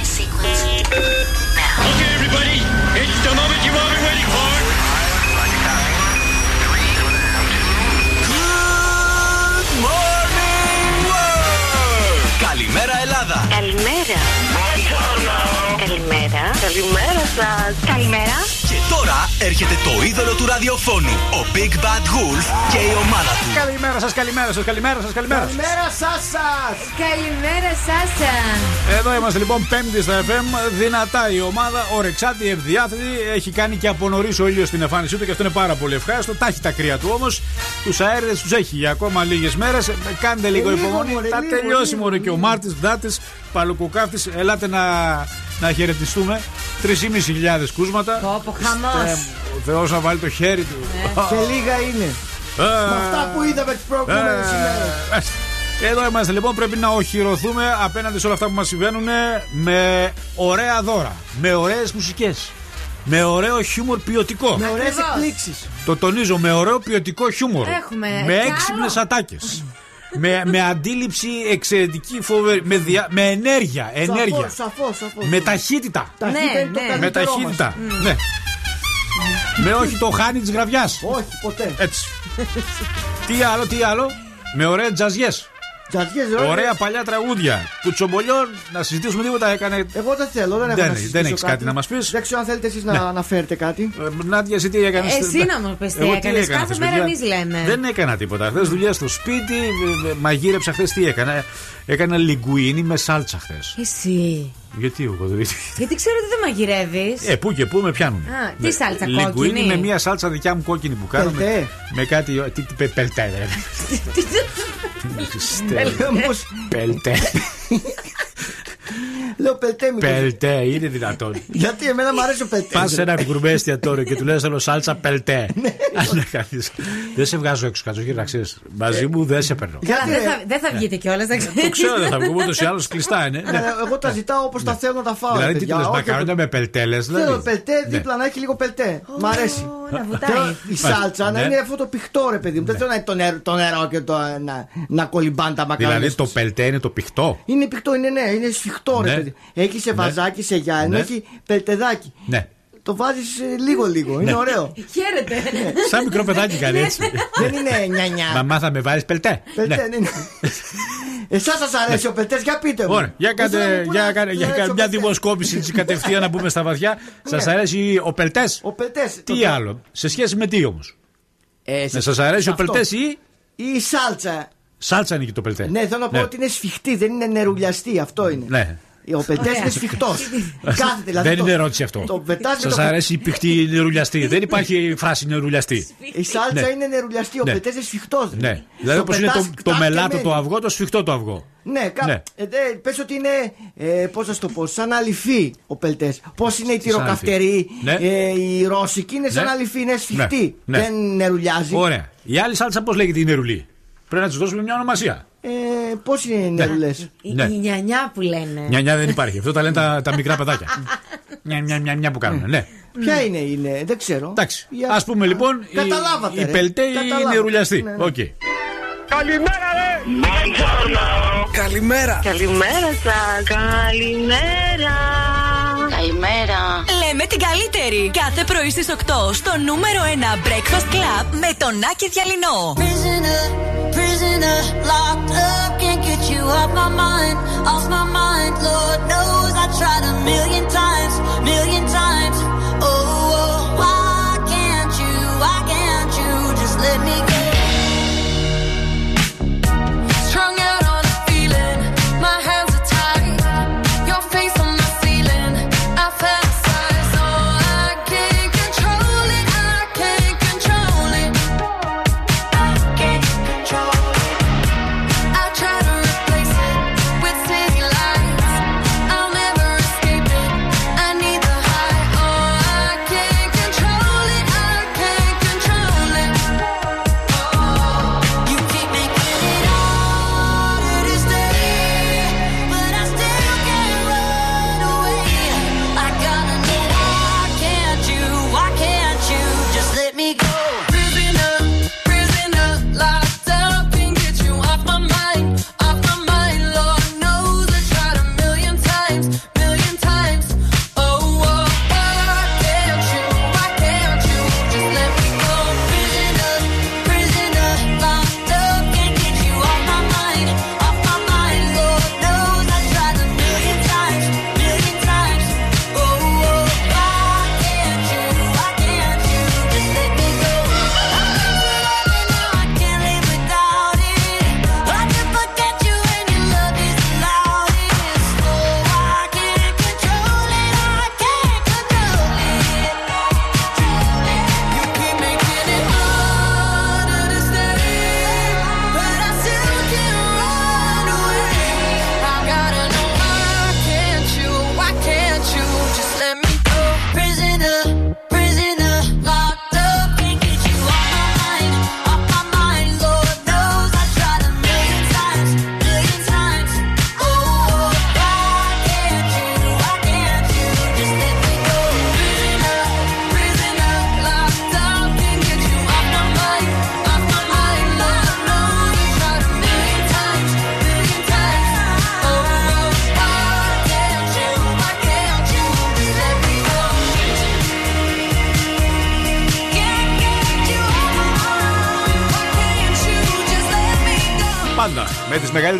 flight sequence now. Okay, everybody, it's the moment you've all been waiting for. Καλημέρα Ελλάδα! Καλημέρα. Καλημέρα. Καλημέρα σας. Καλημέρα. Και τώρα έρχεται το είδωλο του ραδιοφώνου, ο Big Bad Wolf και η ομάδα του. Καλημέρα σας, καλημέρα σας, καλημέρα σας, καλημέρα σας. Καλημέρα Σάσα! Καλημέρα Σάσα. Εδώ είμαστε λοιπόν, Πέμπτη στα FM. Δυνατά η ομάδα, ορεξάτη, ευδιάθετη. Έχει κάνει και από νωρίς ο ήλιος στην εμφάνισή του και αυτό είναι πάρα πολύ ευχάριστο. Τα έχει τα κρύα του όμως. Τους αέριδες τους έχει για ακόμα λίγες μέρες. Κάντε λίγο λίγο, υπομονή. μωρέ, Θα λίγο, τελειώσει λίγο. μωρέ και ο Μάρτης, Δάτη, Παλουκουκάφτης. Ελάτε να, να χαιρετιστούμε. 3.500 κούσματα. Κόπο χαμός. Ε, Ο Θεός να βάλει το χέρι του. Και λίγα είναι. Ε, Με αυτά που είδαμε τις προηγούμενες ημέρες. ε, Εδώ είμαστε λοιπόν, πρέπει να οχυρωθούμε απέναντι σε όλα αυτά που μας συμβαίνουν με ωραία δώρα, με ωραίες μουσικές, με ωραίο χιούμορ ποιοτικό. Με ωραίες Ακριβώς. εκπλήξεις. Το τονίζω, με ωραίο ποιοτικό χιούμορ. Έχουμε Με κι έξυπνες άλλο. ατάκες. Με, με αντίληψη εξαιρετική, φοβερή, με, δια- με ενέργεια, ενέργεια. Σαφώς, σαφώς. Με ταχύτητα. Ταχύτητα Ναι, είναι το ναι. Με καλύτερό μας. ταχύτητα. Ναι. με όχι το χάνι της γραβιάς. Όχι, ποτέ. Έτσι. τι άλλο, τι άλλο. Με ωραία τζαζιές. Τζαζιές, ρε. Ωραία παλιά τραγούδια. Κουτσομπολιών, να συζητήσουμε τίποτα έκανε. Εγώ δεν θέλω, δεν έχω Δεν- να δεν συζητήσω έχεις κάτι να μας πεις; Δεν ξέρω αν θέλετε εσείς να αναφέρετε κάτι. Ε, Νάντια, εσύ τι έκανες; Εσύ να μου πεις τι έκανες. Κάθε μέρα εμείς λέμε. Δεν έκανα τίποτα. Χθες δουλειά στο σπίτι, ε, ε, μαγείρεψα χθες τι έκανα; Έκανα λιγκουίνι με σάλτσα χθες. Εσύ. Γιατί εγώ δεν Γιατί ξέρω ότι δεν μαγειρεύεις. Ε, πού και πού με πιάνουν. Α, τι σάλτσα, Λιγκουίνι κόκκινη; με μια σάλτσα δικιά μου κόκκινη που κάνω. Πελτέ. Με, με κάτι. Τι, τι, πε- πελτέ, ρε. Όμως, Πελτέ. Λέω πελτέ μικρό. Πελτέ, είναι δυνατόν. Γιατί εμένα μου αρέσει ο πελτέ. Πας σε ένα γκουρμέ εστιατόριο και του λες: Θέλω σάλτσα πελτέ. Ναι. Αν να κάνεις. Δεν σε βγάζω έξω, κάτω και να ξέρεις. Μαζί μου δεν σε παίρνω. Γιατί δεν ρε. θα, δεν θα βγείτε κιόλας, δεν ξέρω. Το ξέρω, δεν θα βγούμε ούτως ή άλλως κλειστά είναι. Ναι. Ε, Εγώ τα ζητάω όπως τα θέλω να τα φάω. Δηλαδή, ρε, τι παιδιά. του λες, Όχι, μακαρόνια με πελτέλε. Θέλω πελτέ Ναι. δίπλα να έχει λίγο πελτέ. Μ' αρέσει. Ω, Να βουτάει. Θέλω η σάλτσα να Ναι. είναι αυτό το πιχτό ρε παιδί μου. Δεν θέλω να είναι το νερό, το νερό και το, να, να κολυμπάνε τα μακαρόνια. Δηλαδή το στις- πελτέ είναι το πηχτό. Είναι πιχτό, είναι ναι, είναι σφιχτό ρε Ναι. παιδί. Έχει σε Ναι. βαζάκι, σε γυάλινο, Ναι. έχει πελτεδάκι. Ναι. Το βάζεις λίγο λίγο, είναι ωραίο. Χαίρετε. Σαν μικρό παιδάκι κάνει έτσι. Δεν είναι νιανιά. Μαμά θα με βάλει πελτέ. Πελτέ, Ναι. ναι. ναι. Εσάς σας αρέσει ο πελτές, για πείτε μου. Ωραία, για Εσένα κάντε μου για πού κάνε- να- για να κάνε αρέσει ο μια πελτές. δημοσκόπηση έτσι κατευθείαν να μπούμε στα βαθιά. Σας Ναι. αρέσει ο πελτές; Ο πελτές. Τι άλλο, σε σχέση με τι όμως; Να σας αρέσει ο πελτές ή Ή η σάλτσα. Σάλτσα είναι και το πελτέ. Ναι, θέλω να πω ότι είναι σφιχτή, δεν είναι νερουλιαστή, αυτό είναι. Ναι. Ο πελτέ είναι σφιχτός. Κάθεται δηλαδή. Δεν το- είναι ερώτηση αυτό. Το πετάς με Σας το- αρέσει η πηχτή νερουλιαστή. Δεν υπάρχει φράση νερουλιαστή. Η σάλτσα Ναι. είναι νερουλιαστή, ο Ναι. πελτέ είναι σφιχτός. Ναι. Δηλαδή όπως είναι το, το μελάτο το αυγό, το σφιχτό το αυγό. Ναι, κα... Ναι. Ε, δε, πες ότι είναι, ε, πώς να σου το πω, σαν αληφή ο πελτές. Πώς είναι η Τι σαν τυροκαυτερή, αληφή. Ναι. ε, η ρώσικη είναι σαν Ναι. αληφή, είναι σφιχτή. Ναι. Ναι. Δεν νερουλιάζει. Ωραία. Η άλλη σάλτσα πώς λέγεται η νερουλή; Πρέπει να τη δώσουμε μια ονομασία. Ε, πώς είναι οι νερουλές. Η Ναι. η νιανιά που λένε. Νιανιά δεν υπάρχει. Αυτό τα λένε τα, τα μικρά παιδάκια. Μια, μια, μια, μια που κάνουν. Ναι. Ποια είναι, είναι, δεν ξέρω. Εντάξει. Η- Ας πούμε λοιπόν. η- Καταλάβατε, Η ρε. πελτέ ή η Καταλάβατε. νερουλιαστή. Ναι, ναι. Οκ. Καλημέρα, ρε! Καλημέρα. Καλημέρα σας. Καλημέρα. Καλημέρα. Με την καλύτερη. Κάθε πρωί στις 8 στο νούμερο 1 Breakfast Club με τον Άκη Διαλινό.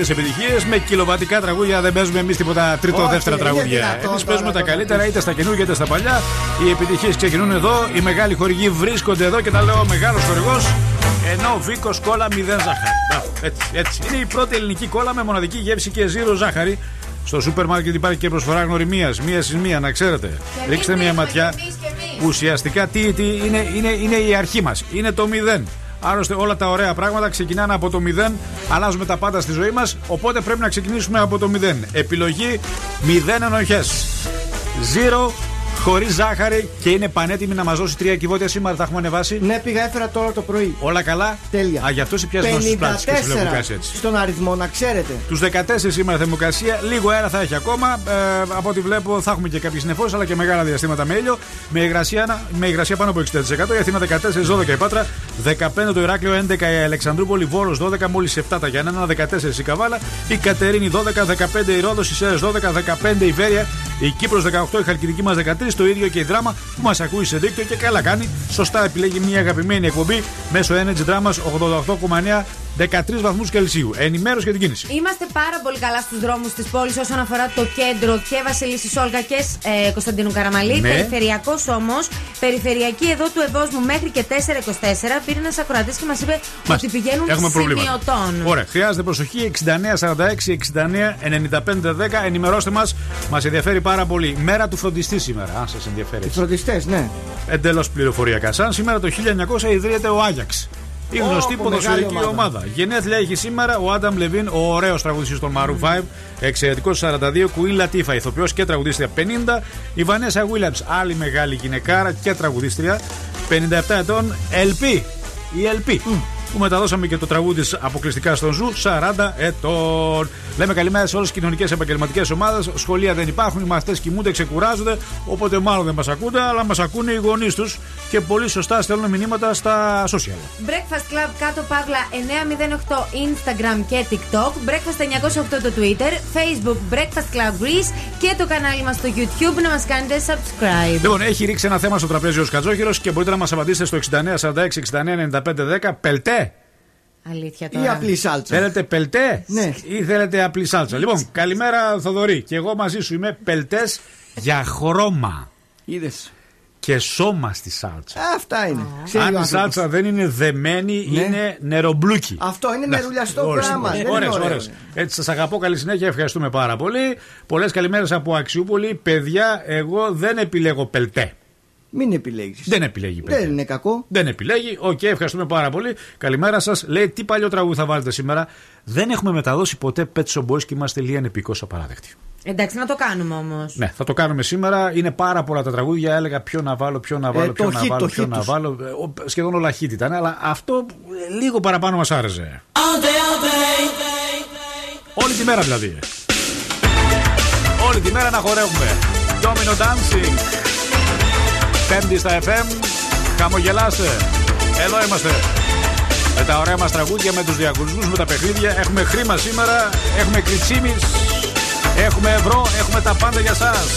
Με τις μεγαλύτερε επιτυχίες, με κιλοβατικά τραγούδια. Δεν παίζουμε εμείς τίποτα τρίτο, Όχι, δεύτερα είναι τραγούδια. δυνατόν Εμείς παίζουμε τώρα τα το καλύτερα, να είτε στα καινούργια είτε στα παλιά. Οι επιτυχίες ξεκινούν εδώ. Οι μεγάλοι χορηγοί βρίσκονται εδώ και τα λέω μεγάλος χορηγός. Ενώ Βίκος κόλλα 0 ζάχαρη. Μπράβο, έτσι, έτσι. Είναι η πρώτη ελληνική κόλλα με μοναδική γεύση και ζύρο ζάχαρη. Στο σούπερ μάρκετ υπάρχει και προσφορά γνωριμίας, μίας συν μία, να ξέρετε. Ρίξτε μια ματιά. Ουσιαστικά τι, τι είναι, είναι, είναι η αρχή μας. Είναι το μηδέν. Άλλωστε όλα τα ωραία πράγματα ξεκινάνε από το μηδέν. Αλλάζουμε τα πάντα στη ζωή μας. Οπότε πρέπει να ξεκινήσουμε από το μηδέν. Επιλογή μηδέν ενοχές. Zero χωρίς ζάχαρη και είναι πανέτοιμη να μας δώσει τρία κυβότια σήμερα. Τα έχουμε ανεβάσει. Ναι, πήγα έφερα τώρα το πρωί. Όλα καλά; Τέλεια. Α, γι' αυτό σε πιάσεις στου πλάτε και σου λέω που 54 κάτσε έτσι. στον αριθμό, να ξέρετε. Τους 14 σήμερα θερμοκρασία, λίγο αέρα θα έχει ακόμα. Ε, από ό,τι βλέπω θα έχουμε και κάποιες νεφώσει αλλά και μεγάλα διαστήματα με ήλιο. Με υγρασία, με υγρασία πάνω από 60%. Η Αθήνα 14, 12 η Πάτρα, 15 το Ηράκλειο, 11 η Αλεξανδρούπολη, Βόρος 12, μόλις 7 τα Γιάννενα, 14 η Καβάλα, η Κατερίνη 12, 15 η Ρόδος, οι Σέρες 12, 15 η Βέρεια, η Κύπρος 18, η Χαλκιδική μας 13, το ίδιο και η Δράμα που μας ακούει σε δίκτυο και καλά κάνει. Σωστά επιλέγει μια αγαπημένη εκπομπή μέσω Energy Drama 88,9 13 βαθμούς Κελσίου. Ενημέρωση για την κίνηση. Είμαστε πάρα πολύ καλά στους δρόμους της πόλης όσον αφορά το κέντρο και Βασιλίση Σόλγα και ε, Κωνσταντίνου Καραμαλή. Ναι. Περιφερειακός όμως, περιφερειακή εδώ του Ευόσμου μέχρι και 424. Πήρε ένας ακροατής και μας είπε Μάλιστα. ότι πηγαίνουν Έχουμε προβλήματα. σημειωτών. Ωραία. Χρειάζεται προσοχή. 6946-699510. Ενημερώστε μας. Μας ενδιαφέρει πάρα πολύ. Μέρα του φροντιστή σήμερα, αν σας ενδιαφέρει. Οι φροντιστές, ναι. Εντελώς πληροφοριακά. Σαν σήμερα το 1900 ιδρύεται ο Άγιαξ. Η Ω, γνωστή πω, ποδοσφαιρική μεγάλη ομάδα. ομάδα. Γενέθλια έχει σήμερα ο Άνταμ Λεβίν, ο ωραίος τραγουδιστής των Maroon 5, εξαιρετικός 42, Queen Latifah, ηθοποιός και τραγουδίστρια 50, η Βανέσα Βίλιαμ, άλλη μεγάλη γυναικάρα και τραγουδίστρια 57 ετών, LP. Η LP. Που μεταδώσαμε και το τραγούδι της αποκλειστικά στον Ζου 40 ετών. Λέμε καλημέρα σε όλες τις κοινωνικές επαγγελματικές ομάδες. Σχολεία δεν υπάρχουν, οι μαθητές κοιμούνται, ξεκουράζονται. Οπότε μάλλον δεν μας ακούνε, αλλά μας ακούνε οι γονείς τους και πολύ σωστά στέλνουν μηνύματα στα social. Breakfast Club κάτω παύλα 908 Instagram και TikTok. Breakfast 908 το Twitter. Facebook Breakfast Club Greece και το κανάλι μας στο YouTube να μας κάνετε subscribe. Λοιπόν, έχει ρίξει ένα θέμα στο τραπέζι ο Σκατζόχυρος και μπορείτε να μας απαντήσετε στο 6946 69 95 10. Πελτέ! Αλήθεια Ή τώρα. απλή σάλτσα. Θέλετε πελτέ; Ναι. ή θέλετε απλή σάλτσα; Λοιπόν, καλημέρα Θοδωρή. Και εγώ μαζί σου είμαι πελτές για χρώμα Είδες. και σώμα στη σάλτσα. Αυτά είναι. Ξέρει ο Αν η άνθρωπος. σάλτσα δεν είναι δεμένη, Ναι. είναι νερομπλούκι. Αυτό είναι Να- νερουλιαστό Ορίστε. πράγμα. Δεν είναι Ωραίες, ωραίο. ωραίες. Έτσι, σας αγαπώ. Καλή συνέχεια. Ευχαριστούμε πάρα πολύ. Πολλές καλημέρες από Αξιούπολη. Παιδιά, εγώ δεν επιλέγω πελτέ. Μην επιλέγεις. Δεν επιλέγει πελτέ. Δεν είναι κακό. Δεν επιλέγει. Οκ, ευχαριστούμε πάρα πολύ. Καλημέρα σας. Λέει τι παλιό τραγούδι θα βάλετε σήμερα; Δεν έχουμε μεταδώσει ποτέ Pet Shop Boys και είμαστε λίγα επιεικώς απαράδεκτοι. Εντάξει, να το κάνουμε όμως. Ναι, θα το κάνουμε σήμερα. Είναι πάρα πολλά τα τραγούδια. Έλεγα ποιο να βάλω, ποιο να βάλω, Ε, ποιο το να hit, βάλω, το ποιο hit να τους. βάλω. Ε, ο- Σχεδόν όλα hit ήταν, αλλά αυτό ε, λίγο παραπάνω μας άρεσε. Όλη τη μέρα δηλαδή. Όλη τη μέρα να χορεύουμε. Domino Dancing. Πέμπτη στα FM. Χαμογελάστε. Εδώ είμαστε. Με τα ωραία μας τραγούδια, με τους διακοσμούς, με τα παιχνίδια. Έχουμε χρήμα σήμερα. Έχουμε κριτσίμις. Έχουμε ευρώ. Έχουμε τα πάντα για σας.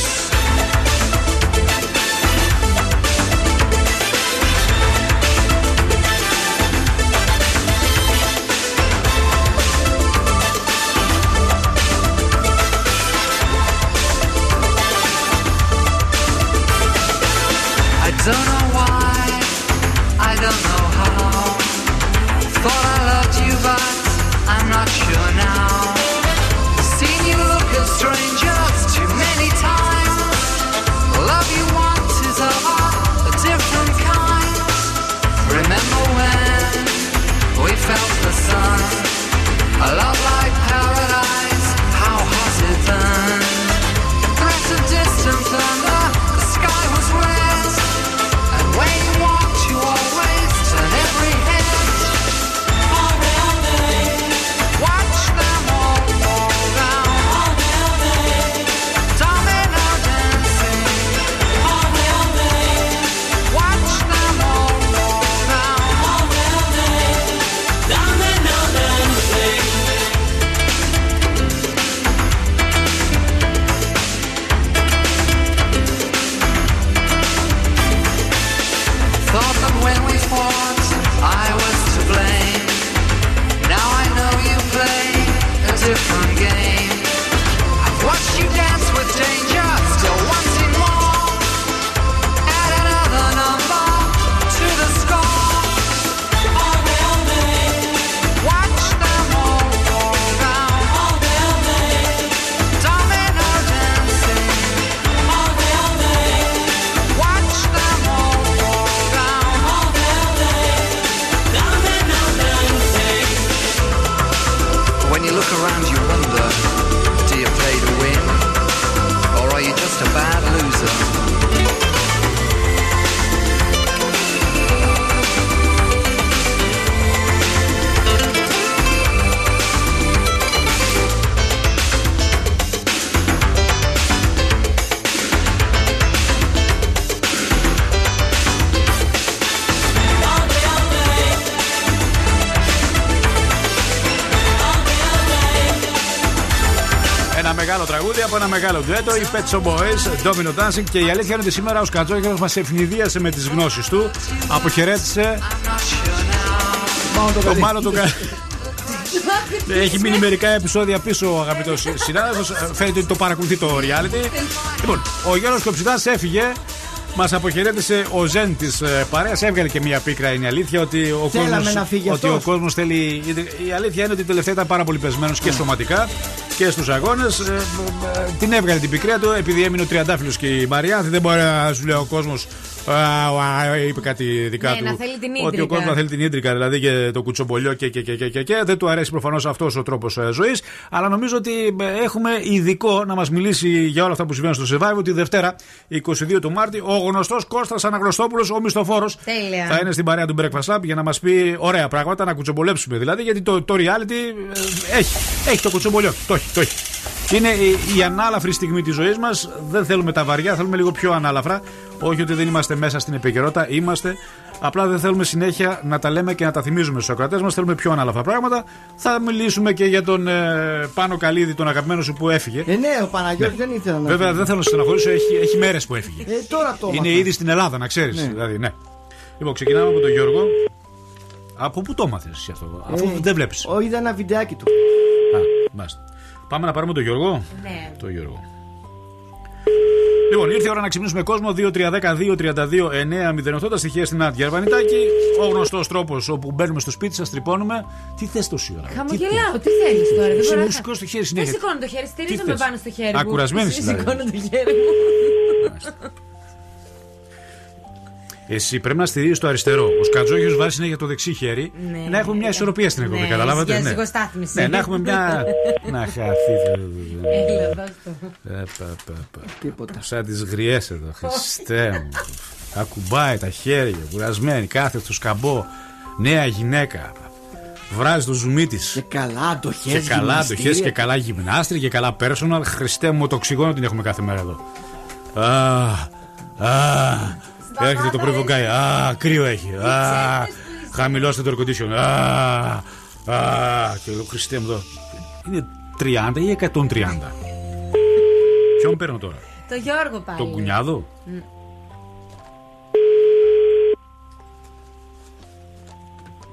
Από ένα μεγάλο ντουέτο. Οι Pet Shop Boys, Domino Dancing. Και η αλήθεια είναι ότι σήμερα ο Σκατζόγερος μας ευνηδίασε με τις γνώσεις του. Αποχαιρέτησε τον Μάνο τον Κα- Έχει μείνει μερικά επεισόδια πίσω ο αγαπητός συνάδελφος. Φαίνεται ότι το παρακολουθεί το reality. Λοιπόν, ο Γιώργος Κοψιδάς έφυγε. Μας αποχαιρέτησε ο Ζεν της παρέας. Έβγαλε και μία πίκρα. Είναι η αλήθεια ότι ο Θέλαμε κόσμο να φύγει ότι ο αυτός. κόσμος θέλει. Η αλήθεια είναι ότι τελευταία ήταν πάρα πολύ πεσμένος και σωματικά και στους αγώνες. την έβγαλε την πικρία του επειδή έμεινε ο Τριαντάφυλλος και η Μαριάνθη. Δεν μπορεί να σου λέει ο κόσμος. είπε κάτι δικά Ναι, του. να θέλει την Ότι ο ίντρικα. κόσμος θέλει την ίντρικα, δηλαδή και το κουτσομπολιό και, και, και, και, και, και. Δεν του αρέσει προφανώς αυτός ο τρόπος ζωής. Αλλά νομίζω ότι ε, έχουμε ειδικό να μας μιλήσει για όλα αυτά που συμβαίνουν στο Survivor τη Δευτέρα, 22 του Μάρτη. Ο γνωστός Κώστας Αναγνωστόπουλος, ο μισθοφόρος, Τέλεια. θα είναι στην παρέα του Breakfast Lab για να μας πει ωραία πράγματα, να κουτσομπολέψουμε δηλαδή. Γιατί το, το reality ε, έχει, έχει το κουτσομπολιό. Το έχει, το έχει. Είναι η, η ανάλαφρη στιγμή της ζωής μας. Δεν θέλουμε τα βαριά, θέλουμε λίγο πιο ανάλαφρα. Όχι ότι δεν είμαστε μέσα στην επικαιρότητα, είμαστε. Απλά δεν θέλουμε συνέχεια να τα λέμε και να τα θυμίζουμε στους ακροατές μας. Θέλουμε πιο ανάλαφρα πράγματα. Θα μιλήσουμε και για τον ε, Πάνο Καλίδη, τον αγαπημένο σου που έφυγε. Ε, ναι, ο Παναγιώτης δεν ήθελα να Βέβαια φύγει. δεν θέλω να σε στεναχωρήσω, έχει, έχει μέρες που έφυγε. Ε, τώρα το Είναι έμαθα. ήδη στην Ελλάδα, να ξέρεις. Ναι. Δηλαδή, ναι. Λοιπόν, ξεκινάμε από τον Γιώργο. Από πού το έμαθες εσύ αυτό, αφού Ε, δεν βλέπεις. Ο, είδα ένα βιντεάκι του. Α, μάλιστα. Πάμε να πάρουμε τον Γιώργο. Ναι. Το Γιώργο. Λοιπόν, ήρθε η ώρα να ξυπνήσουμε κόσμο. 2-3-10-2-32-9-08 τα στοιχεία στην Άντια Αρβανιτάκη. Ο γνωστός τρόπος όπου μπαίνουμε στο σπίτι σας, τρυπώνουμε. Τι θες τόση ώρα; Χαμογελάω, τι θέλεις τώρα. Δεν Εσύ μπορώ μου να- σηκώνεις το χέρι Δεν συνέχεια. σηκώνω το χέρι, στηρίζομαι θες; πάνω στο χέρι μου. Ακουρασμένης Εσύ δηλαδή. Σηκώνω το χέρι μου. Εσύ πρέπει να στηρίζεις το αριστερό. Ο Σκατζόγιος βάζει συνέχεια το δεξί χέρι. Ναι. να έχουμε μια ισορροπία στην εκπομπή. Ναι, καταλάβατε. για ναι. ζυγοστάθμιση. ναι, να έχουμε μια. να χαθεί. Έλα, δώσ' το. Ε, πα, πα, πα. Τίποτα. Σαν τις γριές εδώ. Χριστέ μου. Ακουμπάει τα χέρια, κουρασμένη, κάθε στο σκαμπό. Νέα γυναίκα. Βράζει το ζουμί της. Και καλά το Και χέρι. καλά το χέρι και καλά γυμνάστρια και καλά personal. Χριστέ μου, το οξυγόνο την έχουμε κάθε μέρα εδώ. Α, α, έρχεται το πρωί βογκάει. Α, κρύο έχει. Α, χαμηλώστε το air condition. Α, α, και λέω Χριστέ μου εδώ. Είναι 30 ή 130. Ποιον παίρνω τώρα, Το Γιώργο πάλι. τον κουνιάδο;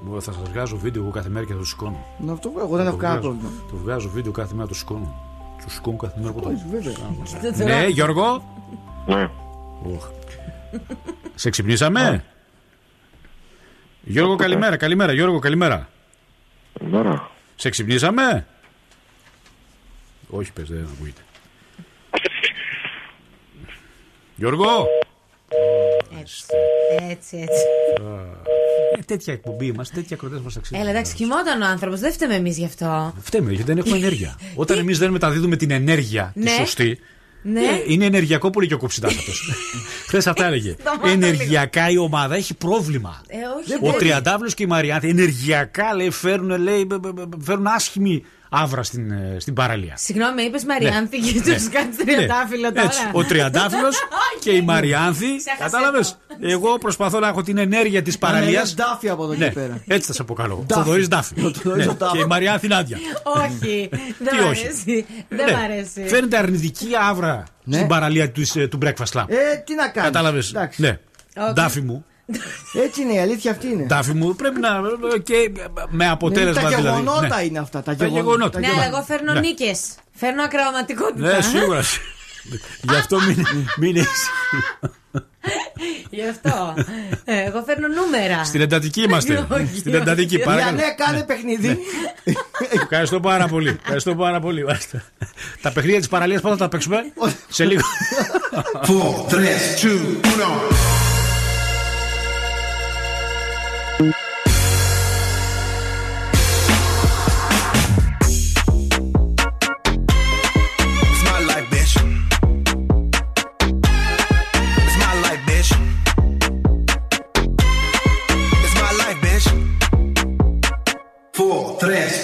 Μου θα σας βγάζω βίντεο εγώ κάθε μέρα και θα το σηκώνω. Να αυτό εγώ δεν έχω Το κανένα βγάζω. πρόβλημα. Το βγάζω βίντεο κάθε μέρα, το σηκώνω. Του σηκώνω κάθε μέρα από το. Όχι, βέβαια. Ναι, Γιώργο; Ναι. Οχ. Σε ξυπνήσαμε; Γιώργο, καλημέρα, καλημέρα. Γιώργο, καλημέρα. Καλημέρα. Σε ξυπνήσαμε; Όχι, πες, δεν ακούγεται. Γιώργο. Έτσι, έτσι, έτσι. Ε, τέτοια εκπομπή είμαστε, τέτοια κροτέ μας αξίζει. Έλα, εντάξει, κοιμόταν ο άνθρωπος. Δεν φταίμε εμείς γι' αυτό. Φταίμε, γιατί δεν έχουμε ενέργεια. Όταν εμείς δεν μεταδίδουμε την ενέργεια τη Ναι. σωστή. Ναι. ε, είναι ενεργειακό πολύ και ο κουψιτάκατο. Χθες αυτά έλεγε. Σταμάτα Ενεργειακά η ομάδα έχει πρόβλημα. Ε, όχι, Ο δεν- Τριαντάβλος και η Μαριάνθη ενεργειακά λέει, φέρνουν, λέει, μπ- μπ- μπ- φέρνουν άσχημη άβρα στην, ε, στην παραλία. Συγγνώμη, είπες Μαριάνθη και Ναι. τους κάνει τριαντάφυλλο τώρα. Έτσι, ο Τριαντάφυλλος και η Μαριάνθη. Ξέχασέ Κατάλαβες; το. Εγώ προσπαθώ να έχω την ενέργεια της παραλίας. είναι Ντάφι από εδώ και Ναι, πέρα. έτσι θα σε αποκαλώ. Ντάφι. Θοδωρής Ντάφη. Ο Θοδωρής Ναι, ο Ντάφη. Και η Μαριάνθη Νάντια. Όχι, δεν Τι μ' όχι. αρέσει. Δεν Ναι. μ' αρέσει. Φαίνεται αρνητική άβρα Ναι. στην παραλία του, ε, του Breakfast Club. Ε, τι να κάνεις. Κατάλαβες; Εντάξει. Ναι. Όχι. Ντάφη μου. Έτσι είναι, η αλήθεια αυτή είναι. Τάφη μου, πρέπει να. και με αποτέλεσμα δηλαδή. Τα γεγονότα δηλαδή. είναι αυτά. Τα γεγονότα. Ναι, αλλά εγώ φέρνω ναι. νίκες. Φέρνω ακραωματικότητα. Ναι, σίγουρα. Γι' αυτό μην είσαι. Γι' αυτό. Ε, εγώ φέρνω νούμερα. Στην εντατική είμαστε. Στην εντατική παρακαλώ. Ναι, κάνε ναι. παιχνίδι. Ευχαριστώ πάρα πολύ. Ευχαριστώ πάρα πολύ. Τα παιχνίδια της παραλίας πάντα θα τα παίξουμε; Σε λίγο. 4, 3, 2, 1.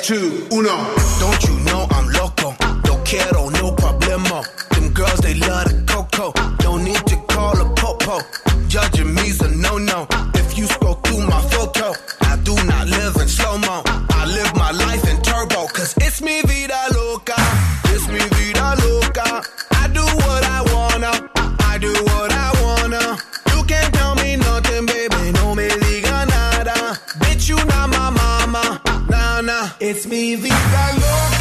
Two, uno. Don't you know I'm loco? Don't quiero, no problemo. Them girls, they love the coco. Don't need to call a popo. Judging me's a It's me, the guy.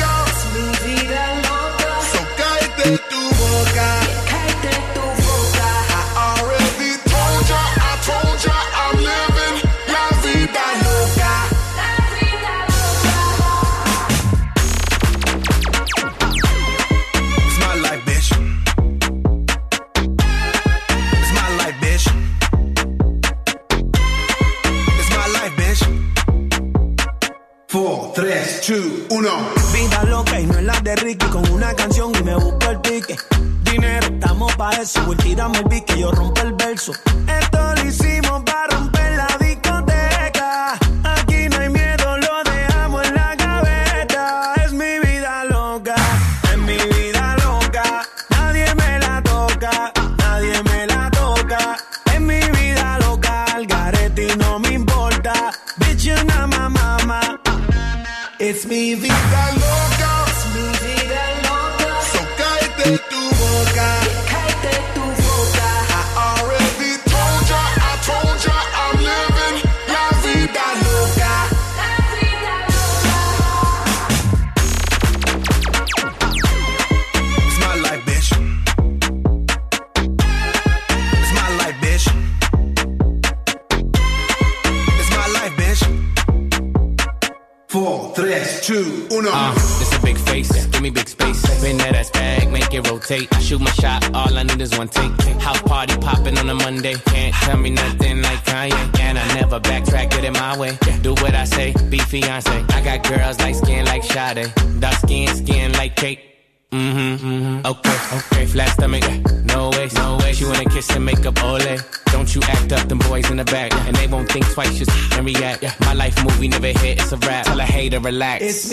to relax. It's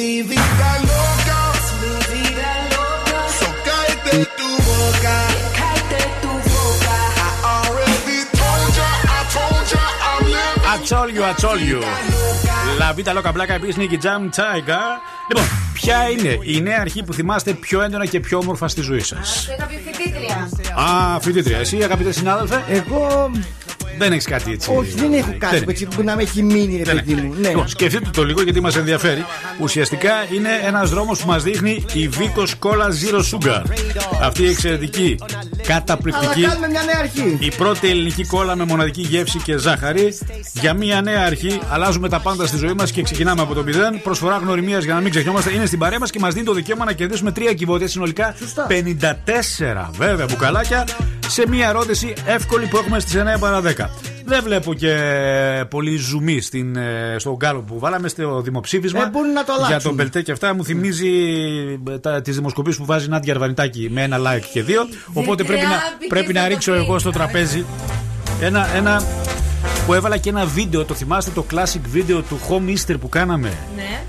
Λοιπόν, ποια είναι η νέα αρχή που θυμάστε πιο έντονα και πιο όμορφα στη ζωή σας; Α, φοιτήτρια. Α, φοιτήτρια. Εσύ, αγαπητέ συνάδελφε. Εγώ δεν έχεις κάτι έτσι. όχι, δεν έχω κάτι Δεν που έτσι που να με έχει μείνει, ρε Δεν παιδί μου. Ναι. Λοιπόν, σκεφτείτε το λίγο γιατί μας ενδιαφέρει. Ουσιαστικά είναι ένας δρόμος που μας δείχνει η Vico Cola Zero Sugar. Αυτή η εξαιρετική, Αλλά καταπληκτική. κάνουμε μια νέα αρχή. Η πρώτη ελληνική κόλλα με μοναδική γεύση και ζάχαρη. Για μια νέα αρχή, αλλάζουμε τα πάντα στη ζωή μας και ξεκινάμε από το μηδέν. Προσφορά γνωριμίας για να μην ξεχνιόμαστε είναι στην παρέα μας και μας δίνει το δικαίωμα να κερδίσουμε τρία κυβότια συνολικά 54 βέβαια μπουκαλάκια σε μια ερώτηση εύκολη που έχουμε στις 9 παρα 10. Δεν βλέπω και πολύ ζουμί στην, ε, στο γκάλο που βάλαμε στο δημοψήφισμα. Ε, μπορούν να το για αλλάξουν. τον Μπελτέ και αυτά μου θυμίζει τις δημοσκοπήσεις που βάζει η Νάντια Αρβανιτάκη με ένα like και δύο. Οπότε πρέπει να, τράπηκε πρέπει να στο ρίξω κοπί. εγώ στο τραπέζι ένα, ένα που έβαλα και ένα βίντεο. Το θυμάστε το classic βίντεο του Home Easter που κάναμε; Ναι.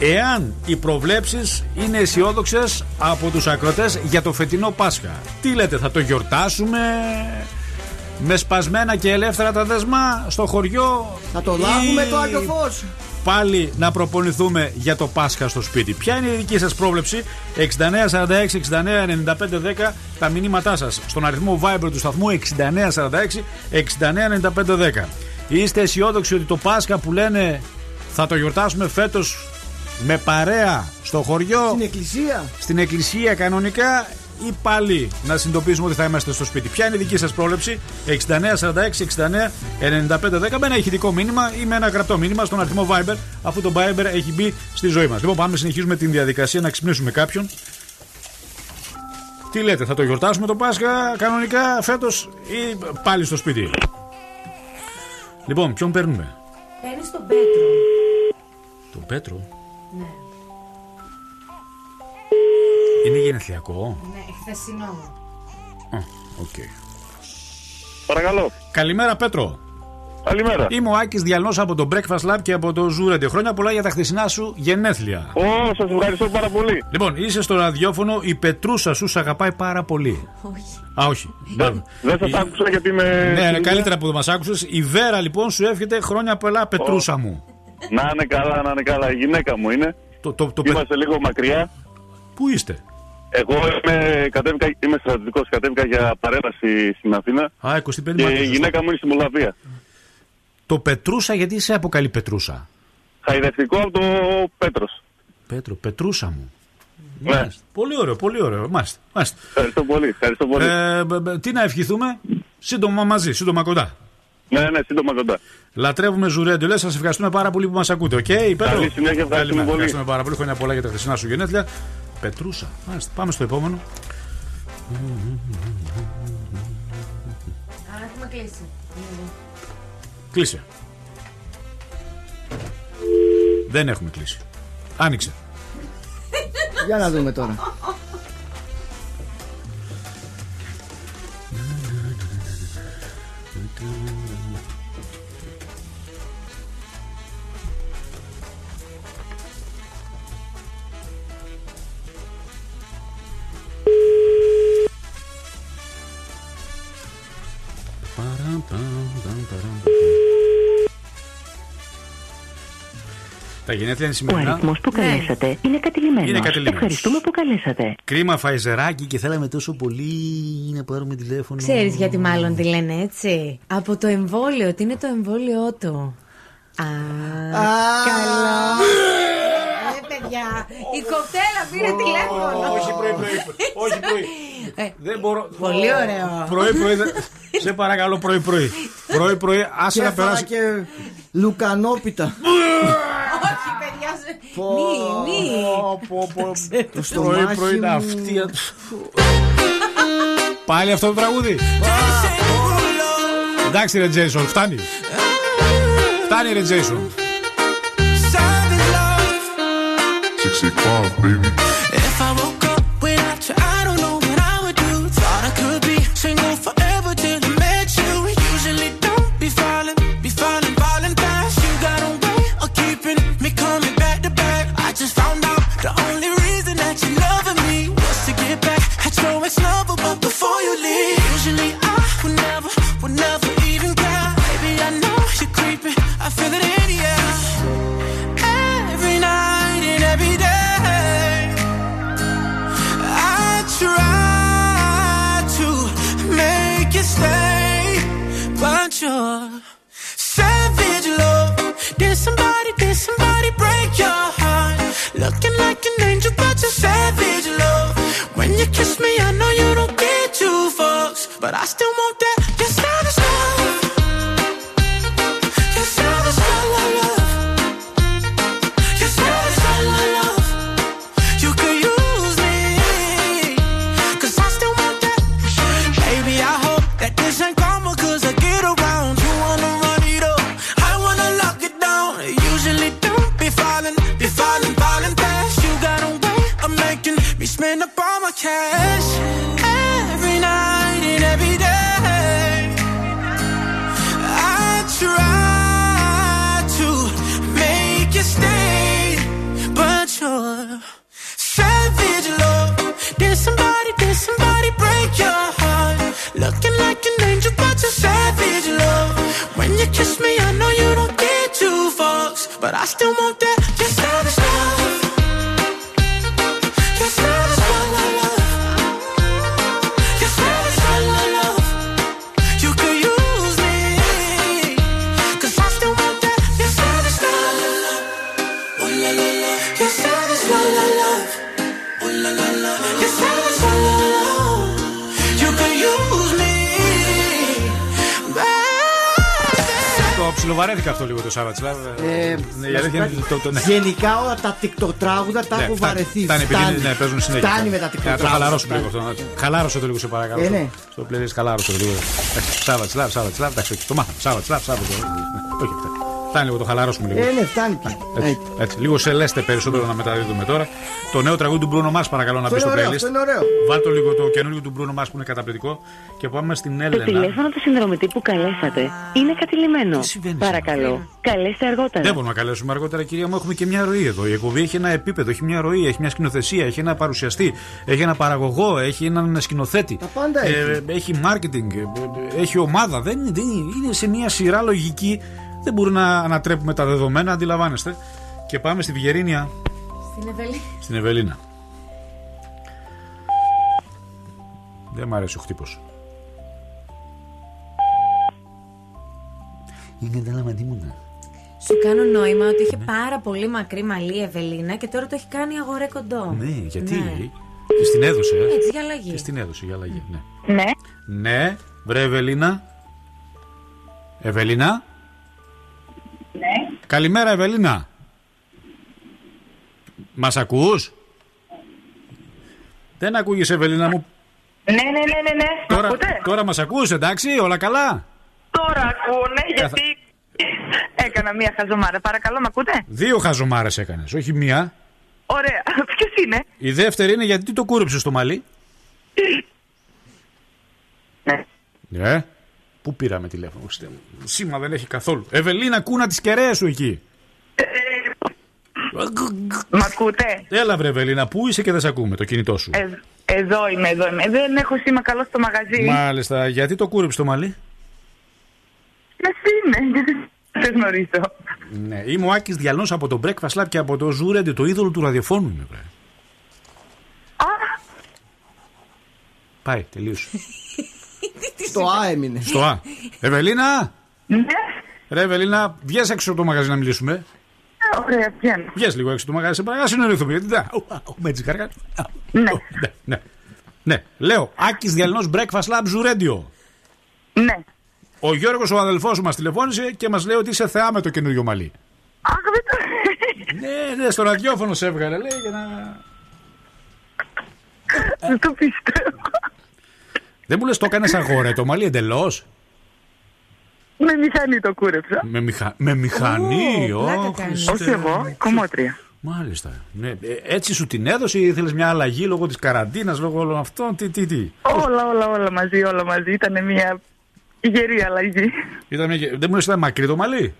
Εάν οι προβλέψεις είναι αισιόδοξες από τους ακροτές για το φετινό Πάσχα, τι λέτε, θα το γιορτάσουμε; Με σπασμένα και ελεύθερα τα δεσμά στο χωριό. Θα το λάβουμε ή το Άγιο Φως. Πάλι να προπονηθούμε για το Πάσχα στο σπίτι. Ποια είναι η δική σας πρόβλεψη, 6946 69 95 10, τα μηνύματά σας στον αριθμό Viber του σταθμού 6946 69 95 10. Είστε αισιόδοξοι ότι το Πάσχα που λένε θα το γιορτάσουμε φέτος με παρέα στο χωριό, Στην εκκλησία. στην εκκλησία κανονικά ή πάλι να συνειδητοποιήσουμε ότι θα είμαστε στο σπίτι. Ποια είναι η δική σας πρόβλεψη, 6946 69 95 10 με ένα ηχητικό μήνυμα ή με ένα γραπτό μήνυμα στον αριθμό Viber, αφού το Viber έχει μπει στη ζωή μας. Λοιπόν, πάμε συνεχίζουμε την διαδικασία να ξυπνήσουμε κάποιον. Τι λέτε, θα το γιορτάσουμε το Πάσχα κανονικά φέτος ή πάλι στο σπίτι; Λοιπόν, ποιον παίρνουμε, Παίρνεις τον Πέτρο. τον Πέτρο; Ναι. Είναι γενεθλιακό; Ναι, χθεσινό. Α, οκ. Παρακαλώ. Καλημέρα, Πέτρο. Καλημέρα. Είμαι ο Άκης Διαλνός από το Breakfast Club και από το Zoo Radio. Χρόνια πολλά για τα χθεσινά σου γενέθλια. Ω, σας ευχαριστώ πάρα πολύ. Λοιπόν, είσαι στο ραδιόφωνο, η Πετρούσα σου σε αγαπάει πάρα πολύ. Όχι. Α, όχι. Μπράβο. Δεν σας Η- άκουσα γιατί με. Ναι, ναι, καλύτερα που μας άκουσες. Η Βέρα λοιπόν σου εύχεται χρόνια πολλά, Πετρούσα μου. Να είναι καλά, να είναι καλά. Η γυναίκα μου είναι. Το, το, το, πε- Είμαστε λίγο μακριά. Πού είστε, Εγώ είμαι, κατέβηκα, είμαι στρατιωτικός, κατέβηκα για παρέλαση στην Αθήνα. Α, 25 και Μαρτίου, η σωστά. γυναίκα μου είναι στη Μολδαβία. Το Πετρούσα, γιατί σε αποκαλεί Πετρούσα; Χαϊδευτικό από το Πέτρος. Πέτρο, Πετρούσα μου. Ναι. Μάλιστα. Πολύ ωραίο, πολύ ωραίο. Μάλιστα. μάλιστα. Ευχαριστώ πολύ. Ευχαριστώ πολύ. Ε, μπ- μπ- τι να ευχηθούμε, σύντομα μαζί, σύντομα κοντά. Ναι, ναι, σύντομα κοντά. Λατρεύουμε Zoo Radio. Λες, σας ευχαριστούμε πάρα πολύ που μας ακούτε. Οκ, okay, Καλή συνέχεια, ευχαριστούμε πολύ. Ευχαριστούμε πάρα πολύ. Χρόνια πολλά για τα χθεσινά σου γενέθλια. Πετρούσα. Μάλιστα. Πάμε στο επόμενο. Α, έχουμε κλείσει. Κλείσε. Δεν έχουμε κλείσει. Άνοιξε. Για να δούμε τώρα. Τα γενέθλια είναι Ο σημερινά. αριθμός που καλέσατε είναι κατηλημένος. Είναι κατηλημένος. Ευχαριστούμε που καλέσατε. Κρίμα φαϊζεράκι και θέλαμε τόσο πολύ να πάρουμε τηλέφωνο. Ξέρεις γιατί μάλλον τη λένε έτσι; Από το εμβόλιο, ότι είναι το εμβόλιο του. Α, καλό. Ε, παιδιά, η κοπέλα πήρε τηλέφωνο. Όχι πρωί-πρωί. Όχι πρωί. Ε, Δεν μπορώ. Πολύ ωραίο. Πρωί-πρωί. δεν- Σε παρακαλώ πρωί-πρωί. Πρωί-πρωί, άσε Και να έφαγα περάσει. και λουκανόπιτα. Όχι, παιδιά, σε- μη, μη. Το στομάχι Πρωί-πρωί τα μου. αυτιά τους. Πάλι αυτό το τραγούδι. Εντάξει ρε Τζέισον, φτάνει. Φτάνει ρε Τζέισον. 65, baby. If I woke up without you, I don't know what I would do. Thought I could be single forever till I met you. Usually don't be falling, be falling, falling fast. You got a way of keeping me coming back to back. I just found out the only reason that you're loving me was to get back at your ex lover, but before you leave, usually I would never, would never Did somebody, did somebody break your heart? Looking like an angel, but you're savage love. When you kiss me, I know you don't get two fucks, but I still want that. Το Savage Love. Ε, Ναι, η αλήθεια είναι το- το- ναι. Γενικά όλα τα TikTok τραγούδα τα Ναι, έχω φτάνει, βαρεθεί. φτάνει, επειδή Φτάνει. ναι, παίζουν συνέχεια. Φτάνει με τα Ε, TikTok Να το τραγούδα. χαλαρώσουμε λίγο αυτό. Χαλάρωσε το λίγο σε παρακαλώ. Ε, ναι. Στο playlist χαλάρωσε το λίγο. Savage Love, Savage Love. Εντάξει, όχι, το μάθαμε. Savage Love, Savage Love. Όχι, φτάνει. Φτάνει λίγο, το χαλαρώσουμε λίγο. Ε, ναι, φτάνει πια. Έτσι, έτσι. Λίγο σε λέστε περισσότερο να μεταδίδουμε τώρα. Το νέο τραγούδι του Bruno Mars παρακαλώ να Αυτό μπει στο είναι ωραίο, playlist. αυτό είναι ωραίο. Βάλτε λίγο το καινούργιο του Bruno Mars που είναι καταπληκτικό. Και πάμε στην Το Έλενα. τηλέφωνο του συνδρομητή που καλέσατε είναι κατηλημένο. Παρακαλώ, καλέστε αργότερα. Δεν μπορούμε να καλέσουμε αργότερα, κυρία μου. Έχουμε και μια ροή εδώ. Η εκπομπή έχει ένα επίπεδο, έχει μια ροή, έχει μια σκηνοθεσία, έχει ένα παρουσιαστή, έχει ένα παραγωγό, έχει έναν σκηνοθέτη. Τα πάντα έχει. έχει marketing, ε, ε, έχει ομάδα. Δεν, είναι- δεν είναι, είναι σε μια σειρά λογική. Δεν μπορούμε να ανατρέπουμε τα δεδομένα, αντιλαμβάνεστε. Και πάμε στη Βιγερίνια, Στην Ευελή. στην Ευελίνα. Δεν μ' αρέσει ο χτύπος. Είναι καταλαβαντή μου να. Σου κάνω νόημα ότι είχε πάρα πολύ μακρύ μαλλί η Ευελίνα και τώρα το έχει κάνει αγορέ κοντό. Ναι, γιατί; Ναι. Και στην έδωσε. ε. Έτσι για αλλαγή. Και στην έδωσε για αλλαγή. Ναι. Ναι. Ναι, βρε Ευελίνα. Ευελίνα. Ναι. Καλημέρα, Ευελίνα. Μας ακούς; Δεν ακούγεις, Ευελίνα μου. Ναι, ναι, ναι, ναι, ναι. Μ' Τώρα, ακούτε; τώρα μας ακούς, εντάξει, όλα καλά; Τώρα ακούνε, γιατί έκανα μία χαζομάρα. Παρακαλώ, μ' ακούτε; Δύο χαζομάρες έκανες, όχι μία. Ωραία. Ποιος είναι; Η δεύτερη είναι γιατί το κούρεψες στο μαλλί. Ναι. Ναι. Πού πήραμε τηλέφωνο, Χριστέ μου. Σήμα δεν έχει καθόλου. Ευελίνα, κούνα τις κεραίες σου εκεί. Μ' ακούτε; Έλα βρε Ευελίνα, πού είσαι και δεν σε ακούμε το κινητό σου. Ε, εδώ είμαι, εδώ είμαι. Δεν έχω σήμα καλό στο μαγαζί. Μάλιστα, γιατί το κούρεψες το μαλλί; Εσύ είναι. Δεν σε γνωρίζω. Ναι, είμαι ο Άκης Διαλνός από το Breakfast Club και από το Zoo Radio, το είδωλο του ραδιοφώνου είμαι, βρε. Πάει, τελείωσε. Στο Α έμεινε. Στο Α. Ευελίνα! Ναι. Ρε Ευελίνα, βγες έξω από το μαγαζί να μιλήσουμε. Ωραία, βγαίνω. Βγες λίγο έξω από το μαγαζί, σε παρακαλώ, συνοηθούμε. Γιατί δεν. Ου, ου, Με έτσι καρκά. Ναι. Ναι, ναι. Ναι, λέω, Άκης Διαλνός Breakfast Lab Ζουρέντιο. Ναι. Ο Γιώργος ο αδελφός σου μας τηλεφώνησε και μας λέει ότι είσαι θεά με το καινούριο μαλλί. Αχ, δεν το... Ναι, ναι, στο ραδιόφωνο σε έβγαλε, λέει, για να... Δεν το πιστεύω. Δεν μου λες το έκανες αγόρε το μαλλί εντελώς; Με μηχανή το κούρεψα. Με, μηχα... με μηχανή, Ω, ω, πλάκα κάνεις. Χριστέ Όχι εγώ, μου. κομμότρια. Μάλιστα. Ναι, ε, έτσι σου την έδωσε ή ήθελες μια αλλαγή λόγω της καραντίνας, λόγω όλων αυτών, τι, τι, τι; Όλα, όλα, όλα μαζί, όλα μαζί. Ήταν μια γερή αλλαγή. Ήταν μια... Δεν μου λες ήταν μακρύ το μαλλί;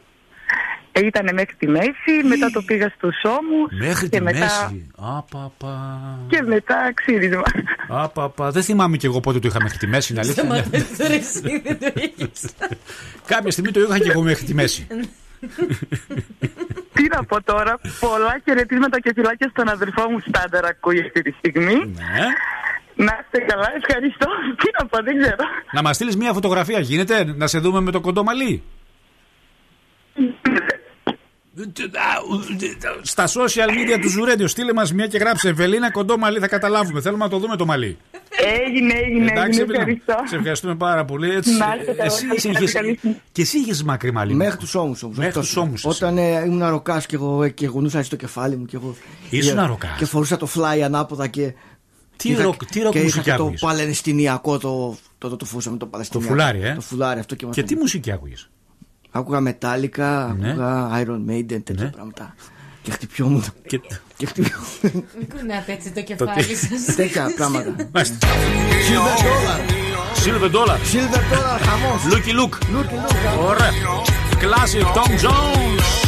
Ε, Ήταν μέχρι τη μέση, μετά το πήγα στους ώμους Μέχρι και τη μετά, μέση. Απαπα. Και μετά ξύρισμα. Απαπα. Δεν θυμάμαι κι εγώ πότε το είχα μέχρι τη μέση, είναι αλήθεια. ναι. Σταματάς τώρα εσύ, δεν το έχεις. Κάποια στιγμή το είχα κι εγώ μέχρι τη μέση. Τι να πω τώρα, πολλά χαιρετίσματα και φυλάκια στον αδερφό μου Στάνταρ ακούει αυτή τη στιγμή. Ναι. Να είστε καλά, ευχαριστώ. Τι να πω, δεν ξέρω. Να μας στείλεις μια φωτογραφία, γίνεται να σε δούμε με το κοντό μαλλί. Στα social media του Zoo Radio, στείλε μας μια και γράψε Ευελίνα κοντό μαλλί, θα καταλάβουμε. Θέλουμε να το δούμε το μαλλί. Έγινε, έγινε, Εντάξει, έγινε, Ευελίνα, ευχαριστώ. σε ευχαριστούμε πάρα πολύ. Έτσι, Να είστε καλά, εσύ, εσύ ευχαριστώ, είχες- καλή συνέχεια. και εσύ είχες μακρύ μαλλί. Μέχρι τους ώμους όμως. Μέχρι τους ώμους εσύ. Όταν ε, ήμουν ροκάς και εγώ ε, και κουνούσα έτσι το κεφάλι μου. Και εγώ, Ήσουν και- ροκάς. Και φορούσα το fly ανάποδα και. Τι είχα- ροκ- τι ροκ και είχα μουσική και το άκουγες; παλαιστινιακό το. Το, το, το φορούσαμε το παλαιστινιακό. φουλάρι, ε; Το φουλάρι αυτό και μας Και το- τι μουσική άκουγες; Άκουγα Metallica, Ναι. άκουγα Iron Maiden, τέτοια πράγματα. Και χτυπιόμουν. Και... και χτυπιόμουν. Μην κουνάτε έτσι το κεφάλι τι- σας. τέτοια πράγματα. Μάλιστα. Silver dollar. Silver Dollar. Silver dollar, χαμός. Looky Luke. Look, look. Ωραία. Classic Tom Jones.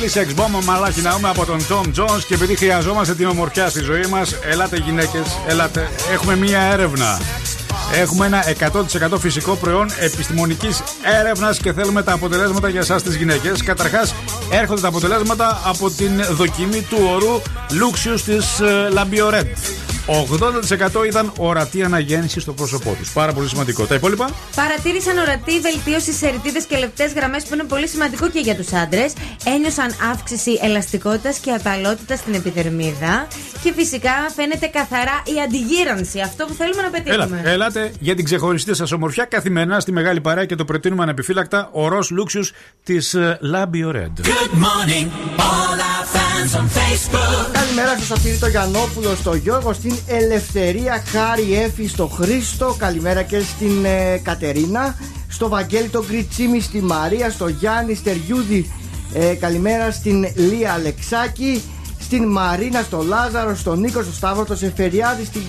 you're Sex Bomb, μαλάκι να από τον Tom Jones. Και επειδή χρειαζόμαστε την ομορφιά στη ζωή μας, ελάτε γυναίκες, ελάτε. Έχουμε μία έρευνα. Έχουμε ένα 100% φυσικό προϊόν επιστημονικής έρευνας και θέλουμε τα αποτελέσματα για εσάς τις γυναίκες. Καταρχάς, έρχονται τα αποτελέσματα από την δοκιμή του ορού Luxius της Lambioret. 80% ήταν ορατή αναγέννηση στο πρόσωπό τους. Πάρα πολύ σημαντικό. Τα υπόλοιπα; Παρατήρησαν ορατή βελτίωση σε ρητίδες και λεπτές γραμμές που είναι πολύ σημαντικό και για τους άντρες. Ένιωσαν αύξηση ελαστικότητας και απαλότητα στην επιδερμίδα. Και φυσικά φαίνεται καθαρά η αντιγύρανση. Αυτό που θέλουμε να πετύχουμε. Έλα, ελάτε για την ξεχωριστή σας ομορφιά καθημερινά στη μεγάλη παρέα και το προτείνουμε ανεπιφύλακτα ο Ρος Λούξιου της Labio Red. Good morning, all our fans on Facebook. Καλημέρα στο Σωτήρη το Γιαννόπουλος, στο Γιώργος, στην Ελευθερία, Χάρη Έφη, στο Χρήστο. Καλημέρα και στην ε, Κατερίνα. Στο Βαγγέλη τον Κριτσίμη, στη Μαρία, στο Γιάννη Στεριούδη. Ε, καλημέρα στην Λία Αλεξάκη. Στην Μαρίνα, στο Λάζαρο, στον Νίκο, στο Σταύρο, το Σεφεριάδη, στην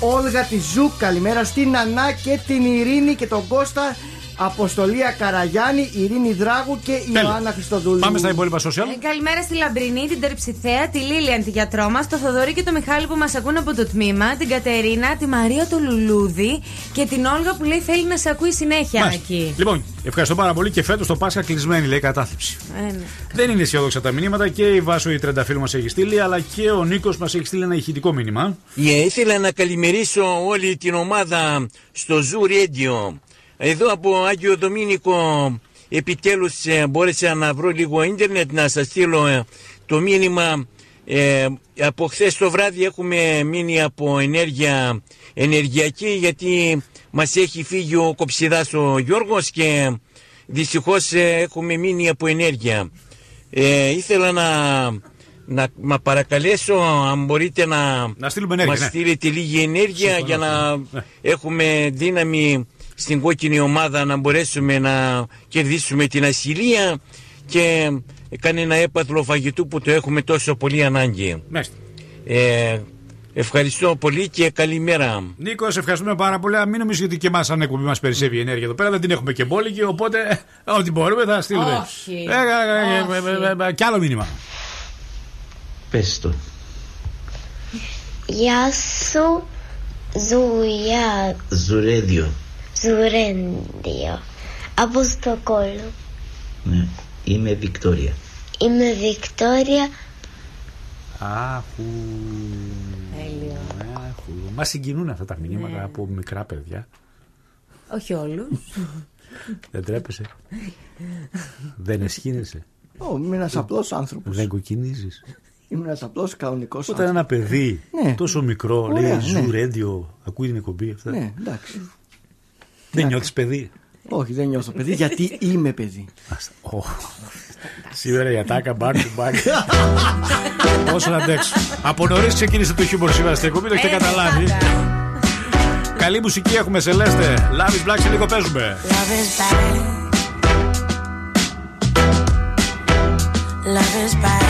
Όλγα τη Ζουκ. Καλημέρα στην Ανά και την Ειρήνη και τον Κώστα. Αποστολία Καραγιάννη, Ειρήνη Δράγου και Ιωάννα Χριστοδούλου. Πάμε στα υπόλοιπα social. Ε, καλημέρα στη Λαμπρινή, την Τερψιθέα, τη Λίλιαν, τη γιατρό μας, το Θοδωρή και το Μιχάλη που μας ακούν από το τμήμα, την Κατερίνα, τη Μαρία το Λουλούδι και την Όλγα που λέει θέλει να σε ακούει συνέχεια Μάλιστα. εκεί. Λοιπόν, ευχαριστώ πάρα πολύ και φέτος το Πάσχα κλεισμένη λέει κατάθλιψη. Ε, ναι. Δεν είναι αισιόδοξα τα μηνύματα και η Βάσο η Τρενταφύλου μας έχει στείλει, αλλά και ο Νίκος μας έχει στείλει ένα ηχητικό μήνυμα. Yeah, ήθελα να καλημερίσω όλη την ομάδα στο Zoo Radio. Εδώ από Άγιο Δομήνικο επιτέλους ε, μπόρεσα να βρω λίγο ίντερνετ να σας στείλω ε, το μήνυμα ε, από χθες το βράδυ έχουμε μείνει από ενέργεια ενεργειακή γιατί μας έχει φύγει ο κοψιδάς ο Γιώργος και δυστυχώς ε, έχουμε μείνει από ενέργεια. Ε, ήθελα να, να μα παρακαλέσω αν μπορείτε να, Να στείλουμε ενέργεια, μας ναι. στείλετε λίγη ενέργεια Συμφωνώ, για να συμφωνώ. Ναι. έχουμε δύναμη στην κόκκινη ομάδα να μπορέσουμε να κερδίσουμε την ασυλία και κανένα έπαθλο φαγητού που το έχουμε τόσο πολύ ανάγκη. Μάλιστα. Ε, ευχαριστώ πολύ και καλημέρα. Νίκος, σε ευχαριστούμε πάρα πολύ. Α, Μην νομίζεις ότι και εμάς αν εκπομπή μας περισσεύει η ενέργεια εδώ πέρα. Δεν την έχουμε και μπόλικη, οπότε ε, ό,τι μπορούμε θα στείλουμε. Όχι. Ε, ε, ε, ε, ε, ε, Κι άλλο μήνυμα. Πες το. Γεια σου, Ζουιά Zoo Radio. Zoo Radio. Από Στοκόλου. Ναι. Είμαι Βικτόρια. Είμαι Βικτόρια. Αχου. Αχου. Μα συγκινούν αυτά τα μηνύματα Ναι. από μικρά παιδιά. Όχι όλους. Δεν ντρέπεσαι. Δεν αισχύνεσαι. Ω, είμαι ένας απλός άνθρωπος. Δεν κοκκινίζεις. Είμαι ένας απλός κανονικός άνθρωπο. Όταν ένα παιδί Ναι. τόσο μικρό Ωραία, λέει ναι. Zoo Radio, ακούει την εκπομπή αυτά. Ναι, εντάξει. Δεν νιώθεις παιδί; Όχι, δεν νιώθω παιδί, γιατί είμαι παιδί. Ω. Σήμερα η ατάκα back to back. Όσο να αντέξω. Από νωρίς ξεκίνησε το χιούμορ σήμερα στην εκπομπή, το έχετε Ε, καταλάβει. Καλή μουσική έχουμε, Σελέστε. Love is black, σε λίγο παίζουμε. Love is bad. Love is bad.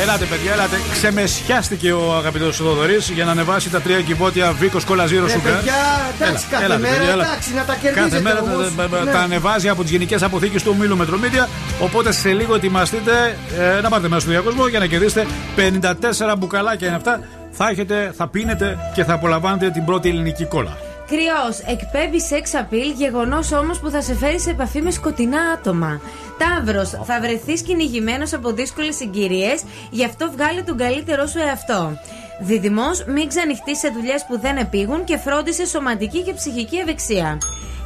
Ελάτε, παιδιά, ελάτε. Ξεμεσιάστηκε ο αγαπητός Θοδωρής για να ανεβάσει τα τρία κυβότια Βίκος Κόλα ε, σου εντάξει, κάθε έλατε, μέρα, παιδιά, έλατε. εντάξει, να τα κερδίζετε Κάθε μέρα όμως. τα, τα- Ναι. τα ανεβάζει από τις γενικές αποθήκες του ομίλου Μετρομίδια. Οπότε σε λίγο ετοιμαστείτε ε, να πάρετε μέσα στο διακοσμό για να κερδίσετε 54 μπουκαλάκια είναι αυτά. Θα έχετε, θα πίνετε και θα απολαμβάνετε την πρώτη ελληνική κόλλα. Κρυός, εκπέμπει σεξ appeal, γεγονός όμως που θα σε φέρει σε επαφή με σκοτεινά άτομα. Ταύρος, θα βρεθείς κυνηγημένος από δύσκολες συγκυρίες, γι' αυτό βγάλε τον καλύτερό σου εαυτό. Διδυμό, μην ξανοιχτείς σε δουλειές που δεν επήγουν και φρόντισε σωματική και ψυχική ευεξία.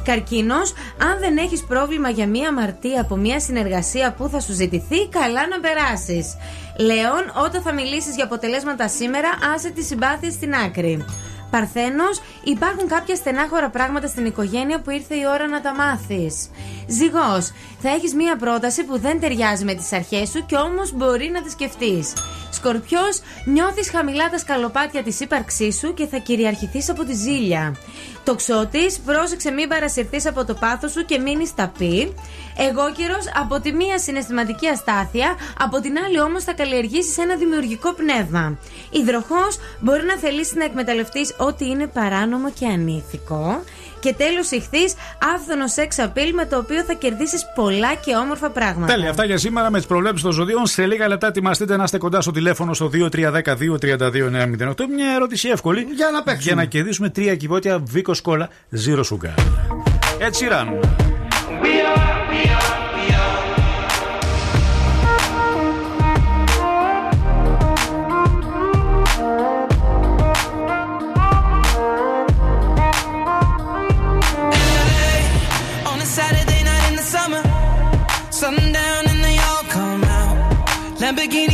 Καρκίνος, αν δεν έχεις πρόβλημα για μία αμαρτία από μία συνεργασία που θα σου ζητηθεί, καλά να περάσεις. Λέων, όταν θα μιλήσεις για αποτελέσματα σήμερα, άσε τη συμπάθεια στην άκρη. Παρθένος, υπάρχουν κάποια στενάχωρα πράγματα στην οικογένεια που ήρθε η ώρα να τα μάθεις. Ζυγός, θα έχεις μία πρόταση που δεν ταιριάζει με τις αρχές σου και όμως μπορεί να τη σκεφτείς. Σκορπιός, νιώθεις χαμηλά τα σκαλοπάτια της ύπαρξής σου και θα κυριαρχηθείς από τη ζήλια. Τοξότη, πρόσεξε μην παρασυρθείς από το πάθος σου και μείνει ταπεί. Εγώ από τη μία συναισθηματική αστάθεια, από την άλλη όμως θα καλλιεργήσεις ένα δημιουργικό πνεύμα. Υδροχός, μπορεί να θελήσεις να εκμεταλλευτείς ό,τι είναι παράνομο και ανήθικο. Και τέλος, ηχθείς, άφθονος σεξ appeal με το οποίο θα κερδίσεις πολλά και όμορφα πράγματα. Τέλεια, αυτά για σήμερα με τις προβλέψεις των ζωδίων. Σε λίγα λεπτά ετοιμαστείτε να είστε κοντά στο τηλέφωνο στο 2310-232-908. Μια ερώτηση εύκολη. Για να παίξουμε. Για να κερδίσουμε τρία κυβότια Βίκο Κόλλα Zero Sugar. Έτσι ραν. Lamborghini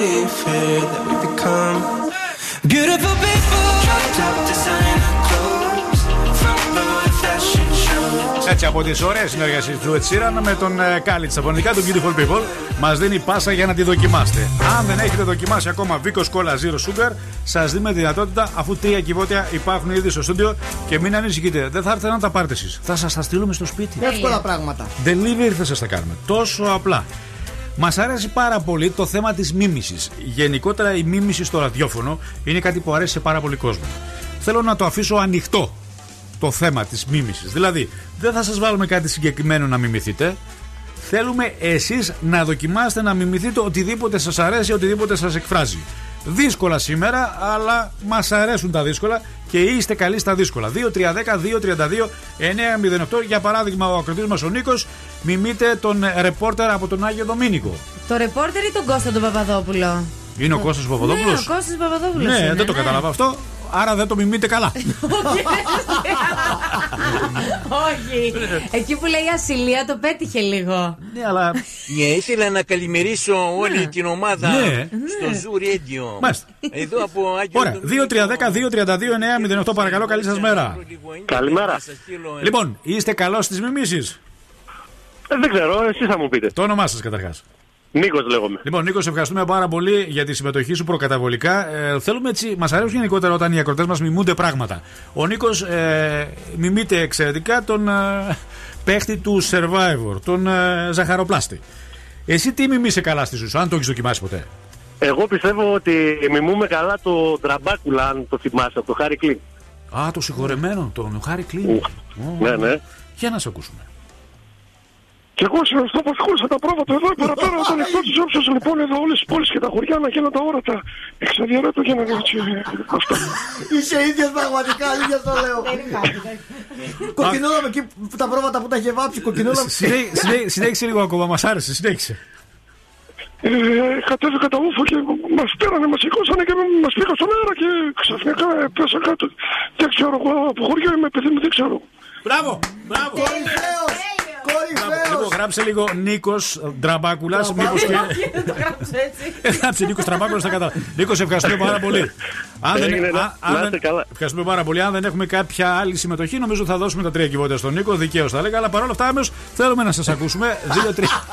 only fear that we become beautiful people. Drop top designer clothes, front row at fashion shows. Έτσι από τις ωραίες συνεργασίες του Ed Sheeran με τον ε, Κάλι τη φωνητικά του Beautiful People μας δίνει πάσα για να τη δοκιμάσετε. Αν δεν έχετε δοκιμάσει ακόμα Vico Cola Zero Sugar, σας δίνουμε δυνατότητα αφού τρία κυβότια υπάρχουν ήδη στο στούντιο και μην ανησυχείτε. Δεν θα έρθετε να τα πάρετε εσείς. Θα σας τα στείλουμε στο σπίτι. Εύκολα πράγματα. Delivery θα σας τα κάνουμε. Τόσο απλά. Μας αρέσει πάρα πολύ το θέμα της μίμησης. Γενικότερα η μίμηση στο ραδιόφωνο είναι κάτι που αρέσει σε πάρα πολύ κόσμο. Θέλω να το αφήσω ανοιχτό το θέμα της μίμησης. Δηλαδή, δεν θα σας βάλουμε κάτι συγκεκριμένο να μιμηθείτε. Θέλουμε εσείς να δοκιμάσετε να μιμηθείτε οτιδήποτε σας αρέσει, οτιδήποτε σας εκφράζει. Δύσκολα σήμερα, αλλά μας αρέσουν τα δύσκολα και είστε καλοί στα δύσκολα. 2-3-10-2-32-908. Για παράδειγμα, ο ακροτής μας ο Νίκος μιμείται τον ρεπόρτερ από τον Άγιο Δομήνικο. Το ρεπόρτερ ή τον Κώστα τον Παπαδόπουλο; Είναι ο Κώστας Ναι, Παπαδόπουλος. ο Κώστας Παπαδόπουλος. Ναι, είναι, δεν το ναι. κατάλαβα αυτό. Άρα δεν το μιμείτε καλά. Όχι. Εκεί που λέει ασυλία το πέτυχε λίγο. Ναι, αλλά. Ναι, ήθελα να καλημερίσω όλη την ομάδα Ναι. στο Zoo Radio. Μάλιστα. Εδώ από Άγιο Ωραία. 2-3-10-2-32-908 παρακαλώ, καλή σας μέρα. Καλημέρα. Λοιπόν, είστε καλός στις μιμήσεις; Ε, δεν ξέρω, εσείς θα μου πείτε. Το όνομά σας καταρχάς. Νίκος λέγομαι. Λοιπόν, Νίκος, σε ευχαριστούμε πάρα πολύ για τη συμμετοχή σου προκαταβολικά. Ε, θέλουμε έτσι, μας αρέσει γενικότερα όταν οι ακροτές μας μιμούνται πράγματα. Ο Νίκος ε, μιμείται εξαιρετικά τον ε, παίχτη του Survivor, τον ε, Ζαχαροπλάστη. Εσύ τι μιμείσαι καλά στη ζωή σου, αν το έχεις δοκιμάσει ποτέ; Εγώ πιστεύω ότι μιμούμε καλά το Τραμπάκουλα, αν το θυμάσαι, από το Χάρη Κλίν. Α, το συγχωρεμένο, τον Χάρη Κλίν. Ναι, ναι. Για να σε ακούσουμε. Και εγώ σε αυτό που χώρισα τα πρόβατα εδώ παραπέρα όταν εκτό τη όψη λοιπόν εδώ όλες τι πόλεις και τα χωριά να γίνουν τα όρατα. Εξαδιαιρέτω για να έτσι. ε, Αυτό. Είσαι ίδιος πραγματικά, αλήθεια το λέω. Κοκκινόλαμε εκεί που τα πρόβατα που τα είχε βάψει, κοκκινόλαμε. Συνέ- συνέ- Συνέχισε λίγο ακόμα, μας άρεσε, συνέχισε. Ε, κατέβηκα τα ούφο και μας πέρανε, μας σηκώσανε και μας πήγα στον αέρα και ξαφνικά ε, πέσα κάτω. Δεν ξέρω εγώ από χωριό είμαι παιδί μου, δεν ξέρω. Μπράβο, μπράβο. Κορυφαίος, κορυφαίος. Λοιπόν, γράψε λίγο Νίκος Ντραμπάκουλας. Μήπως και. Δεν το γράψω έτσι. Γράψε Νίκος Ντραμπάκουλας, θα κατά. Νίκος, σε ευχαριστούμε πάρα πολύ. Αν δεν- Έγινε, να- α- αν να δεν- είστε καλά. Ευχαριστούμε πάρα πολύ. Αν δεν έχουμε κάποια άλλη συμμετοχή, νομίζω θα δώσουμε τα τρία κυβότια στον Νίκο. Δικαίως θα έλεγα. Αλλά παρόλα αυτά, αμέσως θέλουμε να σας ακούσουμε. Δύο-τρία.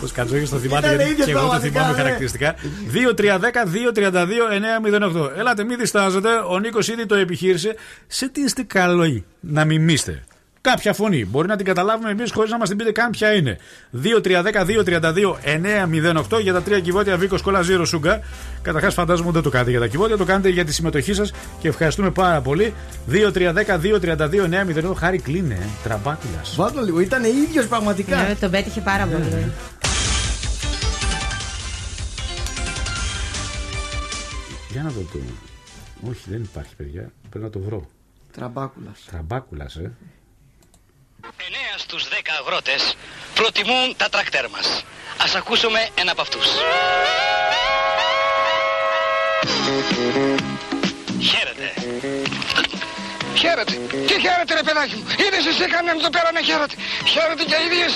Πώς Κατζόγη το θυμάται, Ήταν γιατί ίδιος και εγώ το πραγματικά, θυμάμαι ναι. χαρακτηριστικά. 2-3-10-2-32-9-08. Ελάτε, μην διστάζετε. Ο Νίκος ήδη το επιχείρησε. Σε τι είστε καλοί να μιμήστε. Κάποια φωνή. Μπορεί να την καταλάβουμε εμείς χωρίς να μας την πείτε καν ποια είναι. 2-3-10-2-32-9-08 για τα τρία κυβότια Βίκος Κόλλα Ζήρο Σούγκα. Καταρχάς, φαντάζομαι δεν το κάνετε για τα κυβότια, το κάνετε για τη συμμετοχή σας και ευχαριστούμε πάρα πολύ. 2-3-10-2-32-9-08. Χάρη κλείνε, ε. τραμπάκουλα. Βάλτε λίγο, ήταν ίδιος πραγματικά. Ναι, τον πέτυχε πάρα πολύ. Για να δω το. Όχι, δεν υπάρχει, παιδιά. Πρέπει να το βρω. Τραμπάκουλας. Τραμπάκουλας, ε. 9 στους 10 αγρότες προτιμούν τα τρακτέρ μας. Ας ακούσουμε ένα από αυτούς. Χαίρετε. Χαίρετε. Τι χαίρετε ρε παιδάκι μου. Είδες εσύ κανέναν εδώ πέρα να χαίρεται. Χαίρετε και οι ίδιες.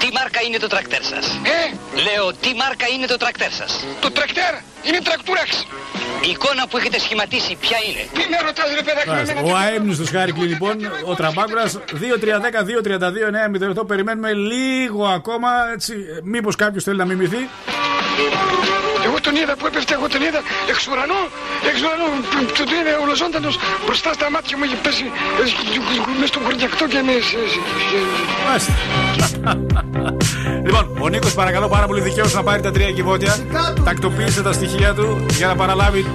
Τι μάρκα είναι το τρακτέρ σας; Ε, Λέω, τι μάρκα είναι το τρακτέρ σας; το τρακτέρ είναι τρακτούραξ. Η εικόνα που έχετε σχηματίσει ποια είναι; Τι με ρωτάς ρε παιδάκι μου. Μάλιστα. εμένα Ο τι- αείμνηστο Χάρρυ Κλυνν λοιπόν, ο Τραμπάκουλα 2-3-10-2-32-9-08. Περιμένουμε λίγο ακόμα. Έτσι, μήπως κάποιος θέλει να μιμηθεί. Εγώ τον είδα που έπεφτε, εγώ τον είδα εξ ουρανού, εξ ουρανού, του- του είναι ολοζώντανος, μπροστά στα μάτια μου είχε πέσει ε, μες στον κορδιακτό και με... Μάλιστα. λοιπόν, ο Νίκος παρακαλώ πάρα πολύ δικαίως να πάρει τα τρία κυβότια. Τακτοποίησε τα στοιχεία του για να παραλάβει.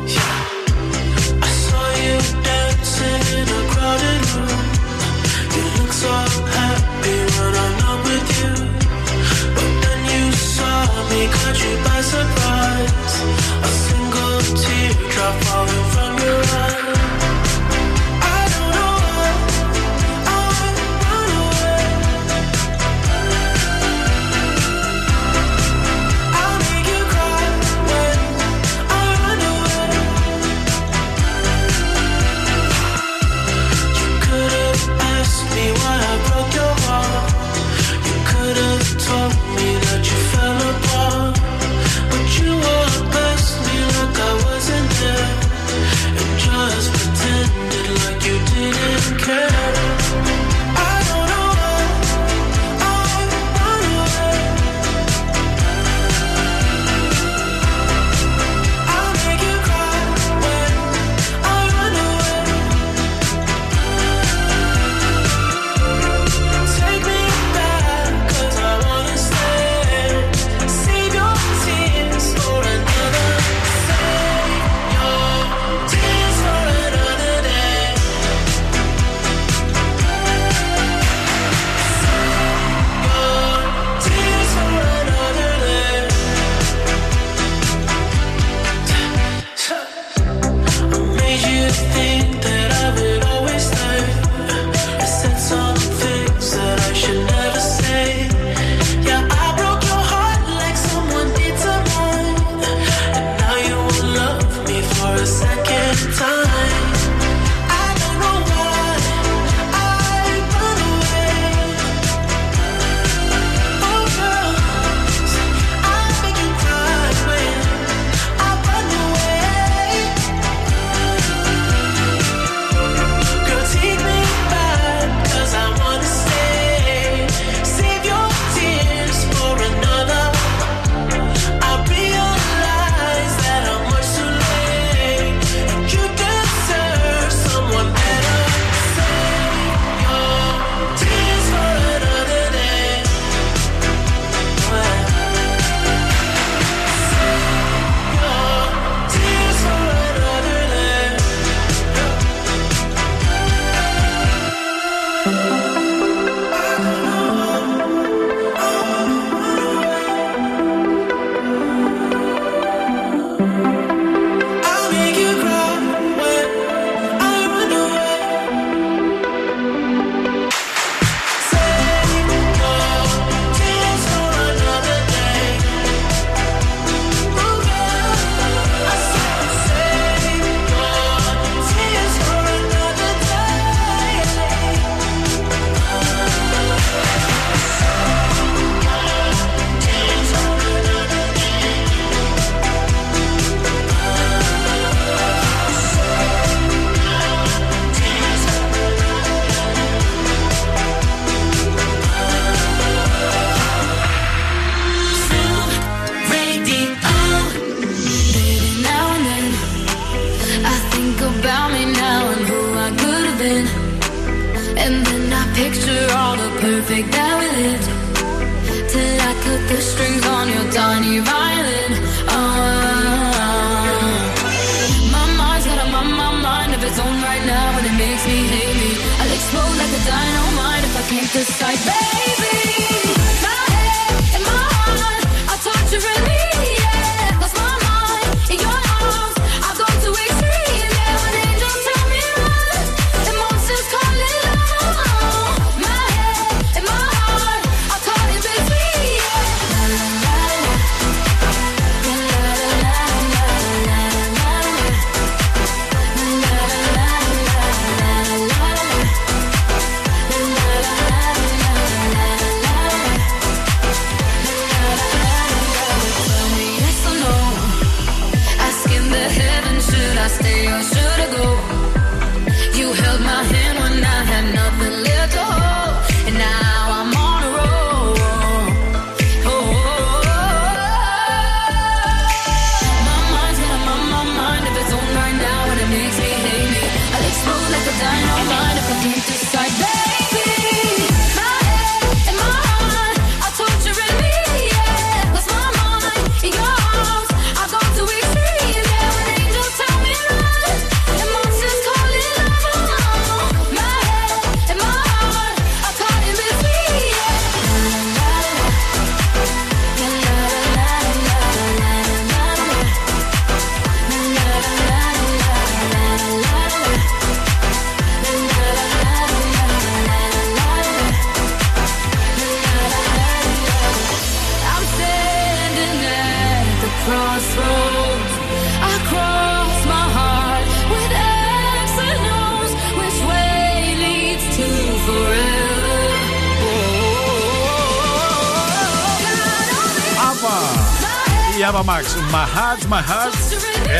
Η Άβα Max. My heart, my heart.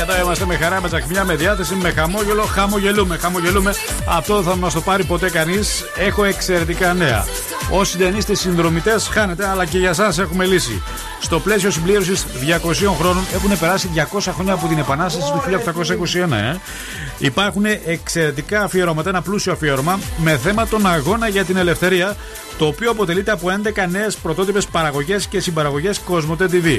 Εδώ είμαστε με χαρά, με τσακμιά, με διάθεση, με χαμόγελο. Χαμογελούμε, χαμογελούμε. Αυτό δεν θα μας το πάρει ποτέ κανείς. Έχω εξαιρετικά νέα. Όσοι δεν είστε συνδρομητές, χάνετε, αλλά και για εσά έχουμε λύση. Στο πλαίσιο συμπλήρωσης 200 χρόνων έχουν περάσει 200 χρόνια από την Επανάσταση του 1821. Ε. Υπάρχουν εξαιρετικά αφιερώματα, ένα πλούσιο αφιέρωμα με θέμα τον αγώνα για την ελευθερία, το οποίο αποτελείται από 11 νέες πρωτότυπες παραγωγές και συμπαραγωγές Κοσμοτέ TV.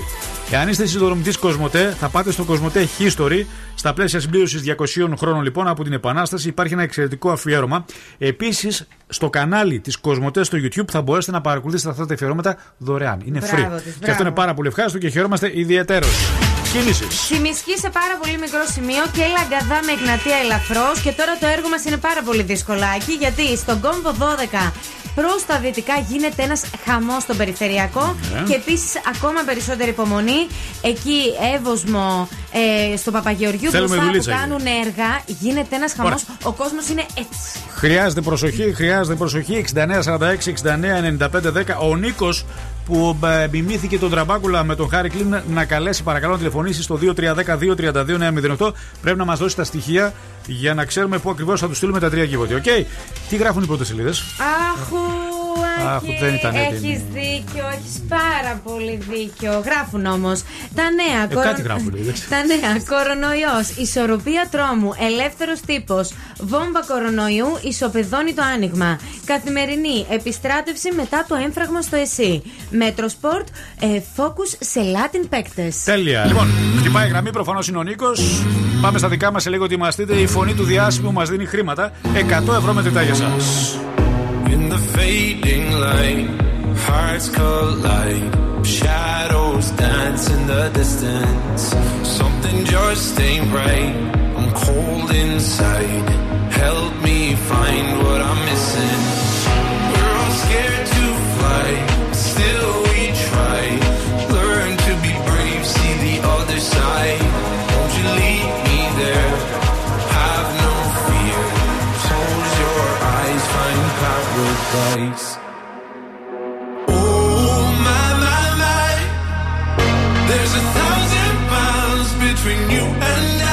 Εάν είστε συνδρομητής Κοσμοτέ, θα πάτε στο Κοσμοτέ History. Στα πλαίσια συμπλήρωσης 200 χρόνων λοιπόν από την Επανάσταση υπάρχει ένα εξαιρετικό αφιέρωμα. Επίσης, στο κανάλι της Κοσμοτέ στο YouTube θα μπορέσετε να παρακολουθήσετε αυτά τα αφιερώματα δωρεάν. Είναι Μπράβο free. της, Και μπράβο. αυτό είναι πάρα πολύ ευχάριστο και χαιρόμαστε ιδιαίτερως. Κίνηση. Τσιμισκή σε πάρα πολύ μικρό σημείο και λαγκαδά με Εγνατία ελαφρώς. Και τώρα το έργο μας είναι πάρα πολύ δυσκολάκι γιατί στον κόμβο 12 προ τα δυτικά γίνεται ένας χαμός στον περιφερειακό Ναι. και επίσης ακόμα περισσότερη υπομονή. Εκεί Εύωσμο ε, στο Παπαγεωργίου Θέλουμε μπροστά που δουλίτσα κάνουν έργα γίνεται ένας χαμός. Ωραία. Ο κόσμος είναι έτσι. Χρειάζεται προσοχή, χρειάζεται προσοχή. 6946-699510. Ο Νίκος που ε, μιμήθηκε τον Τραμπάκουλα με τον Χάρρυ Κλυνν να καλέσει παρακαλώ να τηλεφωνήσει στο 2310-232-908. Πρέπει να μας δώσει τα στοιχεία για να ξέρουμε πού ακριβώς θα τους στείλουμε τα τρία κιβώτια. Οκ; Τι γράφουν οι πρώτες σελίδες; Αχου, Αχ, δεν ήταν έτοιμη. Έχεις δίκιο, έχεις πάρα πολύ δίκιο. Γράφουν όμως τα νέα. Ε, κάτι γράφουν, δεν ξέρω. Τα νέα. Κορονοϊός, ισορροπία τρόμου, ελεύθερος τύπος, βόμβα κορονοϊού, ισοπεδώνει το άνοιγμα. Καθημερινή επιστράτευση μετά το έμφραγμα στο ΕΣΥ. Μέτρο Σπορτ, ε, focus σε Latin παίκτες. Τέλεια. Λοιπόν, χτυπάει η γραμμή, προφανώς είναι ο Νίκος. Πάμε στα δικά μας σε λίγο ετοιμαστείτε. Η φωνή του διάσημου μας δίνει χρήματα. 100 ευρώ μετρητά για εσά. The fading light, hearts collide. Shadows dance in the distance. Something just ain't right. I'm cold inside. Help me find what I'm missing. We're all scared to fly, still paradise. Oh my my my, there's a thousand miles between you and I.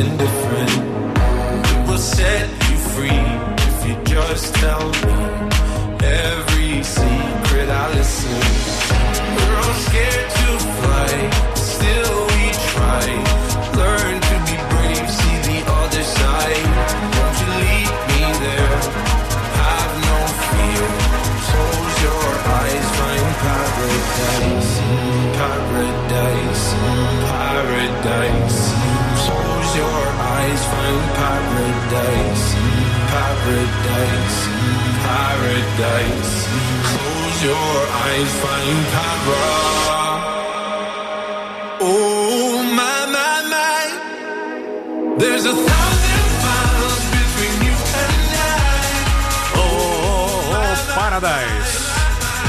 something different. It will set you free if you just tell me paradise, paradise. Close your eyes, find paradise. Oh my my my, there's a thousand miles between you and I. Oh, Paradise.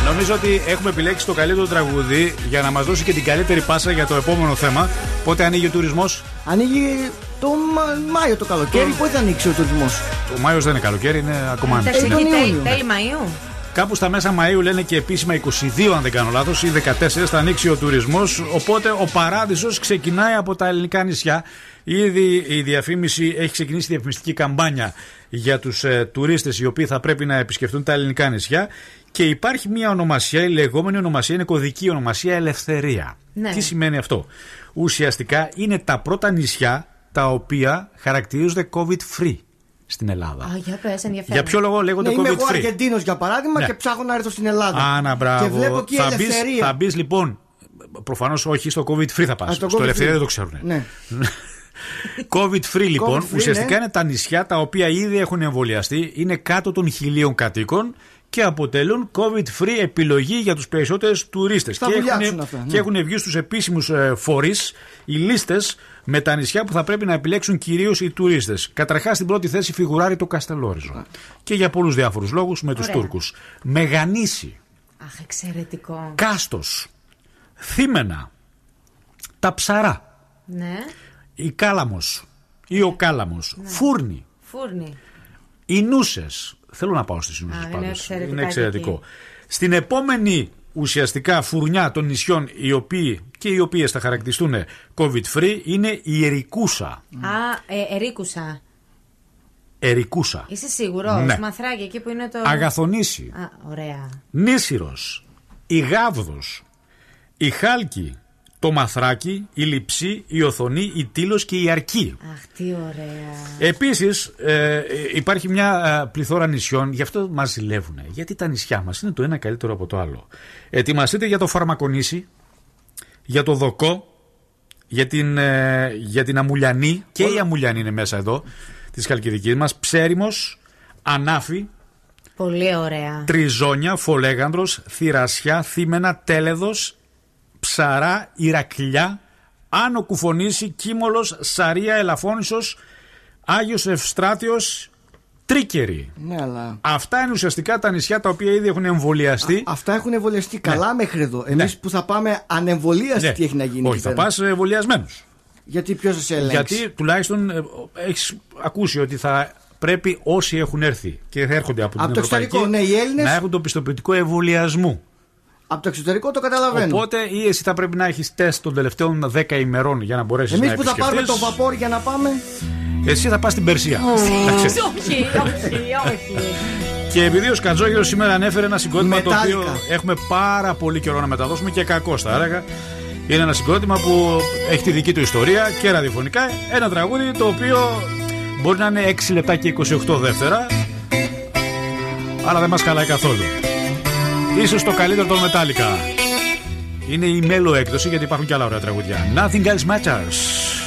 Νομίζω ότι έχουμε επιλέξει το καλύτερο τραγούδι για να μας δώσει και την καλύτερη πάσα για το επόμενο θέμα. Πότε ανοίγει ο τουρισμός; Ανοίγει το Μα- Μάιο το καλοκαίρι. Πότε θα ανοίξει ο τουρισμός; Ο Μάιο δεν είναι καλοκαίρι, είναι ακόμα Θα νωρίς. ξεκινήσει τον τέλη, Ιούνιο. τέλη Μαΐου. Κάπου στα μέσα Μαΐου λένε και επίσημα 22 αν δεν κάνω λάθος ή 14 θα ανοίξει ο τουρισμός οπότε ο παράδεισος ξεκινάει από τα ελληνικά νησιά Ήδη η διαφήμιση έχει ξεκινήσει η διαφημιστική καμπάνια για τους ε, τουρίστες οι οποίοι θα πρέπει να επισκεφτούν τα ελληνικά νησιά και υπάρχει μια ονομασία, η λεγόμενη ονομασία είναι κωδική ονομασία Ελευθερία. Ναι. Τι σημαίνει αυτό; Ουσιαστικά είναι τα πρώτα νησιά τα οποία χαρακτηρίζονται COVID-free στην Ελλάδα. Α, για πες, ενδιαφέρον. Για ποιο λόγο λέγονται Ναι, είμαι εγώ COVID-free. Αργεντίνος για παράδειγμα Ναι. και ψάχνω να έρθω στην Ελλάδα. Άνα, μπράβο. Και βλέπω εκεί θα, μπεις, ελευθερία. θα μπεις λοιπόν. Προφανώς όχι στο COVID free θα πας. Α, Στο, στο COVID ελευθερία free. δεν το ξέρουν. Ναι. COVID free λοιπόν COVID free, ουσιαστικά ναι. είναι τα νησιά τα οποία ήδη έχουν εμβολιαστεί, είναι κάτω των χιλίων κατοίκων και αποτελούν COVID free επιλογή για τους περισσότερους τουρίστες. Θα και βουλιάξουν έχουν, αυτά, ναι. και έχουν βγει στους επίσημους ε, φορείς οι λίστες με τα νησιά που θα πρέπει να επιλέξουν κυρίως οι τουρίστες. Καταρχάς στην πρώτη θέση φιγουράρει το Καστελόριζο. Και για πολλούς διάφορους λόγους με τους Ωραία. Τούρκους. Μεγανήσι. Αχ, εξαιρετικό. Κάστος, Θήμενα, τα ψαρά, Ναι, η Κάλαμος ή ο Κάλαμος, Φούρνη, φούρνη. οι Νούσες. Θέλω να πάω στις Νούσες Α, είναι πάντως. εξαιρετικά Είναι και εξαιρετικό. εκεί. Στην επόμενη ουσιαστικά φουρνιά των νησιών οι οποίοι και οι οποίες θα χαρακτηριστούν COVID free είναι η Ερικούσα. Α, ε, ερίκουσα. Ερικούσα. Είσαι σίγουρος; Ναι. Μαθράκι εκεί που είναι το. Αγαθονήσι. Α, ωραία. Νήσιρος, η Γάβδος, η Χάλκη, το Μαθράκι, η Λιψή, η Οθονή, η Τήλος και η Αρκή. Αχ, τι ωραία. Επίσης ε, υπάρχει μια ε, πληθώρα νησιών, γι' αυτό μας ζηλεύουν. Γιατί τα νησιά μας είναι το ένα καλύτερο από το άλλο. Ετοιμαστείτε για το Φαρμακονήσι, για το Δοκό, για την, ε, για την Αμουλιανή, και η Αμουλιανή είναι μέσα εδώ, της Χαλκιδικής μας, Ψέριμος, Ανάφη, Πολύ ωραία. Τριζόνια, Φολέγανδρος, Θηρασιά, Θήμενα, Τέλεδος, Ψαρά, Ηρακλιά, Άνω Κουφονήσι, Κίμολος, Σαρία, Ελαφώνησος, Άγιος Ευστράτιος, Τρίκερη. Ναι, αλλά. Αυτά είναι ουσιαστικά τα νησιά τα οποία ήδη έχουν εμβολιαστεί. Αυτά έχουν εμβολιαστεί καλά μέχρι εδώ. Εμείς Ναι. που θα πάμε ανεμβολίαστοι, Ναι. τι έχει να γίνει. Όχι, εκεί θα πέρα. πας εμβολιασμένος. Γιατί ποιος θα σε ελέγξει; Γιατί τουλάχιστον έχεις ακούσει ότι θα πρέπει όσοι έχουν έρθει και θα έρχονται από, Από την το Ευρωπαϊκή εξωτερικό, ναι, οι Έλληνες- να έχουν το πιστοποιητικό εμβολιασμού. Από το εξωτερικό το καταλαβαίνω. Οπότε ή εσύ θα πρέπει να έχεις τεστ των τελευταίων 10 ημερών για να μπορέσεις να Εμεί που θα πάρουμε επισκεφτείς. το βαπόρ για να πάμε; Εσύ θα πας στην Περσία. Να ξέρεις. όχι, όχι, όχι. Και επειδή ο Σκατζόγερο σήμερα ανέφερε ένα συγκρότημα το Μετάλλικα. οποίο έχουμε πάρα πολύ καιρό να μεταδώσουμε και κακό θα έλεγα. Είναι ένα συγκρότημα που έχει τη δική του ιστορία και ραδιοφωνικά. Ένα τραγούδι το οποίο μπορεί να είναι 6 λεπτά και 28 δεύτερα. Αλλά δεν μας χαλάει καθόλου. Ίσως το καλύτερο των Metallica. Είναι η μέλο έκδοση γιατί υπάρχουν και άλλα ωραία τραγούδια. Nothing else matters.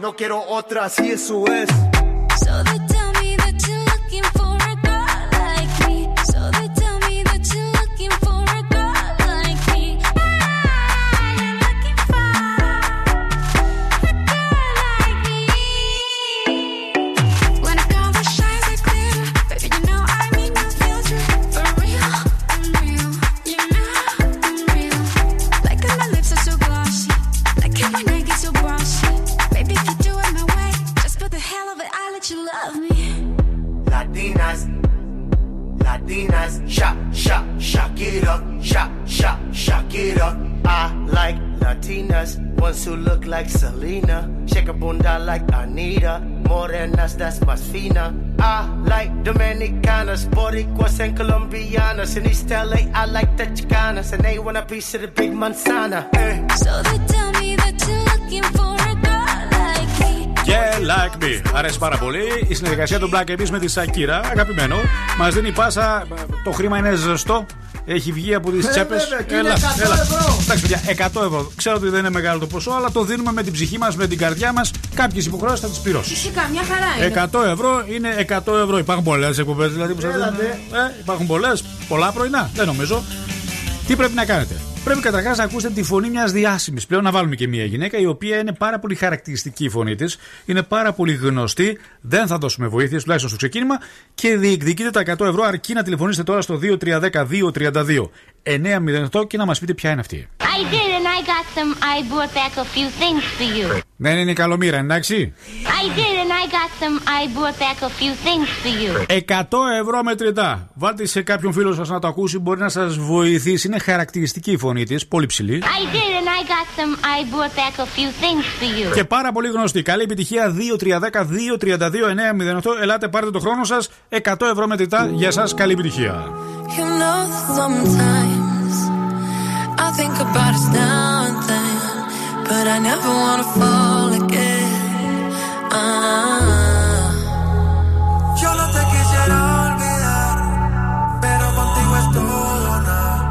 No quiero otra, así eso es. Ones who look like Selena, shake a bunda like Anita, morenas that's más fina. I like Dominicanas, Boricuas and Colombianas. In East LA, I like the Chicanas, and they want a piece of the big manzana. Eh. So they tell me that you're looking for a girl like me. Και like me. Αρέσει πάρα πολύ. Η συνεργασία του Black Eyed Peas με τη Σακύρα, αγαπημένο. Μα δίνει πάσα. Το χρήμα είναι ζεστό. Έχει βγει από τις Ε, τσέπες. βέβαια, και είναι 100 ευρώ. Εντάξει, παιδιά, 100 ευρώ. Ξέρω ότι δεν είναι μεγάλο το ποσό, αλλά το δίνουμε με την ψυχή μας, με την καρδιά μας. Κάποιες υποχρεώσεις θα τις πληρώσεις. Φυσικά, μια χαρά είναι. 100 ευρώ είναι 100 ευρώ. Υπάρχουν πολλές εκπομπές δηλαδή που σας δίνουν. Έλατε. Ε, υπάρχουν πολλές. Πολλά πρωινά. Δεν νομίζω. Τι πρέπει να κάνετε; Πρέπει καταρχάς να ακούσετε τη φωνή μιας διάσημης. Πλέον να βάλουμε και μια γυναίκα η οποία είναι πάρα πολύ χαρακτηριστική η φωνή της. Είναι πάρα πολύ γνωστή. Δεν θα δώσουμε βοήθειες, τουλάχιστον στο ξεκίνημα. Και διεκδικείτε τα 100 ευρώ αρκεί να τηλεφωνήσετε τώρα στο 2310-232 908 και να μας πείτε ποια είναι αυτή. I did, and I got some. I brought back a few things for you. Δεν είναι η καλομήρα, εντάξει. I did, and I got some. I brought back a few things for you. 100 ευρώ μετρητά. Βάλτε σε κάποιον φίλο σας να το ακούσει, μπορεί να σας βοηθήσει. Είναι χαρακτηριστική η φωνή της, πολύ ψηλή. I did, and I got some. I brought back a few things for you. Και πάρα πολύ γνωστή. Καλή επιτυχία 2-3-10-2-32-908. Ελάτε, πάρτε το χρόνο σας. 100 ευρώ μετρητά για εσά. Καλή επιτυχία. You know that sometimes I think about us now but I never wanna fall again. Ah. Yo no te quisiera olvidar, pero contigo es todo nada.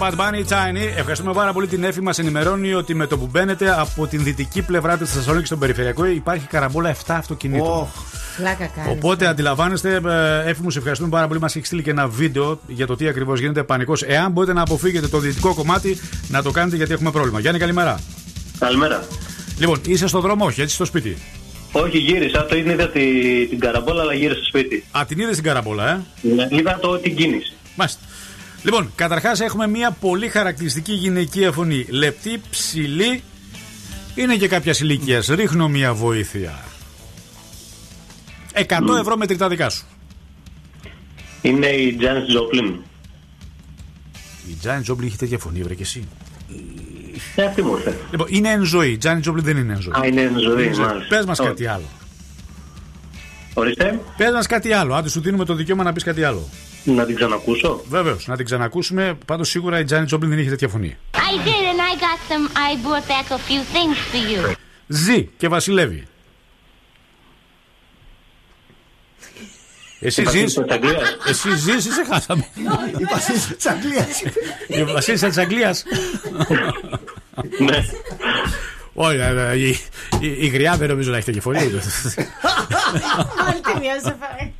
Bad Bunny, Tiny. Ευχαριστούμε πάρα πολύ την Εφη. Μας ενημερώνει ότι με το που μπαίνετε από την δυτική πλευρά της Θεσσαλονίκης στον περιφερειακό υπάρχει καραμπόλα 7 αυτοκινήτων. Πλάκα κάνεις. Οπότε αντιλαμβάνεστε, ε, Εφη μου, σε ευχαριστούμε πάρα πολύ. Μας έχεις στείλει και ένα βίντεο για το τι ακριβώς γίνεται πανικός. Εάν μπορείτε να αποφύγετε το δυτικό κομμάτι, να το κάνετε γιατί έχουμε πρόβλημα. Γιάννη, καλημέρα. Καλημέρα. Λοιπόν, είσαι στο δρόμο, όχι, έτσι στο σπίτι; Όχι, γύρισα. Το είδα τη, την καραμπόλα, αλλά γύρισα στο σπίτι. Α, την είδες την καραμπόλα, ε; Ναι, είδα το, την κίνηση. Μάλιστα. Λοιπόν, καταρχάς έχουμε μια πολύ χαρακτηριστική γυναικεία φωνή. Λεπτή, ψηλή. Είναι και κάποια ηλικία. Ρίχνω μια βοήθεια. 100 ευρώ μετρητά δικά σου. Είναι η Τζάνετ Τζόπλιν. Η Τζάνι Τζόμπλin έχει τέτοια φωνή, βρε και εσύ. Ε, αυτή μου ήρθε. Λοιπόν, είναι εν ζωή. Τζάνι Τζόμπλin δεν είναι εν ζωή. Α, είναι εν ζωή, μάλιστα. Πες μας Όχι. κάτι άλλο. Ορίστε. Πες μας κάτι άλλο. Άντε, σου δίνουμε το δικαίωμα να πεις κάτι άλλο. Να την ξανακούσω; Βεβαίως, να την ξανακούσουμε. Πάντως σίγουρα η Τζάνι Τζόμπλin δεν είχε τέτοια φωνή. I did, and I got some. I brought back a few things for you. Ζει και βασιλεύει. Εσύ Η ζεις, βασίλισσα της Αγγλίας. εσύ ζεις ή σε χάσαμε. Η βασίλισσα της Αγγλίας. Η βασίλισσα της Αγγλίας. Ναι. Όχι, ε, ε, η, η, η γριά δεν νομίζω να έχει τέτοια φωνή. Όλη τη μία σε φάει.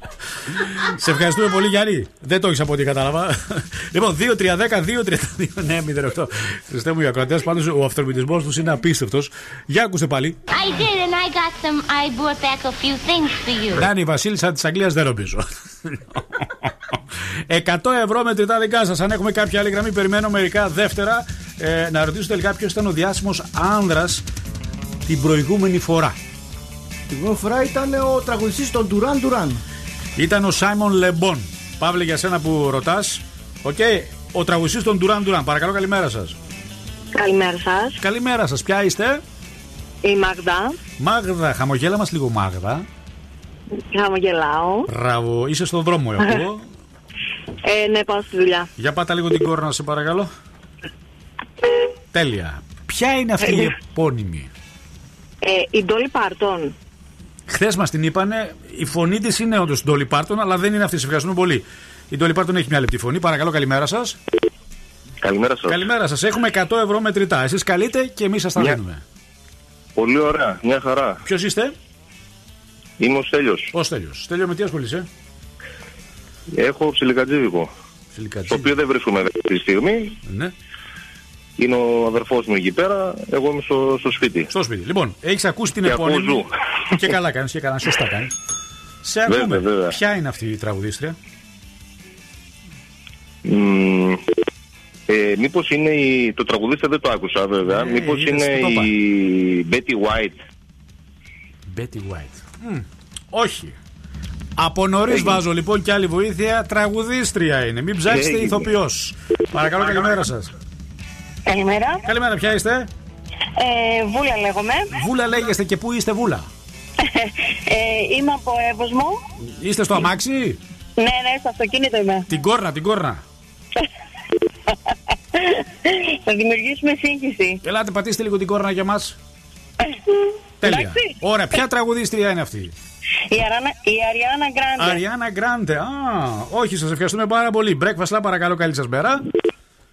Σε ευχαριστούμε πολύ, Γιάννη. Δεν το έχεις από ό,τι κατάλαβα. λοιπόν, 2-3-10-2-32. Ναι, 08. Χριστέ μου, οι ακροατές πάντως ο αυτορμητισμό τους είναι απίστευτος. Για ακούστε πάλι. I did, and I got some. I brought back a few things for you. Να είναι η Βασίλισσα της Αγγλίας, δεν νομίζω. 100 ευρώ μετρητά δικά σας. Αν έχουμε κάποια άλλη γραμμή, περιμένω μερικά δεύτερα. Ε, να ρωτήσω τελικά ποιος ήταν ο διάσημος άνδρας την προηγούμενη φορά. Την πρώτη φορά ήταν ο τραγουδιστής των Duran Duran. Ήταν ο Simon Le Bon. Παύλε για σένα που ρωτάς. Οκ, ο τραγουδιστής των Duran Duran. Παρακαλώ, καλημέρα σας. Καλημέρα σας. Καλημέρα σας, ποια είστε; Η Μαγδά. Μάγδα, χαμογέλα μας λίγο, Μάγδα. Χαμογελάω. Μπράβο, είσαι στον δρόμο, εγώ. Ε, ναι, πάω στη δουλειά. Για πάτα λίγο την κόρνα, σε παρακαλώ. Τέλεια. Ποια είναι αυτή η επώνυμη; Ε, η Ντόλι Πάρτον. Χθες μας την είπανε, η φωνή της είναι όντως Ντόλι Πάρτον, αλλά δεν είναι αυτή. Σε ευχαριστούμε πολύ. Η Ντόλι Πάρτον έχει μια λεπτή φωνή. Παρακαλώ, καλημέρα σας. Καλημέρα σας. Καλημέρα σας. Έχουμε 100 ευρώ μετρητά. Εσείς καλείτε και εμείς σας τα Μια- δίνουμε. Πολύ ωραία, μια χαρά. Ποιος είστε, Είμαι ο Στέλιος. Ο Στέλιος. Στέλιο, με τι ασχολείσαι; Έχω ψιλικατζίδικο. Το οποίο δεν βρίσκομαι αυτή τη στιγμή. Ναι. Είναι ο αδερφός μου εκεί πέρα. Εγώ είμαι στο, στο σπίτι. Στο σπίτι. Λοιπόν, έχεις ακούσει την Και επώνυμη. ακούω και καλά κάνεις και καλά. Σωστά κάνεις. Σε Βέβαια, ακούμε. βέβαια. Ποια είναι αυτή η τραγουδίστρια; Μ, ε, μήπως είναι η... Το τραγουδίστρια δεν το άκουσα βέβαια. Ναι, μήπως είδες, είναι το είπα. η Betty White. Betty White. Μμ, όχι. Από νωρίς βάζω λοιπόν και άλλη βοήθεια. Τραγουδίστρια είναι. Μην ψάξετε Έγινε. ηθοποιός. Παρακαλώ, καλημέρα σας. Καλημέρα. Καλημέρα, ποια είστε; Ε, Βούλα λέγομαι. Βούλα λέγεστε και πού είστε, Βούλα; Ε, είμαι από Εύωσμο. Είστε στο αμάξι; Ναι, ναι, στο αυτοκίνητο είμαι. Την κόρνα, την κόρνα. Θα δημιουργήσουμε σύγχυση. Ελάτε, πατήστε λίγο την κόρνα για μας. Τέλεια. Εντάξει. Ωραία, ποια τραγουδίστρια είναι αυτή; Η, Αράνα, η Αριάννα Γκράντε. Αριάννα Γκράντε. Α, όχι, σας ευχαριστούμε πάρα πολύ. Breakfast Lab, παρακαλώ, καλή σας μέρα.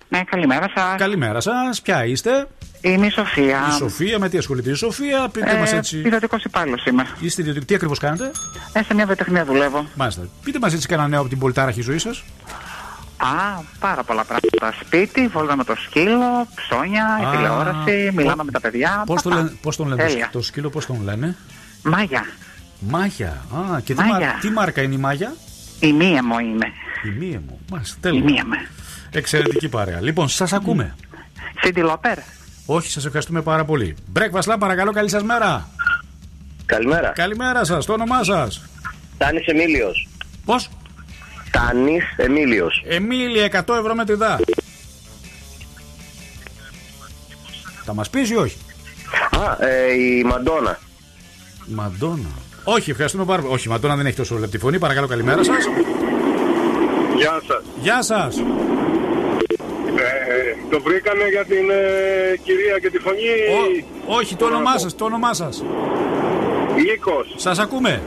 Ναι, καλημέρα σας. Καλημέρα σας. Ποια είστε; Είμαι η Σοφία. Η Σοφία, με τι ασχολείται η Σοφία, πείτε Ε, μας έτσι. Ιδιωτικός υπάλληλος είμαι. Είστε ιδιωτικό. Τι ακριβώς κάνετε; Ε, σε μια βιοτεχνία δουλεύω. Μάλιστα. Πείτε μας έτσι κανένα νέο από την πολυτάραχη ζωή σας. Α, πάρα πολλά πράγματα. Σπίτι, βόλτα με το σκύλο, ψώνια, Α, η τηλεόραση, μιλάμε πο- με τα παιδιά. Πώς το, Παπα. λένε- πώς τον λένε το Τέλεια. σκ- το σκύλο, πώς τον λένε; Μάγια. Μάγια. Α, και τι, Μάγια. μα- τι μάρκα είναι η Μάγια; Η μία μου είμαι. Η μία μου. Μάλιστα, τέλεια. Η μία μου. Εξαιρετική παρέα. Λοιπόν, σας ακούμε. Σίντι Λόπερ. Όχι, σας ευχαριστούμε πάρα πολύ. Breakfast Lab, παρακαλώ, καλή σας μέρα. Καλημέρα. Καλημέρα σας, το όνομά σας. Τάνης Εμίλιος. Πώς; Τάνης Εμίλιος. Εμίλια, 100 ευρώ μετρητά. Θα μας πεις ή όχι; Α, ε, η Μαντόνα. Μαντόνα. Όχι, ευχαριστούμε πάρα πολύ. Όχι, η Μαντόνα δεν έχει τόσο λεπτή φωνή. Παρακαλώ, καλημέρα σας. Γεια σας. Γεια σας. Ε, το βρήκανε για την ε, κυρία και τη φωνή. Όχι, το όνομά σας, το όνομά σας. Νίκος. Σας ακούμε.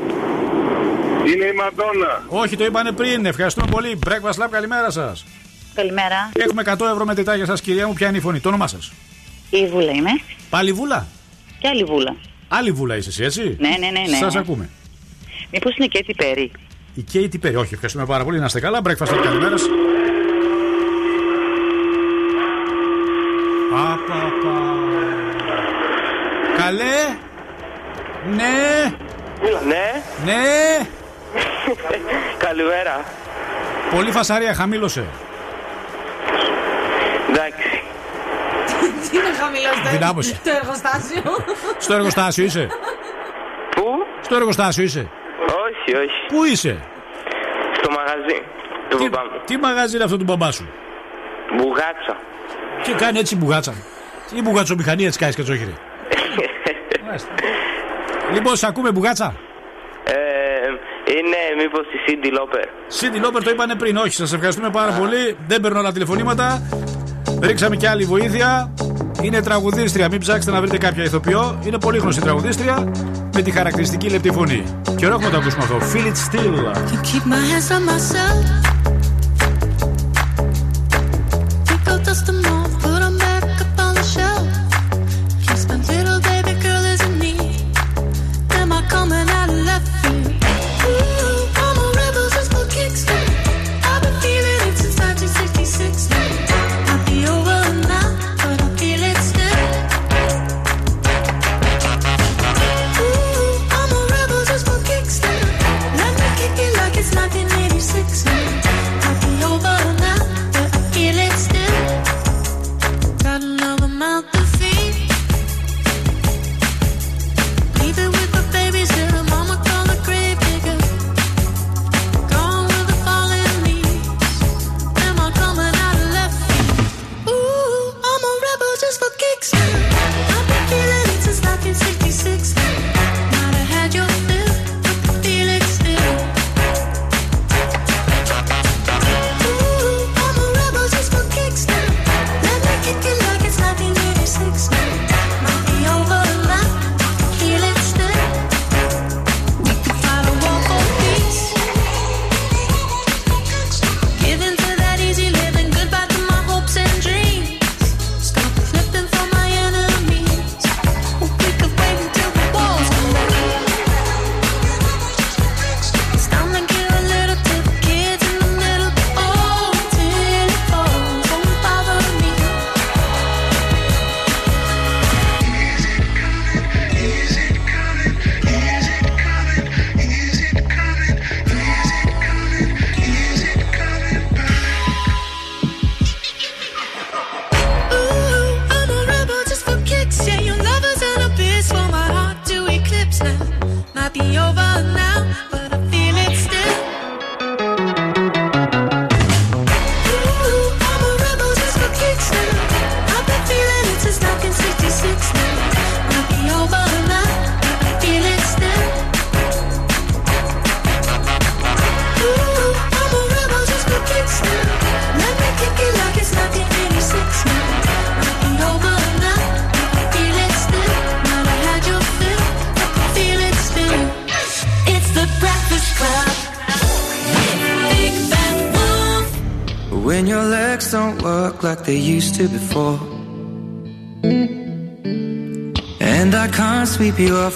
Είναι η Μαντόνα. Όχι, το είπανε πριν. Ευχαριστούμε πολύ. Breakfast Lab, καλημέρα σας. Καλημέρα. Έχουμε 100 ευρώ μετρητά για σας, κυρία μου. Ποια είναι η φωνή, το όνομά σας; Η Βούλα είμαι. Πάλι βούλα; Και άλλη Βούλα. Άλλη βούλα είσαι εσύ, έτσι; Ναι, ναι, ναι. ναι. Σας ακούμε. Μήπως είναι και έτσι Πέρι. Η Κέιτι Πέρι. Όχι, ευχαριστούμε πάρα πολύ. Να είστε καλά. Breakfast από καλημέρα. Ναι. Ναι. Ναι. Καλημέρα. Πολύ φασαρία, χαμήλωσε. Εντάξει. Τι είναι χαμηλός Δυνάμωσε. το εργοστάσιο; Στο εργοστάσιο είσαι; Πού; Στο εργοστάσιο είσαι; Όχι, όχι. Πού είσαι; Στο μαγαζί του Τι, μπαμπά μου. τι μαγαζί είναι αυτό του μπαμπά σου; Μπουγάτσα. Και κάνει έτσι μπουγάτσα. Τι μπουγατσομηχανία έτσι κάνεις κατσόχυρη. λοιπόν, σε ακούμε μπουγάτσα. Ε, είναι μήπως η Cindy Lauper. Σίντι Λόπερ το είπανε πριν. Όχι, σας ευχαριστούμε πάρα πολύ. Δεν παίρνω άλλα τηλεφωνήματα. Ρίξαμε και άλλη βοήθεια. Είναι τραγουδίστρια. Μην ψάξετε να βρείτε κάποια ηθοποιό. Είναι πολύ γνωστή τραγουδίστρια με τη χαρακτηριστική λεπτή φωνή. Και ωραίο έχουμε το ακούσουμε αυτό. Feel it still. Keep my hands on myself. Pick up dust them off,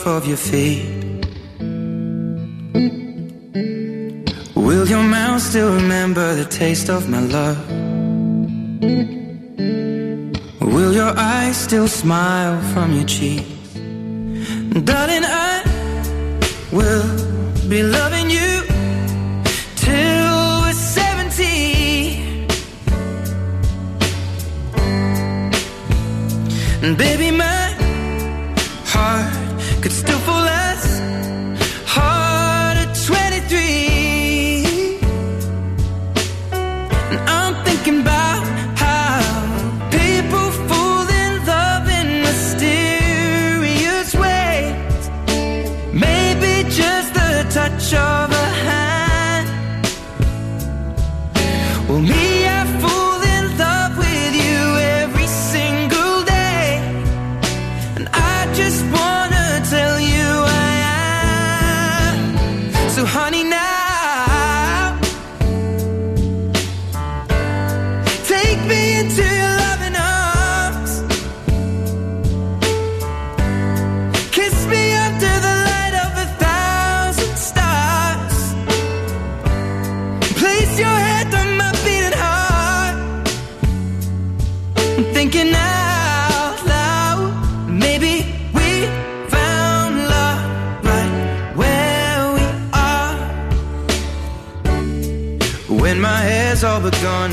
of your feet. Will your mouth still remember the taste of my love?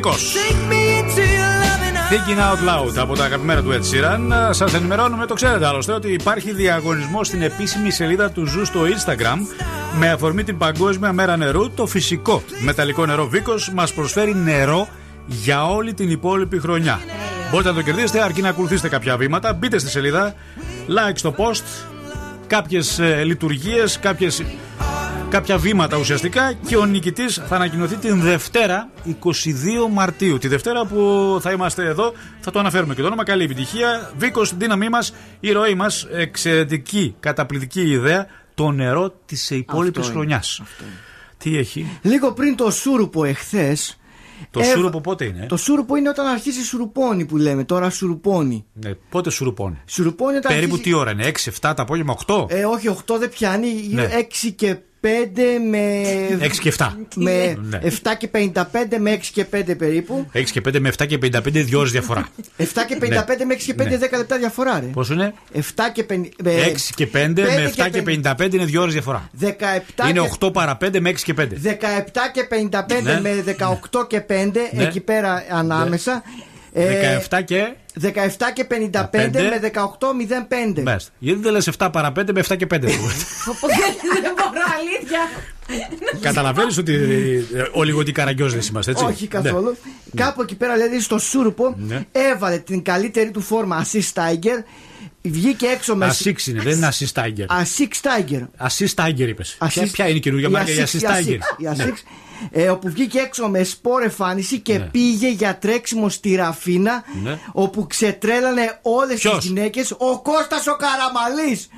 Ερωτικό. take me into your loving arms. Thinking Out Loud από τα αγαπημένα του Ed Sheeran. Σας ενημερώνουμε, το ξέρετε άλλωστε, ότι υπάρχει διαγωνισμός στην επίσημη σελίδα του Zoo στο Instagram με αφορμή την Παγκόσμια Μέρα Νερού. Το φυσικό μεταλλικό νερό Βίκος μας προσφέρει νερό για όλη την υπόλοιπη χρονιά. Μπορείτε να το κερδίσετε αρκεί να ακολουθήσετε κάποια βήματα. Μπείτε στη σελίδα, like στο post, κάποιες λειτουργίες, κάποιες, κάποια βήματα ουσιαστικά και ο νικητής θα ανακοινωθεί την Δευτέρα 22 Μαρτίου. Τη Δευτέρα που θα είμαστε εδώ, θα το αναφέρουμε και το όνομα. Καλή επιτυχία. Βίκος, δύναμή μας, η ροή μας, εξαιρετική, καταπληκτική ιδέα. Το νερό της υπόλοιπης Αυτό είναι, χρονιάς. Τι έχει; Λίγο πριν το σούρουπο εχθές. Το σούρουπο πότε είναι; Το σούρουπο είναι όταν αρχίζει σουρουπώνει που λέμε. Τώρα σουρουπώνει. Ναι, πότε σουρουπώνει; Σουρουπώνει όταν Περίπου αρχίζει... τι ώρα είναι, 6, 7 το απόγευμα, 8. Ε, όχι, 8 δεν πιάνει. Ναι. 6 και 5 με. 6 και 7. Με Ναι. 7 και 55 με 6 και 5 περίπου. 6 και 5 με 7 και 55, δύο ώρες διαφορά. 7 και 55 με 6 και 5, Ναι. 10 λεπτά διαφορά, ρε. Πόσο είναι; 7 και 50. 6 και 5 με 7 και 55 είναι δύο ώρες διαφορά. 17 Είναι και- 8 παρα 5 με 6 και 5. 17 και 55 Ναι. με 18 και 5 Ναι. εκεί πέρα ανάμεσα. Ε, 17 και. 17 και 55 Πέντε. με 18.05. Μάλιστα. Γιατί δεν λες 7 παρα 5 με 7 και 5. Δεν μπορώ, αλήθεια. Καταλαβαίνεις ότι ε, όλοι γοντί καραγκιόζες είμαστε, έτσι; Όχι καθόλου. Κάπου εκεί πέρα, δηλαδή στο σούρουπο, Ναι. έβαλε την καλύτερη του φόρμα Assist Tiger. Βγήκε έξω με. Ασίξ είναι, δεν είναι assist tiger. Assist Tiger. Assist tiger είπες. Ποια, Assist- ποια είναι η καινούργια η μάρκα, η Assist- assist η tiger. Assist- η Ναι. Assist, ε, όπου βγήκε έξω με σπόρ εμφάνιση και Ναι. πήγε για τρέξιμο στη Ραφίνα Ναι. όπου ξετρέλανε όλες Ποιος; τις γυναίκες ο Κώστας ο Καραμαλής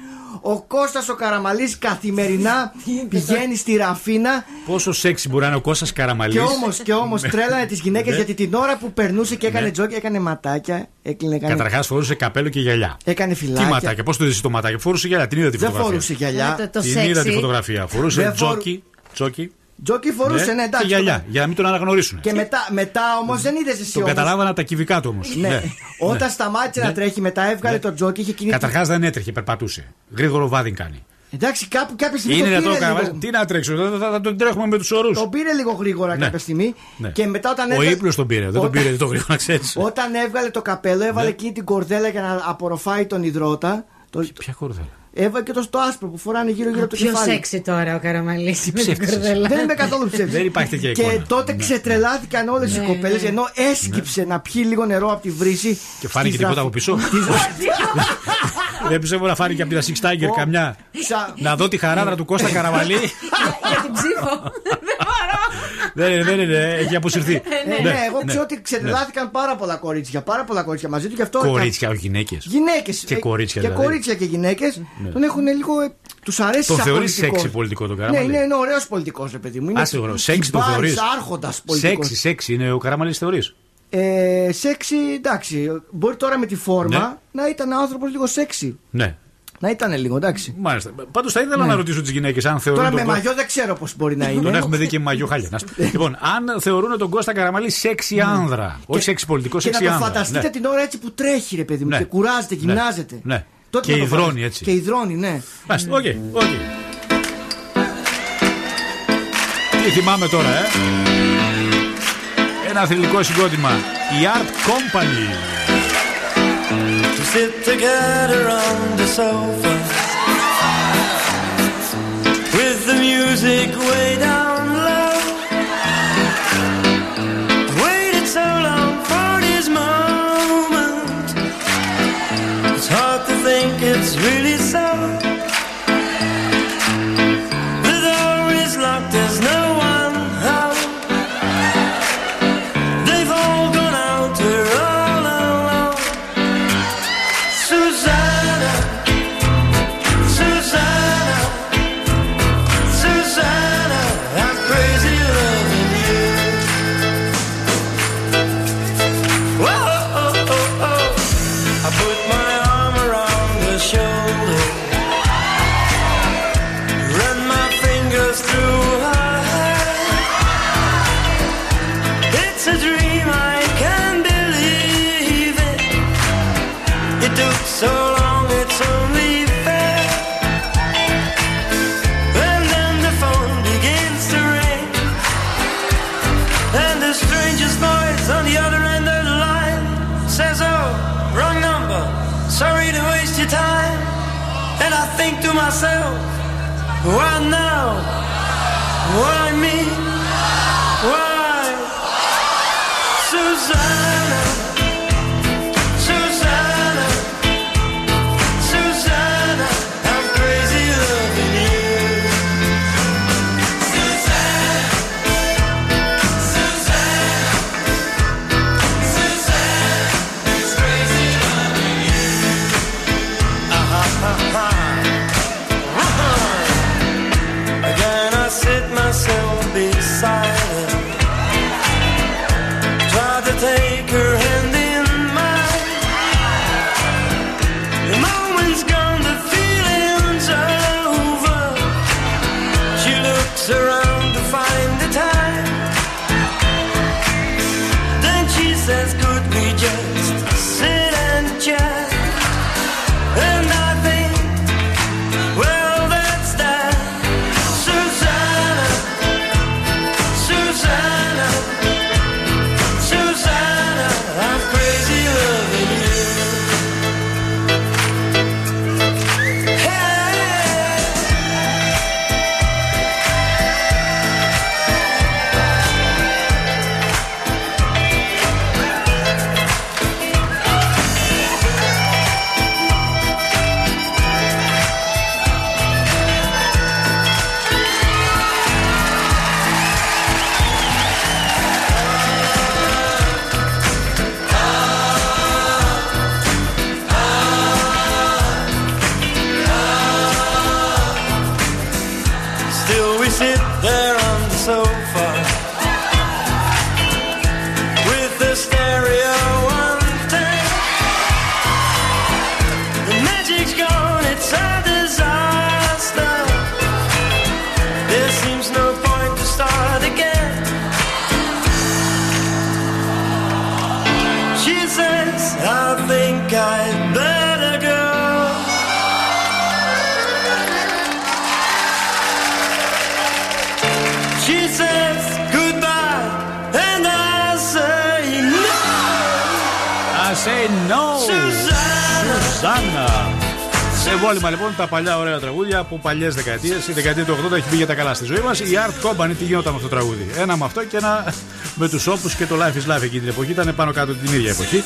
ο Κώστας ο Καραμαλής καθημερινά πηγαίνει στη Ραφίνα Πόσο σεξι μπορεί να είναι ο Κώστας Καραμαλής; και όμως, και όμως τρέλανε τις γυναίκες Ναι. γιατί την ώρα που περνούσε και έκανε Ναι. τζόκι έκανε ματάκια έκλεινε έκανε, Καταρχάς φορούσε καπέλο και γυαλιά. έκανε Τι φυλάκια ματάκια, πώς το είδες το ματάκι, φορούσε γυαλιά, την είδα τη δεν φωτογραφία. φορούσε γυαλιά Το- το την σεξι. είδα τη φωτογραφία. Φορούσε Δεν φορ- τζόκι. Τζόκι. Τζόκι φορούσε ναι, εντάξει και γυαλιά, για να μην τον αναγνωρίσουν. και μετά, μετά όμως δεν είδες εσύ Το όμως καταλάβανα από τα κυβικά του όμως. Ναι. Όταν σταμάτησε να Ναι. τρέχει, μετά έβγαλε το τζόκι, είχε κινήσει. Καταρχάς δεν έτρεχε, περπατούσε. Γρήγορο βάδι κάνει. Εντάξει, κάπου κάποια στιγμή. Είναι το δυνατόν πήρε να λίγο- κάνει. Τι να τρέξω, θα, θα, θα τον τρέχουμε με τους ορούς. Τον πήρε λίγο γρήγορα Ναι. κάποια στιγμή. Ναι. Και μετά όταν Ο έβγαλε- ύπνος τον πήρε, δεν τον Όταν- πήρε το γρήγορα, να ξέρεις. Όταν έβγαλε το καπέλο, έβαλε Ναι. εκείνη την κορδέλα για να απορροφάει τον υδρότα. Το... Ποια κορδέλα; Έβαλε και το στο άσπρο που φοράνε γύρω-γύρω από το Πιο κεφάλι. σεξι τώρα ο Καραμαλής με την ψεύτισες. κορδέλα. Δεν είμαι καθόλου ψεύτης. Δεν υπάρχει τέτοια Και εικόνα. τότε Ναι. ξετρελάθηκαν όλες οι Ναι, κοπέλες ναι. ενώ έσκυψε να πιει λίγο νερό από τη βρύση. Και φάνηκε στη τίποτα από δραφ- πίσω. Δεν πιστεύω να φάνηκε από την Six Tiger Ο- καμιά. Σα- Να δω τη χαράδρα του Κώστα Καραμαλή. Για την ψήφο. Δεν μπορώ. Δεν είναι, δεν είναι, έχει αποσυρθεί. Ε, ναι, εγώ ξέρω ότι ξετρελάθηκαν πάρα πολλά κορίτσια. Πάρα πολλά κορίτσια μαζί τους και αυτό. Κορίτσια, όχι γυναίκες. Γυναίκες. Και κορίτσια Και δηλαδή. κορίτσια και γυναίκες τον έχουν λίγο. Τους αρέσει Τον σαν θεωρείς πολιτικός. σεξι πολιτικό τον Ναι, Καραμαλή. είναι, είναι ωραίος πολιτικός, ρε παιδί μου. Είναι Άσε ωραίο. Σεξι τον θεωρείς. Άρχοντας πολιτικός. Σεξι, σεξι είναι ο Καραμαλή θεωρείς. Ε, σεξι, εντάξει. Μπορεί τώρα με τη φόρμα Ναι. να ήταν άνθρωπος λίγο σεξι. Ναι. Να ήταν λίγο, εντάξει. Μάλιστα. Πάντως θα ήθελα Ναι. να ρωτήσω τις γυναίκες αν θεωρούν. Τώρα τον με Κώ- μαγιό δεν ξέρω πώς μπορεί να είναι. Τον έχουμε δει και με μαγιό χάλια. Να σου- λοιπόν, αν θεωρούν τον Κώστα Καραμαλή σεξι άνδρα. Όχι σεξι πολιτικό, Ναι. Και να σεξι το άνδρα. φανταστείτε Ναι. την ώρα έτσι που τρέχει, ρε παιδί μου, Ναι. και κουράζεται, Ναι. γυμνάζεται. Ναι. Τότε Και να το υδρώνει φανταστεί. έτσι. Και υδρώνει, ναι. Μάλιστα, οκ, οκ. Τι θυμάμαι τώρα, ε; Ένα θρηλυκό συγκρότημα. Η Art Company. Sit together on the sofa with the music way down Wow. Παλιές δεκαετίες. Η δεκαετία του 80 έχει μπει για τα καλά στη ζωή μας. Η Art Company τι γινόταν με αυτό το τραγούδι; Ένα με αυτό και ένα με τους όπους και το Life is Life εκείνη την εποχή. Ήταν πάνω κάτω την ίδια εποχή.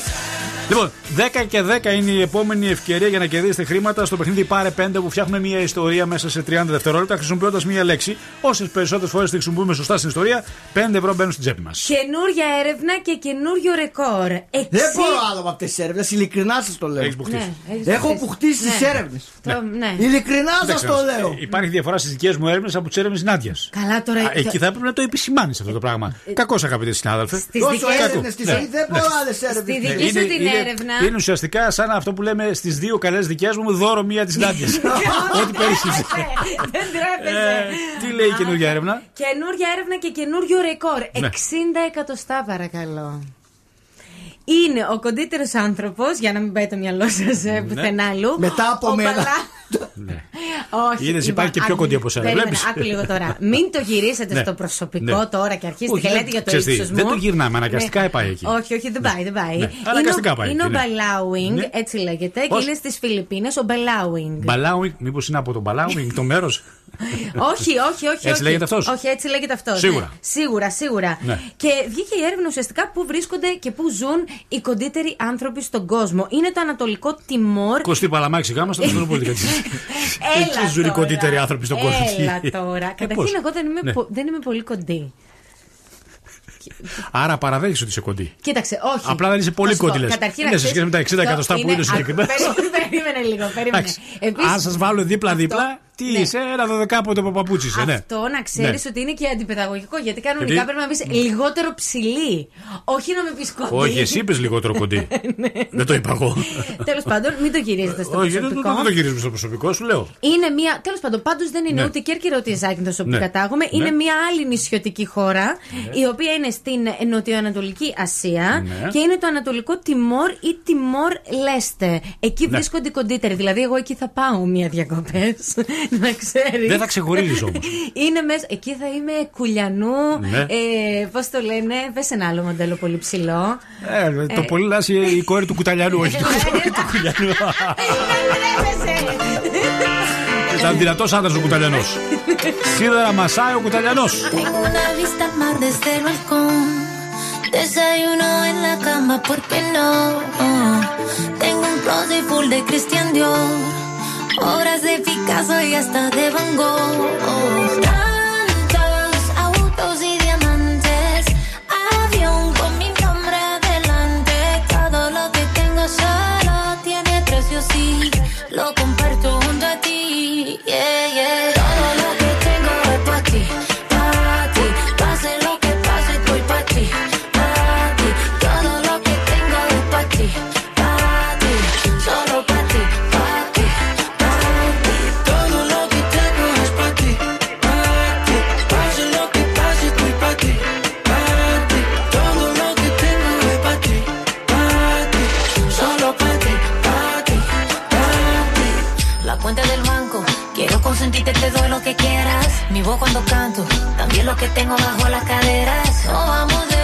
Λοιπόν, 10 και 10 είναι η επόμενη ευκαιρία για να κερδίσετε χρήματα στο παιχνίδι Πάρε 5 που φτιάχνουμε μια ιστορία μέσα σε 30 δευτερόλεπτα χρησιμοποιώντας μια λέξη. Όσες περισσότερες φορές τη χρησιμοποιούμε σωστά στην ιστορία, 5 ευρώ μπαίνουν στην τσέπη μας. Καινούρια έρευνα και καινούριο ρεκόρ. Εξή- Δεν μπορώ άλλο από αυτές τις έρευνες, ειλικρινά σας το λέω. Έχεις μπουχτίσει. Ναι, έχεις Έχω μπουχτίσει. μπουχτίσει τις Ναι. έρευνες. Το- ναι. Ειλικρινά Δεν σας ξέρω. το λέω. Ε, Υπάρχει διαφορά στις δικές μου έρευνες από τις έρευνες Νάντιας. Καλά τώρα. Α, Εκεί θα έπρεπε να το επισημάνεις αυτό το πράγμα. Κακός αγαπητέ συνάδελφε. Στις Τόσο δικές- έρευνες στη Ναι. ζωή δεν μπορώ άλλες Στη έρευνες. δική Ναι, σου είναι- την είναι έρευνα. Είναι ουσιαστικά σαν αυτό που λέμε στις δύο καλές δικές μου δώρο μία της Νάντια. Ό,τι περίσχυσε. Δεν τρέπεσαι. Ε, Τι λέει η καινούργια έρευνα; Καινούργια έρευνα και καινούριο ρεκόρ. Ναι. 60 εκατοστά παρακαλώ. Είναι ο κοντύτερος άνθρωπος, για να μην πάει το μυαλό σας Ναι. πουθενά αλλού. Μετά από ο μένα. Μπαλά- Όχι. Είδες, λοιπόν, υπάρχει και πιο άκου- κοντή από σένα, περίμενε, βλέπεις. Άκου λίγο τώρα. Μην το γυρίσετε Ναι. στο προσωπικό Ναι. τώρα και αρχίσετε Όχι, και δεν- λέτε για το ξέρεις τι, ύψος μου. δεν το γυρνάμε, αναγκαστικά Ναι. πάει εκεί. Όχι, όχι, δεν πάει, δεν πάει. Ναι, αναγκαστικά είναι ο- πάει Είναι ο εκεί, ναι. Μπαλάουινγκ, Ναι. έτσι λέγεται, και Πώς; είναι στις Φιλιππίνες ο Μπαλάουινγκ. Μπαλάουινγκ, μήπως είναι από τον Μπαλάουινγκ το μέρος; Όχι, όχι, όχι. Έτσι όχι. λέγεται αυτός; Όχι, έτσι λέγεται αυτός. Σίγουρα. Σίγουρα, σίγουρα. Ναι. Και βγήκε η έρευνα ουσιαστικά πού βρίσκονται και πού ζουν οι κοντύτεροι άνθρωποι στον κόσμο. Είναι το Ανατολικό Τιμόρ. Κωστή Παλαμάκη γάμα στο Μητροπολιτικά. Έλα Εκεί ζουν οι τώρα. κοντύτεροι άνθρωποι στον κόσμο. Έλα τώρα. Καταρχήν, πώς; εγώ δεν είμαι, Ναι. πο- δεν είμαι πολύ κοντή. Άρα παραδέχει ότι είσαι κοντή. Κοίταξε, όχι. Απλά δεν είσαι πολύ Θα σου πω, κοντή, λες. καταρχήν, Είναι να σε σχέση με τα 60 ξέρεις, εκατοστά που είναι- είναι α, συγκεκριμένα. περίμενε- Περίμενε λίγο, περίμενε. Εντάξει. Επίσης, Αν σας βάλω δίπλα-δίπλα, τι Ναι. είσαι, ένα δωδεκάποτο από παπούτσι είσαι, ναι. Αυτό να ξέρεις Ναι. ότι είναι και αντιπαιδαγωγικό. Γιατί κανονικά Γιατί- πρέπει να πεις λιγότερο ψηλή. Όχι να με πεις κοντή. Όχι, εσύ είπε λιγότερο κοντή. Δεν το είπα εγώ. Τέλος πάντων, μην το γυρίζετε στο Όχι, δεν το- προσωπικό. δεν το γυρίζουμε στο προσωπικό, σου λέω. Είναι μια. Τέλος πάντων, πάντως δεν είναι Ναι. ούτε Κέρκυρα ούτε η Ζάκυνθο όπου Ναι. κατάγομαι. Ναι. Είναι μια άλλη νησιωτική χώρα, Ναι. η οποία είναι στην νοτιοανατολική Ασία Ναι. και είναι το Ανατολικό Τιμόρ ή Τιμόρ Λέστε. Εκεί Ναι. βρίσκονται οι κοντύτεροι. Δηλαδή, εγώ εκεί θα πάω μία διακοπές. να ξέρεις. Δεν θα ξεχωρίζεις όμως. Είναι μέσα. Εκεί θα είμαι κουλιανού. Ναι. Ε, Πώς το λένε, πες ένα άλλο μοντέλο πολύ ψηλό. Ε, το πολύ λάση η κόρη του κουταλιανού, όχι του του κουταλιανού. Ήταν δυνατός άντρας ο κουταλιανός. Σίδερα μασάει ο κουταλιανός. Tengo una vista al mar desde el balcón. Desayuno en la cama, ¿por qué no? Tengo un closet full de Christian Dior. Obras de Picasso y hasta de Van Gogh. Consentirte, te doy lo que quieras. Mi voz cuando canto, también lo que tengo bajo las caderas. Vamos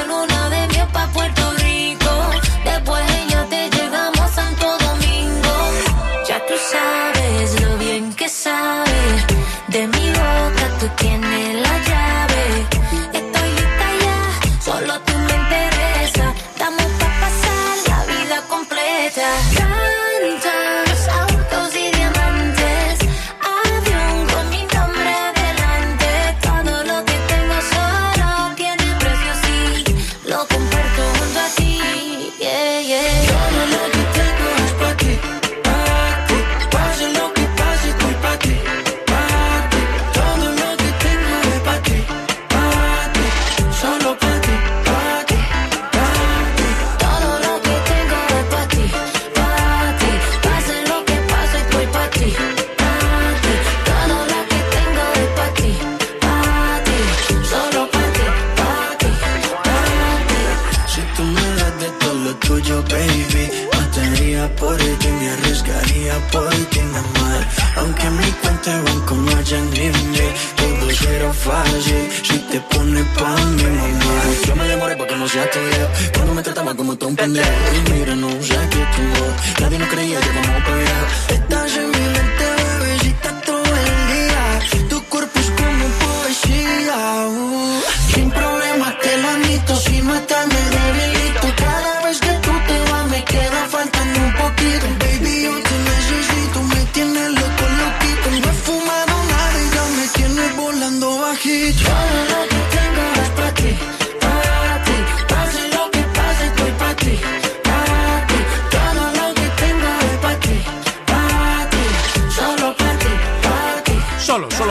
no mil, todo será fácil si te pones pa' mi mamá. Yo me demoré porque no sea tuyo, cuando me trataba como todo un pendejo. Y mira, no sé qué tu voz, nadie nos creía que vamos pa' viejo. Estás en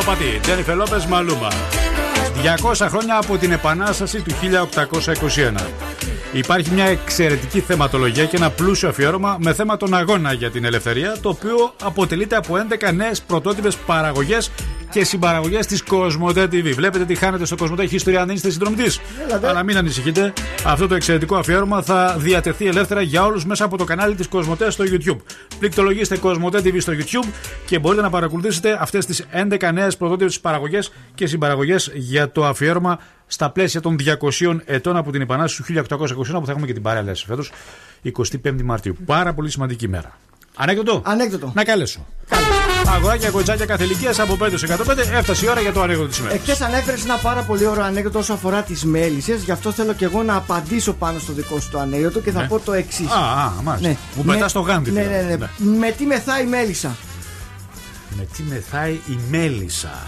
πατή. Τζένιφερ Λόπες Μαλούμα. 200 χρόνια από την Επανάσταση του 1821. Υπάρχει μια εξαιρετική θεματολογία και ένα πλούσιο αφιέρωμα με θέμα τον αγώνα για την ελευθερία, το οποίο αποτελείται από 11 νέες πρωτότυπες παραγωγές και συμπαραγωγές της Κοσμοτέ TV. Βλέπετε τι χάνετε στο Κοσμοτέ, έχει ιστορία αν είστε συνδρομητής. Αλλά μην ανησυχείτε, αυτό το εξαιρετικό αφιέρωμα θα διατεθεί ελεύθερα για όλους μέσα από το κανάλι της Κοσμοτέ στο YouTube. Πληκτρολογήστε Κοσμοτέ TV στο YouTube και μπορείτε να παρακολουθήσετε αυτές τις 11 νέες πρωτότυπες παραγωγές και συμπαραγωγές για το αφιέρωμα στα πλαίσια των 200 ετών από την Επανάσταση του 1821 που θα έχουμε και την παρέλαση φέτος, 25 Μαρτίου. Πάρα πολύ σημαντική ημέρα. Ανέκδοτο. Ανέκδοτο. Να καλέσω. Αγοράκια, κοτσάκια κάθε ηλικία από 5 σε 105 έφτασε η ώρα για το ανέκδοτο της ημέρας. Εχθές ανέφερες ένα πάρα πολύ ωραίο ανέκδοτο όσο αφορά τις μέλισσες. Γι' αυτό θέλω και εγώ να απαντήσω πάνω στο δικό σου το ανέκδοτο και θα Ναι. πω το εξής. Α, α, μάλιστα. Μου πετάς το γάντι, Ναι, δηλαδή. ναι, ναι. Με τι μεθάει η μέλισσα; Με τι μεθάει η μέλισσα;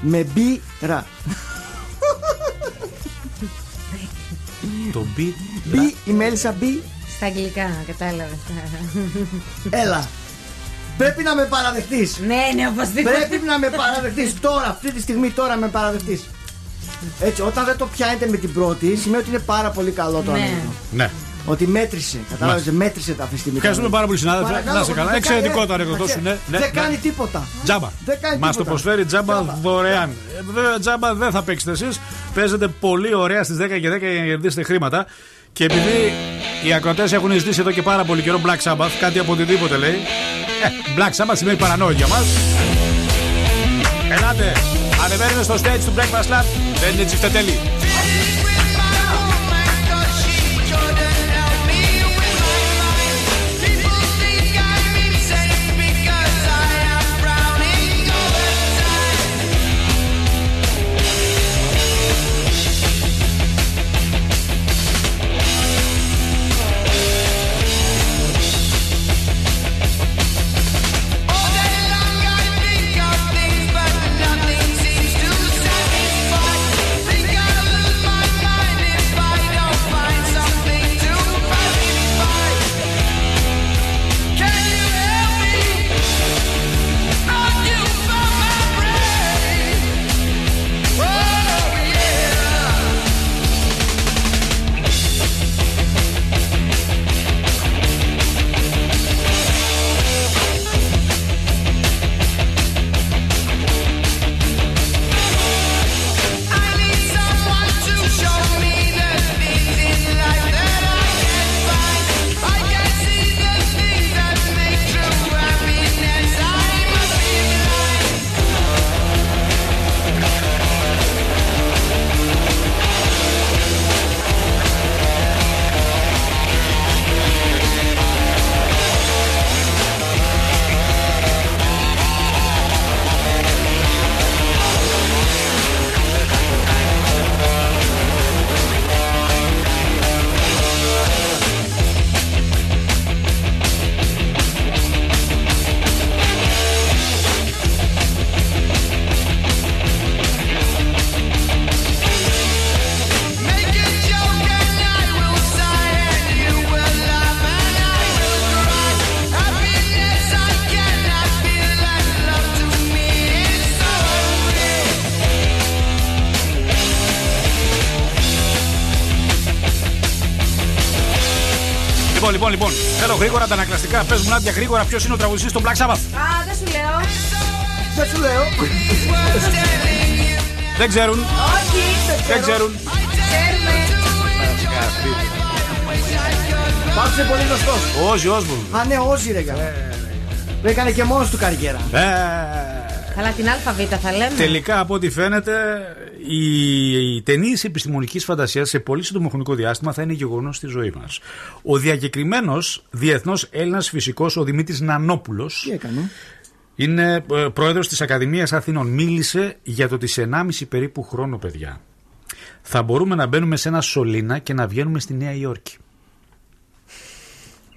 Με μπύρα. Το μπι. Μπι, η μέλισσα μπι. Στα αγγλικά, κατάλαβες. Έλα. Πρέπει να με παραδεχτείς. Ναι, ναι, οπωσδήποτε. Πρέπει να με παραδεχτείς τώρα, αυτή τη στιγμή τώρα με παραδεχτείς. Έτσι, όταν δεν το πιάνετε με την πρώτη, σημαίνει ότι είναι πάρα πολύ καλό το Ναι. ανέκδοτο. Ναι. Ότι μέτρησε. Κατάλαβες, μέτρησε τα αυτή τη στιγμή. Ευχαριστούμε πάρα πολύ, συνάδελφε. Παρακαλώ, Να είσαι καλά. δεν Εξαιρετικό κάνει- το ανέκδοτο σου. Ναι, ναι, Δεν ναι. κάνει τίποτα. Τζάμπα. Δεν κάνει Μας το τίποτα. προσφέρει τζάμπα, δωρεάν. Ε, Βέβαια, τζάμπα δεν θα παίξετε εσείς. Παίζετε πολύ ωραία στις 10 και 10 για να κερδίσετε χρήματα. Και επειδή οι ακροτέ έχουν ζητήσει εδώ και πάρα πολύ καιρό Black Sabbath, κάτι από οτιδήποτε λέει. Ε, Black Sabbath σημαίνει παρανόηση για μας. Ελάτε, ανεβαίνουμε στο stage του Breakfast Lab. Δεν είναι τσιφτετέλη. Τα ανακλαστικά. Πες μου, Νάντια, γρήγορα ποιος είναι ο τραγουδιστής των Black Sabbath; Α, δεν σου λέω. Δεν σου λέω. Δεν ξέρουν. Όχι, Δεν ξέρουν. ξέρουμε. Πάντω είναι πολύ γνωστός. Ο Όζι Όσμπορν. Α, ναι, όζι ρε γάμο. Έκανε και μόνος του καριέρα. Ε, Καλά, την ΑΒ θα λέμε. τελικά, από ό,τι φαίνεται, η, η ταινίε επιστημονικής φαντασίας σε πολύ σύντομο χρονικό διάστημα θα είναι γεγονός στη ζωή μας. Ο διακεκριμένος διεθνός Έλληνας φυσικός, ο Δημήτρης Νανόπουλος, Τι έκανε; είναι ε, πρόεδρος της Ακαδημίας Αθήνων. Μίλησε για το ότι σε 1,5 περίπου χρόνο, παιδιά, θα μπορούμε να μπαίνουμε σε ένα σωλήνα και να βγαίνουμε στη Νέα Υόρκη.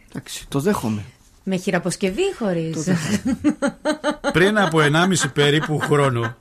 Εντάξει, το δέχομαι. Με χειραποσκευή ή χωρίς; Πριν από 1,5 περίπου χρόνο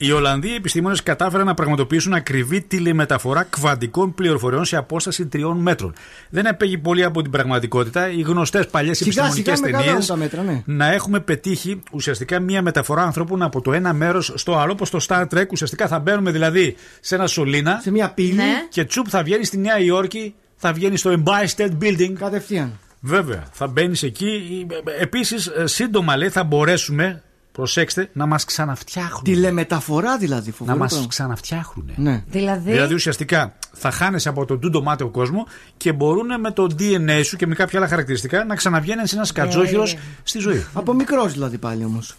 Οι Ολλανδοί επιστήμονες κατάφεραν να πραγματοποιήσουν ακριβή τηλεμεταφορά κβαντικών πληροφοριών σε απόσταση τριών μέτρων. Δεν απέχει πολύ από την πραγματικότητα. Οι γνωστές παλιές Σιγά επιστημονικές σιγά ταινίες μεγαλώνουν τα μέτρα, ναι. να έχουμε πετύχει ουσιαστικά μία μεταφορά ανθρώπων από το ένα μέρος στο άλλο. Όπως το Star Trek, ουσιαστικά θα μπαίνουμε δηλαδή σε ένα σωλήνα. Σε μια πύλη. Και τσουπ θα βγαίνει στη Νέα Υόρκη, θα βγαίνει στο Empire State Building. Κατευθείαν. Βέβαια, θα μπαίνεις εκεί. Επίσης, σύντομα λέει θα μπορέσουμε, προσέξτε, να μας ξαναφτιάχνουν. Τηλεμεταφορά δηλαδή, Να φοβερό. μας πράγμα. ξαναφτιάχνουν. Ναι. Δηλαδή. Δηλαδή ουσιαστικά θα χάνεσαι από τον τούντο μάταιο κόσμος και μπορούν με το DNA σου και με κάποια άλλα χαρακτηριστικά να ξαναβγαίνεις ένας σκατζόχυρο Ε. στη ζωή. Από μικρός δηλαδή πάλι όμως.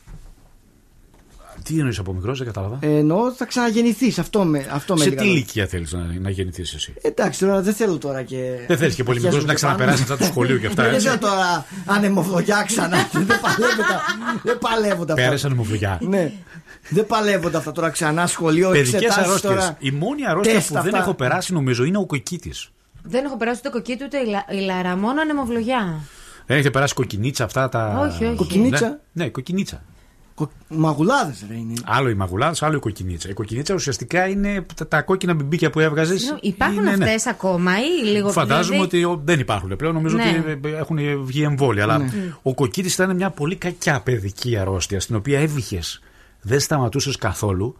Τι εννοείς από μικρός, δεν κατάλαβα. Ε, εννοώ θα ξαναγεννηθείς. Αυτό με, αυτό με Σε έλεγα τι τώρα. ηλικία θέλεις να, να γεννηθείς εσύ; Εντάξει, τώρα δεν θέλω τώρα και. Δεν θέλεις και πολύ μικρός να ξαναπεράσεις αυτά του σχολείου και αυτά. Δεν έτσι; θέλω τώρα ανεμοφλογιά ξανά. δεν παλεύω τα- Δεν παλεύονται αυτά. Πέρασαν μουβλιά. Ναι. Δεν παλεύονται αυτά τώρα ξανά σχολείο. Παιδικές εξετάσεις αρρώστιες. τώρα. Η μόνη αρρώστια τεστ που δεν αυτά. έχω περάσει νομίζω είναι ο κοκκίτης. Δεν έχω περάσει ούτε κοκκίτη ούτε η, λα... η λαρά, μόνο ανεμοβλογιά. Δεν έχετε περάσει κοκκινίτσα αυτά τα. Όχι, όχι. Κοκκινίτσα; Ναι, ναι κοκκινίτσα. Μαγουλάδες ρε είναι. Άλλο η μαγουλάδα, άλλο η κοκκινίτσα. Η κοκκινίτσα ουσιαστικά είναι τα, τα κόκκινα μπιμπίκια που έβγαζες. Συγγνώμη, Υπάρχουν αυτές ακόμα ή λίγο Φαντάζομαι δηλαδή- ότι ο- δεν υπάρχουν πλέον. Νομίζω Ναι. ότι έχουν βγει εμβόλια. Αλλά Ναι. ο κοκκίτης ήταν μια πολύ κακιά παιδική αρρώστια στην οποία έβηχε. Δεν σταματούσες καθόλου.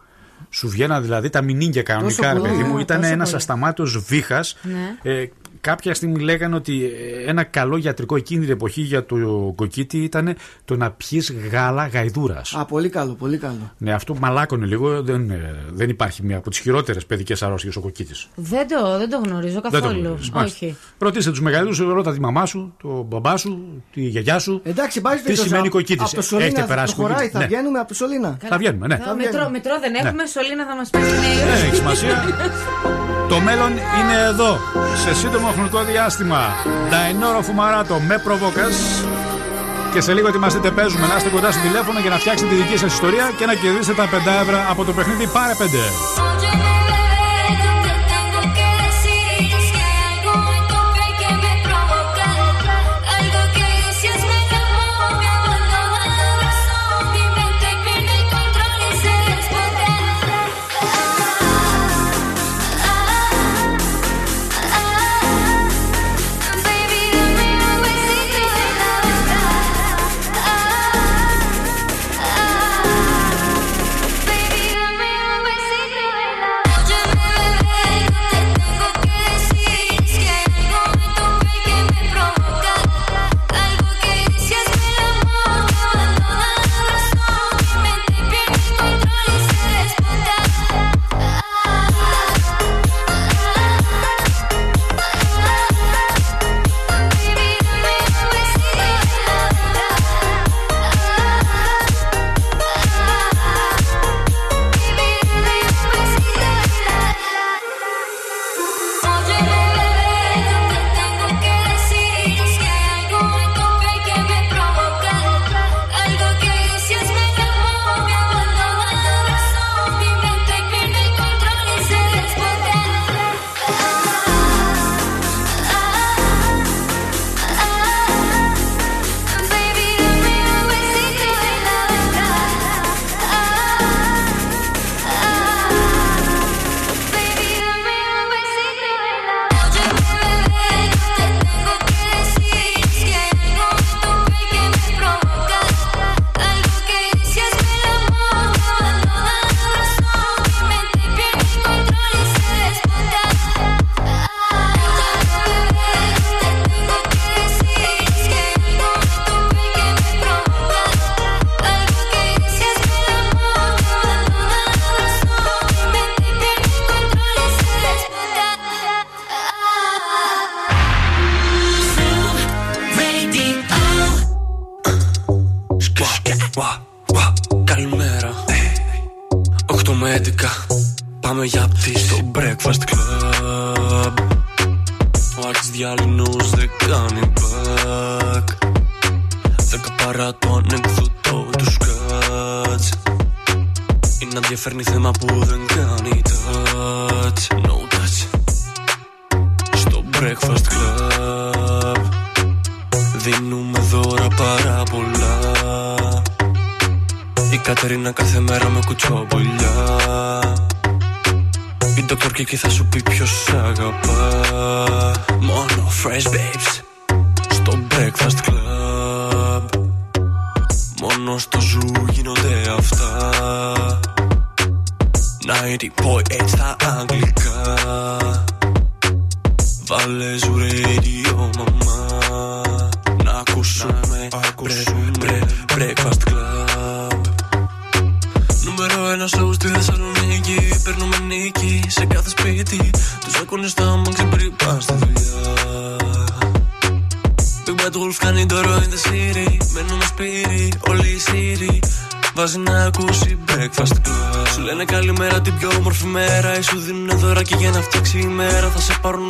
Σου βγαίναν δηλαδή τα μηνύγκια κανονικά, ρε πολύ, παιδί μου. ναι, Ήταν τόσο ένας πολύ. ασταμάτητος βήχας. Ναι. Ε, κάποια στιγμή λέγανε ότι ε, ένα καλό γιατρικό εκείνη την εποχή για το κοκκίτι ήταν το να πιεις γάλα γαϊδούρας. Α, πολύ καλό, πολύ καλό. Ναι, αυτό μαλάκωνε λίγο. Δεν, ε, δεν υπάρχει μία από τις χειρότερες παιδικές αρρώστιες ο κοκκίτης. Δεν το, δεν το γνωρίζω Δεν το καθόλου. γνωρίζεις, μάλιστα. Όχι. Ρωτήστε τους μεγαλύτερου, ρώτα τη μαμά σου, τον μπαμπά σου, τη γιαγιά σου. Εντάξει, πάει Τι σημαίνει κοκκίτης. Από το Σολίνα Έχετε το περάσει χωράει, κοκκίτη. θα Ναι. βγαίνουμε από το Σολίνα. Θα βγαίνουμε, ναι. Εδώ μετρό, μετρό δεν έχουμε, Σολίνα θα μας πει στη Νέα Δεν Υόρκη. έχει σημασία. Το μέλλον είναι εδώ. Σε σύντομο χρονικό διάστημα. Νταϊνόρο Φουμαράτο με προβόκας. Και σε λίγο ετοιμαστείτε, παίζουμε. Να είστε κοντά στο τηλέφωνο για να φτιάξετε τη δική σας ιστορία και να κερδίσετε τα 5 ευρώ από το παιχνίδι Πάρε 5.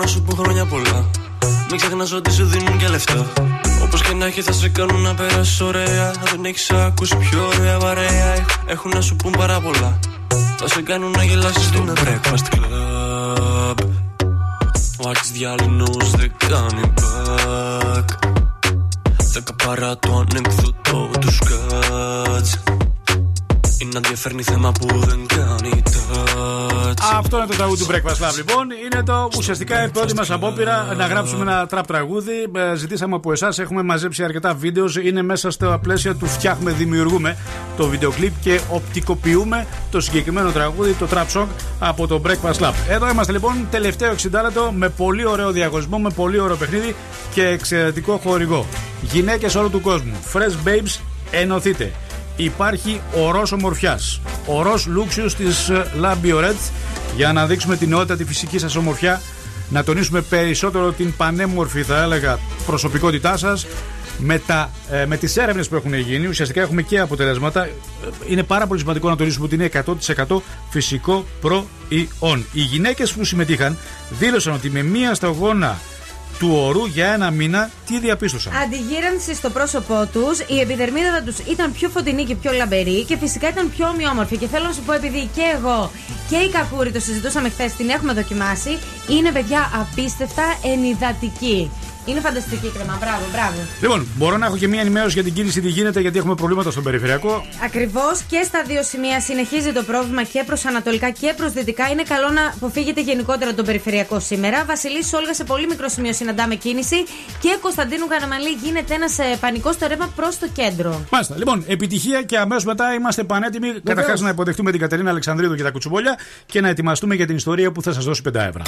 Να σου πούν χρόνια πολλά Μην ξεχνάς ότι σου δίνουν και λεφτά Όπως και να έχει, θα σε κάνουν να περάσεις ωραία. Αν δεν έχεις ακούσει πιο ωραία βαρέα, έχουν να σου πούν πάρα πολλά. Θα σε κάνουν να γελάσεις στο breakfast club. Ο Άκης διάλυνος δεν κάνει back. Δέκα παρά το ανεκδοτό τους σκάτς. Είναι ενδιαφέρνει θέμα που δεν κάνει touch. Αυτό είναι το τραγούδι του Breakfast Lab λοιπόν. Είναι το ουσιαστικά η πρώτη μας απόπειρα να γράψουμε ένα τραπ τραγούδι. Ε, Ζητήσαμε από εσάς, έχουμε μαζέψει αρκετά βίντεος. Είναι μέσα στα πλαίσια του φτιάχνουμε, δημιουργούμε το βίντεο κλιπ και οπτικοποιούμε το συγκεκριμένο τραγούδι, το trap song από το Breakfast Lab. Εδώ είμαστε λοιπόν, τελευταίο 60 λεπτό με πολύ ωραίο διαγωνισμό, με πολύ ωραίο παιχνίδι και εξαιρετικό χορηγό. Γυναίκες όλου του κόσμου. Fresh Babes, ενωθείτε υπάρχει ορός ομορφιάς. Ορός λούξιος της Labiorets για να δείξουμε την νεότητα τη φυσική σας ομορφιά να τονίσουμε περισσότερο την πανέμορφη θα έλεγα προσωπικότητά σας με, τα, ε, με τις έρευνες που έχουν γίνει. Ουσιαστικά έχουμε και αποτελέσματα. Είναι πάρα πολύ σημαντικό να τονίσουμε ότι είναι 100% φυσικό προϊόν οι γυναίκες που συμμετείχαν δήλωσαν ότι με μία σταγόνα του ορού για ένα μήνα, τι διαπίστωσαν; Αντιγύρανση στο πρόσωπό τους, η επιδερμίδα τους ήταν πιο φωτεινή και πιο λαμπερή και φυσικά ήταν πιο ομοιόμορφη. Και θέλω να σου πω, επειδή και εγώ και η Κακούρη το συζητούσαμε χθες, την έχουμε δοκιμάσει, είναι παιδιά απίστευτα ενυδατική. Είναι φανταστική κρέμα. Μπράβο, μπράβο. Λοιπόν, μπορώ να έχω και μία ενημέρωση για την κίνηση τι γίνεται, γιατί έχουμε προβλήματα στον περιφερειακό. Ακριβώς και στα δύο σημεία συνεχίζει το πρόβλημα και προς ανατολικά και προς δυτικά. Είναι καλό να αποφύγετε γενικότερα τον περιφερειακό σήμερα. Βασιλής Σόλγα σε πολύ μικρό σημείο συναντάμε κίνηση και Κωνσταντίνου Καραμαλή γίνεται ένας πανικός στο ρεύμα προς το κέντρο. Μάλιστα. Λοιπόν, επιτυχία και αμέσως μετά είμαστε πανέτοιμοι καταρχάς να υποδεχτούμε την Κατερίνα Αλεξανδρίδου και τα κουτσουμπόλια και να ετοιμαστούμε για την ιστορία που θα σας δώσει 5 ευρώ.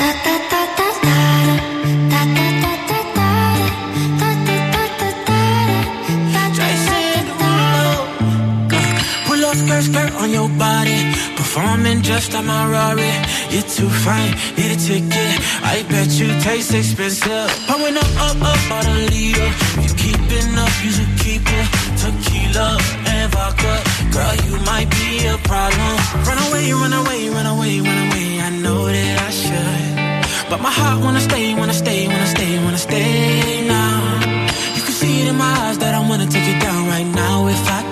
Skirt, skirt on your body. Performing just like my Rari. You're too fine, need a ticket. I bet you taste expensive. Pouring up, up, up, on a leader. You keeping up, you should keep it. Tequila and vodka. Girl, you might be a problem. Run away, run away, run away, run away. I know that I should. But my heart wanna stay, wanna stay, wanna stay, wanna stay now. You can see it in my eyes that I wanna take it down right now if I.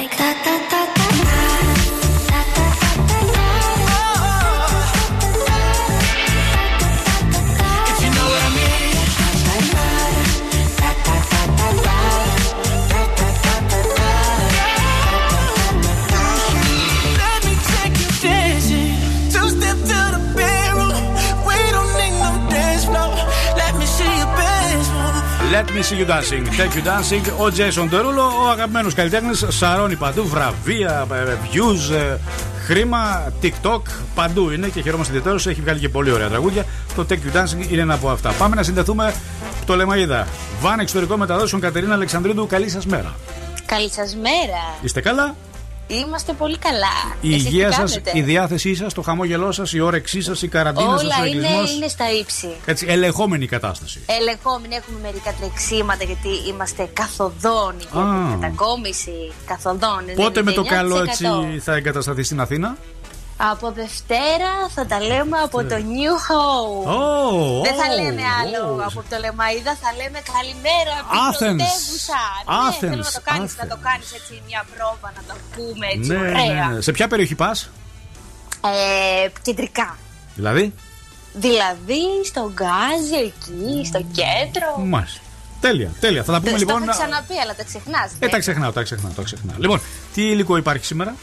See you dancing. Take you dancing. Ο Jason Derulo, ο αγαπημένος καλλιτέχνης, σαρώνει παντού βραβεία, ε, views, ε, χρήμα, TikTok, παντού είναι και χαιρόμαστε ιδιαίτερως. Έχει βγάλει και πολύ ωραία τραγούδια. Το Take you dancing είναι ένα από αυτά. Πάμε να συνδεθούμε το Λεμαίδα. Βαν εξωτερικό μεταδόσεων Κατερίνα Αλεξανδρίδου. Καλή σας μέρα. Καλή σας μέρα. Είστε καλά; Είμαστε πολύ καλά. Η Εσείς τι υγεία σας, κάνετε; η διάθεσή σας, το χαμόγελό σας, η όρεξή σας, η καραντίνα σας, ο Όλα είναι, εγκλισμό. είναι στα ύψη. Έτσι, ελεγχόμενη η κατάσταση. Ελεγχόμενοι έχουμε μερικά τρεξίματα γιατί είμαστε καθοδόν για Α. την μετακόμιση. Καθοδόν. Πότε με το 99%. καλό έτσι θα εγκατασταθεί στην Αθήνα; Από Δευτέρα θα τα λέμε από το New Home. Oh, Δεν θα oh, λέμε άλλο oh. από το Λεμαίδα, θα λέμε καλημέρα από Athens. την πρωτεύουσα. Ναι, Athens, θέλω να το κάνεις, να το κάνεις έτσι μια πρόβα, να το πούμε έτσι Ναι, ωραία. ναι, ναι. Σε ποια περιοχή πας, Ε, κεντρικά. δηλαδή; Δηλαδή στο Γκάζι, εκεί, στο κέντρο. Μάλιστα. Τέλεια, τέλεια. Θα τα πούμε Το λοιπόν. έχω ξαναπεί, αλλά τα ξεχνάς. Ε, τα ξεχνάω, τα ξεχνάω, τα ξεχνάω. Λοιπόν, τι υλικό υπάρχει σήμερα;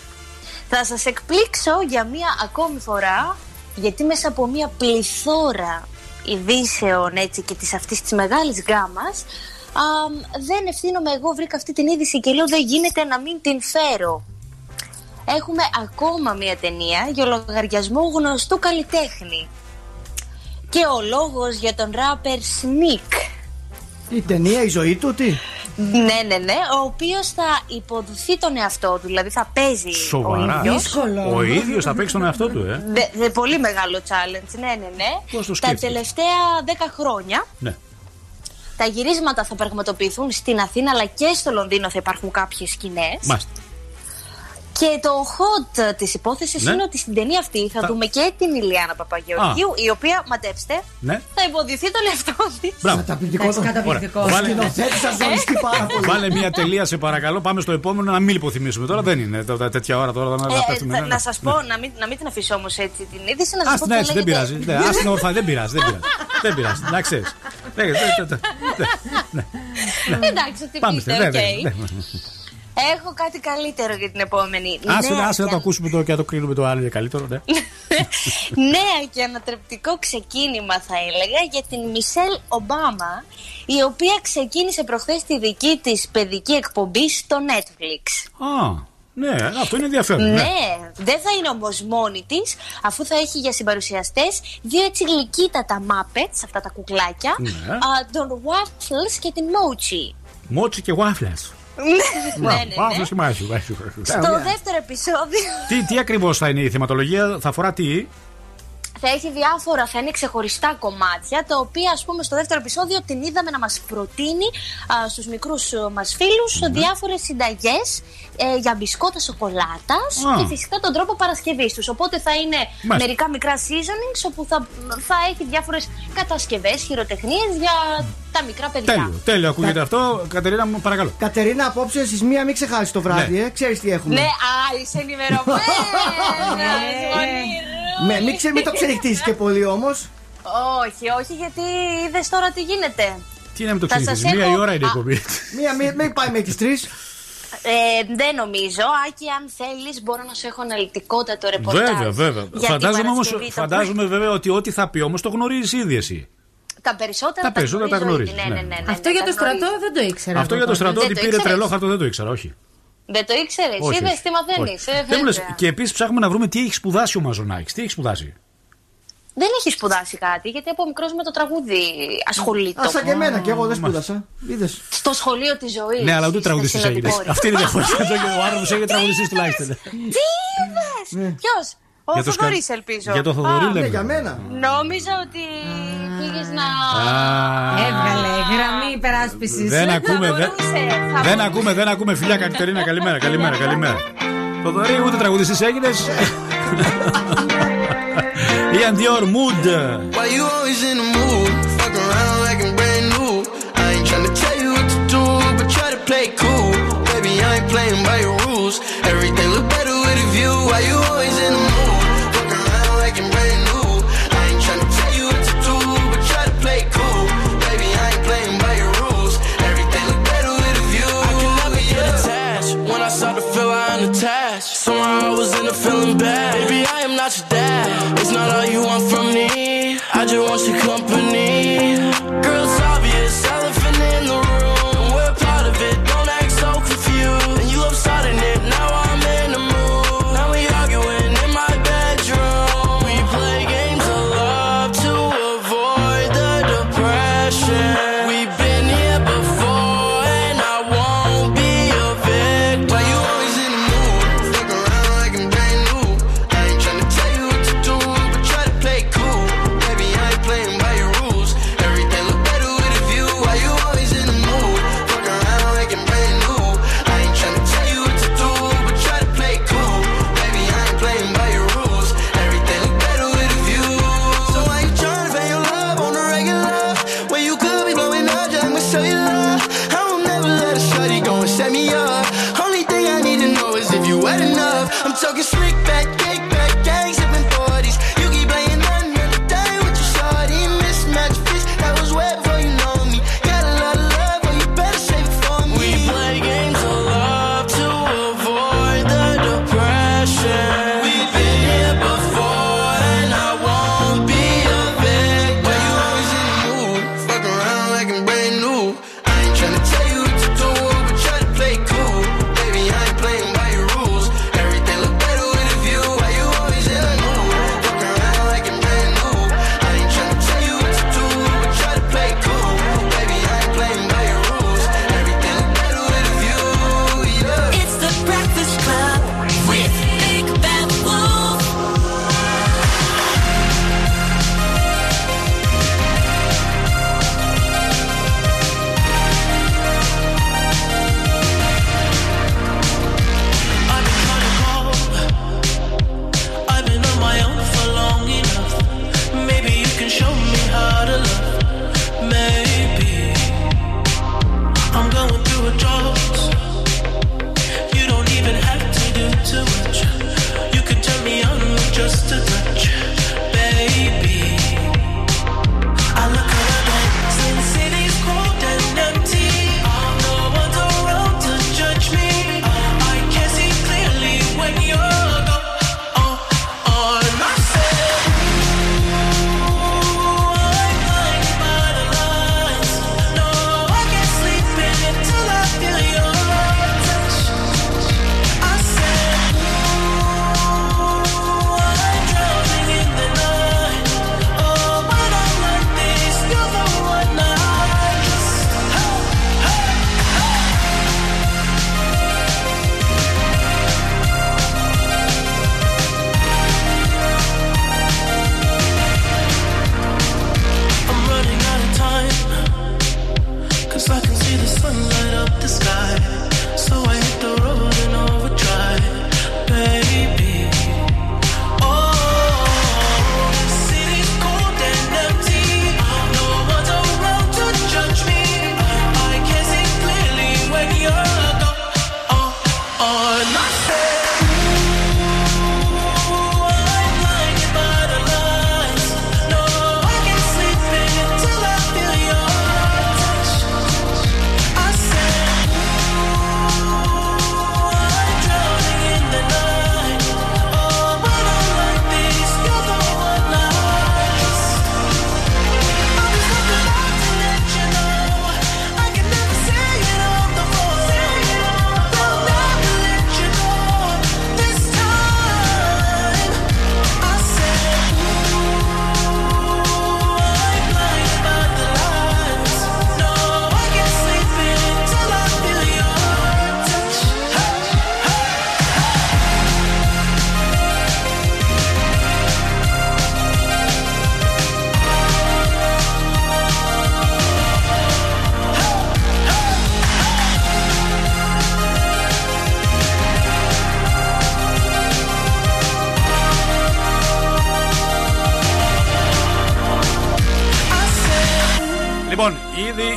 Θα σας εκπλήξω για μία ακόμη φορά, γιατί μέσα από μία πληθώρα ειδήσεων έτσι και της αυτής της μεγάλης γάμας, α, δεν ευθύνομαι εγώ, βρήκα αυτή την είδηση και λέω δεν γίνεται να μην την φέρω. Έχουμε ακόμα μία ταινία για λογαριασμό γνωστού καλλιτέχνη. Και ο λόγος για τον ράπερ Sneak. Η ταινία, η ζωή του, τι; Ναι, ναι, ναι, ο οποίος θα υποδοθεί τον εαυτό του, δηλαδή θα παίζει Σοβαρά. ο ίδιος. Ο ίδιος θα παίξει τον εαυτό του, ε. Δε, δε, πολύ μεγάλο challenge, ναι, ναι, ναι. Πώς το Τα σκέφτηκες; τελευταία 10 χρόνια Ναι. τα γυρίσματα θα πραγματοποιηθούν στην Αθήνα αλλά και στο Λονδίνο θα υπάρχουν κάποιες σκηνές. Μάλιστα. Και το hot της υπόθεσης Ναι. είναι ότι στην ταινία αυτή θα Θα- δούμε και την Ηλιάνα Παπαγεωργίου, η οποία, μαντέψτε, Ναι. θα υποδηθεί τον εαυτό της. Μπράβο. Καταπληκτικός το- Καταπληκτικός. Ο Βάλε- σκηνοθέτης σας δολιστεί πάρα πολύ. Βάλε μια τελεία, σε παρακαλώ. Πάμε στο επόμενο να μην υποθυμίσουμε τώρα. Δεν είναι τα- τα- τέτοια ώρα τώρα να να πέφτουμε. Ε, ναι, να ναι. σας πω, να μην, να μην την αφήσω όμως έτσι την είδηση, να σας πω Άστινα ποια έτσι, δεν λέγεται- πειράζει. Ναι, Άστινα ορφά, δεν πειράζει. Δεν πειράζει. Δεν πειράζει. Να ξέρεις. Εντάξει, ότι Πάμε πείτε, στη- ναι, οκ. ναι, ναι. Έχω κάτι καλύτερο για την επόμενη. Άσε Νέα άσε να και το ακούσουμε το και να το κρίνουμε το άλλο είναι καλύτερο. Ναι. νέα και ανατρεπτικό ξεκίνημα θα έλεγα για την Μισελ Ομπάμα η οποία ξεκίνησε προχθές τη δική της παιδική εκπομπή στο Netflix. Α, ναι, αυτό είναι ενδιαφέρον. Ναι, δεν θα είναι όμως μόνη της αφού θα έχει για συμπαρουσιαστές δύο έτσι γλυκύτατα Muppets, αυτά τα κουκλάκια, Ναι. α, τον Waffles και την Mochi. Μότσι και γουάφλε. Ναι, ναι, ναι. Γουάφλε και μάχη. Στο δεύτερο επεισόδιο Τι, τι ακριβώς θα είναι η θεματολογία, θα αφορά τι; θα έχει διάφορα, θα είναι ξεχωριστά κομμάτια, τα οποία ας πούμε στο δεύτερο επεισόδιο την είδαμε να μας προτείνει α, στους μικρούς α, μας φίλους Ναι. διάφορες συνταγές ε, για μπισκότα σοκολάτας Α. και φυσικά τον τρόπο παρασκευής τους. Οπότε θα είναι Μάλιστα. μερικά μικρά seasonings όπου θα, θα έχει διάφορες κατασκευές, χειροτεχνίες για τα μικρά παιδιά. Τέλειο, τέλειο ακούγεται αυτό. Κατερίνα μου, παρακαλώ. Κατερίνα, απόψε στι μία μην ξεχάσεις το βράδυ, Ναι. ε. Ξέρεις τι έχουμε. Ναι, α, είσαι ενημερωμένος, Μονίρο. Με, μην, ξε, μην το ξεριχτήσει και πολύ όμως. Όχι, όχι, γιατί είδες τώρα τι γίνεται. Τι είναι με το Θα σας ξενυχτή, μία έχω- η ώρα είναι η Α, εκπομπή. Μία, μην, μην πάει με τις τρεις. Ε, δεν νομίζω. Άκη, αν θέλεις, μπορώ να σου έχω αναλυτικότατο ρεπορτάζ. Βέβαια, βέβαια. για την Φαντάζομαι, όμως, Παρασκευή, το φαντάζομαι βέβαια ότι ό,τι θα πει όμως το γνωρίζεις ήδη εσύ. Τα περισσότερα Τα περισσότερα τα γνωρίζω γνωρίζεις, ήδη. Ναι, ναι. ναι, ναι, ναι, Αυτό ναι, για τα το στρατό γνωρίζω. δεν το ήξερα. Αυτό από για το τότε. στρατό Δεν ότι το πήρε ήξερες; τρελό χαρτό δεν το ήξερα, όχι. Δεν το ήξερες; Όχι, Είδες όχι. τι μαθαίνεις; Όχι. Δεν μου λες, και επίσης ψάχνουμε να βρούμε τι έχει σπουδάσει ο Μαζονάκης. Τι έχει σπουδάσει; Δεν έχει σπουδάσει κάτι, γιατί από μικρός με το τραγούδι ασχολείται. Α, σαν και εμένα, και εγώ δεν σπούδασα. Είδες. Στο σχολείο της ζωής. Ναι, αλλά ούτε τραγουδιστής έγινε. Αυτή είναι η διαφορά. Ο άνθρωπος έγινε τραγουδιστής τουλάχιστον. Τι είδε! Ποιος; Ο Για το σκα- Θοδωρή, ελπίζω. Για το Θοδωρή Α, λέμε. για μένα. Νόμιζα ότι πήγες να. Έβγαλε γραμμή υπεράσπισης. Δεν ακούμε, δεν, μπορούσε, θα δεν ακούμε, δεν ακούμε. Φιλιά, Κατερίνα, καλημέρα, καλημέρα, καλημέρα. Θοδωρή, ούτε τραγουδιστής έγινες. Ian Dior, Mood. Why you always in the mood? Fuck around like I'm brand new. I ain't tryna tell you what to do, but try to play cool.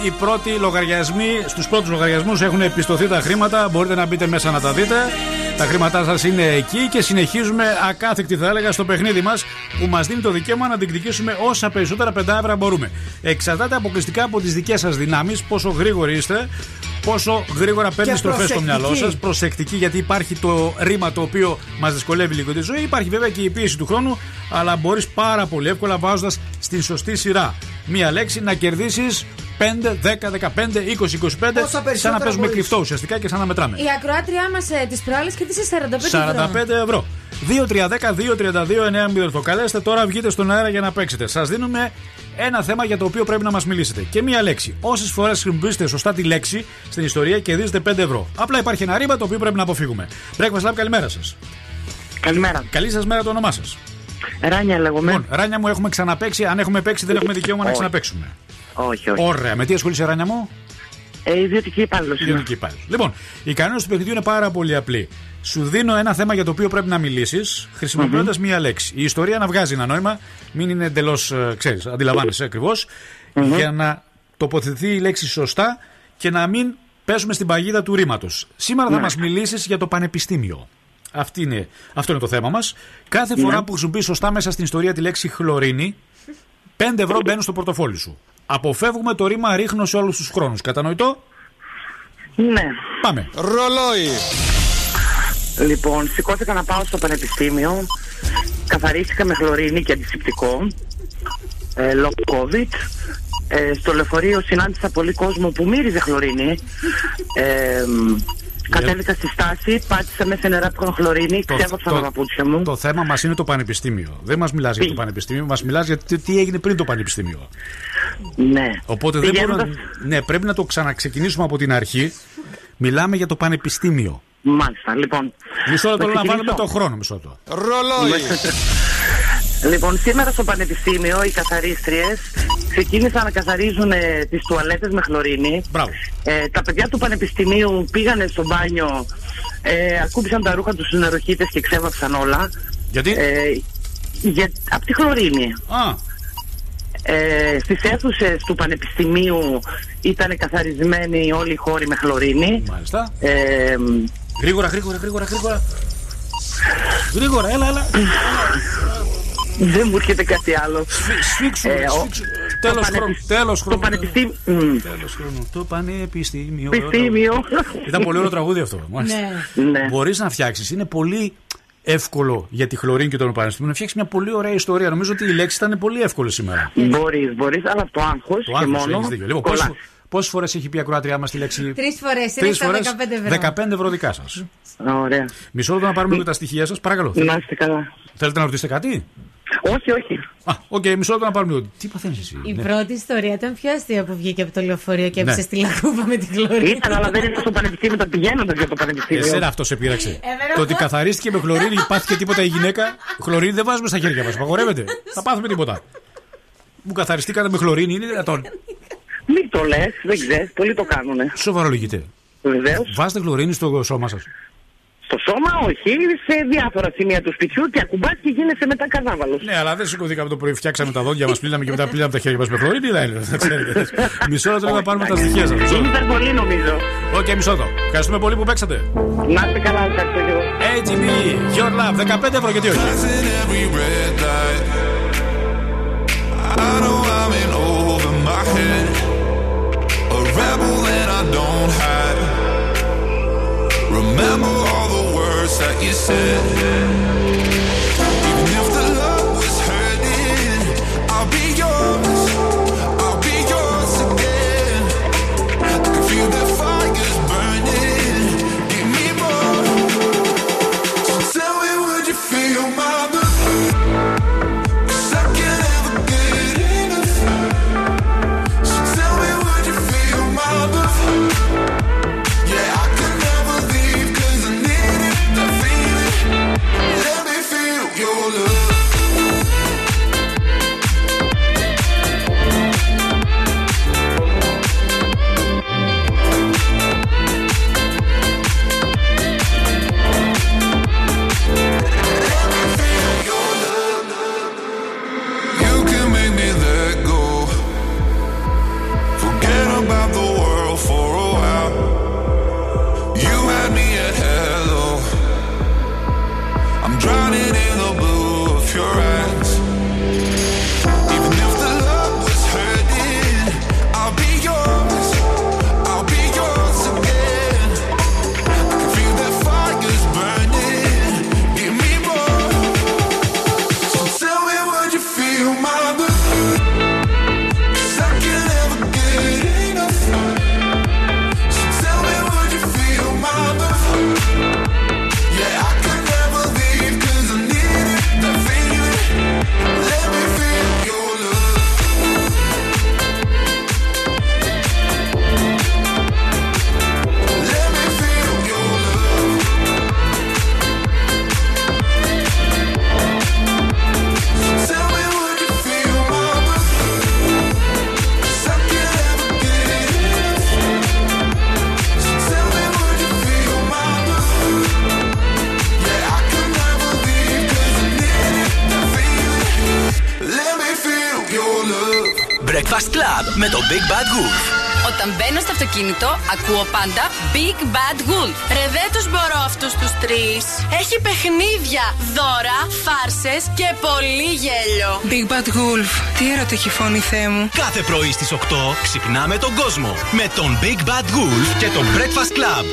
Οι πρώτοι λογαριασμοί, στους πρώτους λογαριασμούς έχουν επιστοθεί τα χρήματα. Μπορείτε να μπείτε μέσα να τα δείτε. Τα χρήματά σας είναι εκεί και συνεχίζουμε ακάθεκτη, θα έλεγα, στο παιχνίδι μας που μας δίνει το δικαίωμα να διεκδικήσουμε όσα περισσότερα πεντάβρα μπορούμε. Εξαρτάται αποκλειστικά από τις δικές σας δυνάμεις, πόσο γρήγοροι είστε, πόσο γρήγορα παίρνει στροφές στο προσεκτικοί. μυαλό σας. Προσεκτική, γιατί υπάρχει το ρήμα το οποίο μας δυσκολεύει λίγο τη ζωή. Υπάρχει βέβαια και η πίεση του χρόνου, αλλά μπορείς πάρα πολύ εύκολα βάζοντας στην σωστή σειρά μία λέξη να κερδίσεις 5, 10, 15, 20, 25. Σαν να παίζουμε μπορείς. κρυφτό ουσιαστικά και σαν να μετράμε. Η ακροάτριά μας ε, της προάλλης κερδίσε 45 ευρώ. 45 ευρώ. 2-3-10-2-32-9 Το καλέστε τώρα, βγείτε στον αέρα για να παίξετε. Σας δίνουμε ένα θέμα για το οποίο πρέπει να μας μιλήσετε. Και μία λέξη. Όσες φορές χρησιμοποιήσετε σωστά τη λέξη στην ιστορία, κερδίζετε 5 ευρώ. Απλά υπάρχει ένα ρήμα το οποίο πρέπει να αποφύγουμε. Breakfast Lab, καλημέρα σας. Καλημέρα. Καλή σας μέρα το όνομά σας. Ράνια λέγομαι. Λοιπόν, Ράνια μου, έχουμε ξαναπέξει. Αν έχουμε παίξει, δεν έχουμε δικαίωμα να Όχι. ξαναπέξουμε. Όχι, όχι. Ωραία. Με τι ασχολείσαι, Ράνια μου; Ε, ιδιωτική υπάλληλος. Ιδιωτική υπάλληλος. Λοιπόν, οι κανόνες του παιχνιδιού είναι πάρα πολύ απλοί. Σου δίνω ένα θέμα για το οποίο πρέπει να μιλήσεις, χρησιμοποιώντας μία λέξη. Η ιστορία να βγάζει ένα νόημα, μην είναι εντελώς, ξέρεις, αντιλαμβάνεσαι ακριβώς, για να τοποθετηθεί η λέξη σωστά και να μην πέσουμε στην παγίδα του ρήματος. Σήμερα θα Ναι. μας μιλήσεις για το πανεπιστήμιο. Αυτή είναι, αυτό είναι το θέμα μας. Κάθε Ναι. φορά που χρησιμοποιείς σωστά μέσα στην ιστορία τη λέξη χλωρίνη, 5 ευρώ μπαίνουν στο πορτοφόλι σου. Αποφεύγουμε το ρήμα ρίχνω σε όλους τους χρόνους. Κατανοητό; Ναι. Πάμε. Ρολόι. Λοιπόν, σηκώθηκα να πάω στο πανεπιστήμιο. Καθαρίστηκα με χλωρίνη και αντισηπτικό. Ε, λόγω COVID. Ε, στο λεωφορείο συνάντησα πολύ κόσμο που μύριζε χλωρίνη. Ε, κατέβηκα στη στάση, πάτησα μέσα νερά που είχαν χλωρίνη, ξέβαψα τα παπούτσια μου. Το θέμα μας είναι το πανεπιστήμιο. Δεν μας μιλάς για το πανεπιστήμιο, μας μιλάς για τι, τι έγινε πριν το πανεπιστήμιο. Ναι. Οπότε δεν μπορούμε να... Πηγαίνοντας- Ναι, πρέπει να το ξαναξεκινήσουμε από την αρχή. Μιλάμε για το πανεπιστήμιο. Μάλιστα, λοιπόν. Μισό λεπτό Να να βάλουμε ξεκινήσω. το χρόνο, μισό λεπτό. Ρολόι. Λοιπόν, σήμερα στο Πανεπιστήμιο οι καθαρίστριες ξεκίνησαν να καθαρίζουν ε, τις τουαλέτες με χλωρίνη. Μπράβο. Ε, τα παιδιά του Πανεπιστημίου πήγανε στο μπάνιο, ε, ακούμπησαν τα ρούχα τους στους νεροχύτες και ξέβαψαν όλα. Γιατί; Ε, για, από τη χλωρίνη. Α. Ε, στις αίθουσες του Πανεπιστημίου ήταν καθαρισμένοι όλοι οι χώροι με χλωρίνη. Μάλιστα. Ε, Γρήγορα, γρήγορα, γρήγορα, γρήγορα. Γρήγορα, έλα, έλα. Δεν μου έρχεται κάτι άλλο. Σφίξου, Ε, ο- σφίξου. Τέλος το χρόνου. πανεπισ- Τέλος Το χρόνου. πανεπιστήμιο. Τέλος χρόνου. Το πανεπιστήμιο. Πανεπιστήμιο. Ήταν πολύ ωραίο τραγούδι αυτό. μάλιστα. Ναι. Μπορείς να φτιάξεις. Είναι πολύ εύκολο για τη χλωρίνη και τον πανεπιστήμιο να φτιάξεις μια πολύ ωραία ιστορία. Νομίζω ότι η λέξη ήταν πολύ εύκολη σήμερα. Μπορείς, μπορείς, αλλά το άγχος Το και άγχος, μόνο. έχεις δίκιο. Λοιπόν, κολλάς. πόσε πόσες φορές έχει πει η ακροάτριά μας τη λέξη; Τρεις φορές. Είναι Τρεις στα φορές, 15 ευρώ. 15 ευρώ δικά σας. Ωραία. Μισό λεπτό να πάρουμε λίγο τα στοιχεία σας, παρακαλώ. Να είστε καλά. Θέλετε να ρωτήσετε κάτι; Όχι, όχι. Α, οκ, μισό λεπτό να πάρουμε λίγο. Τι παθαίνεις εσύ; Η Ναι. πρώτη ιστορία ήταν πιο αστεία που βγήκε από το λεωφορείο και έπεσε Ναι. στη λακκούβα με τη χλωρίνη. Ήταν, αλλά δεν ήταν στο πανεπιστήμιο, ήταν πηγαίνοντας για το πανεπιστήμιο. Εσένα αυτό σε πείραξε. Εμένα το ότι αυτό. καθαρίστηκε με χλωρίνη, έπαθε τίποτα η γυναίκα. Χλωρίνη δεν βάζουμε στα χέρια μας. Απαγορεύεται. Θα πάθουμε τίποτα. Μου καθαριστήκατε με χλωρίνη, είναι δυνατόν. Μην το λες, δεν ξέρεις, πολλοί το κάνουνε. Σοβαρολογείτε. Βεβαίως. Βάζετε χλωρίνη στο σώμα σας. Στο σώμα, όχι, σε διάφορα σημεία του σπιτιού και ακουμπά και γίνεσαι μετά καρνάβαλος. Ναι, αλλά δεν σηκωθήκαμε το πρωί, φτιάξαμε τα δόντια μας, πλύναμε και μετά πλύναμε τα χέρια μας με χλωρίνη. Δεν είναι, δεν ξέρετε. Μισό λεπτό να πάρουμε τα στοιχεία σας. Είναι υπερβολή νομίζω. Οκ, μισό λεπτό. Ευχαριστούμε πολύ που παίξατε. Να είστε καλά, ευχαριστώ και εγώ. ATB, Your Love, 15 ευρώ γιατί όχι; every red light. I know I'm in over my head. A rebel and I don't hide. Remember all the words that you said. Breakfast Club με τον Big Bad Wolf. Όταν μπαίνω στο αυτοκίνητο, ακούω πάντα Big Bad Wolf. Ρε δεν τους μπορώ αυτούς τους τρεις. Έχει παιχνίδια, δώρα, φάρσες και πολύ γέλιο. Big Bad Wolf, τι ερωτική φωνή Θεέ μου. Κάθε πρωί στις 8 ξυπνάμε τον κόσμο με τον Big Bad Wolf και τον Breakfast Club.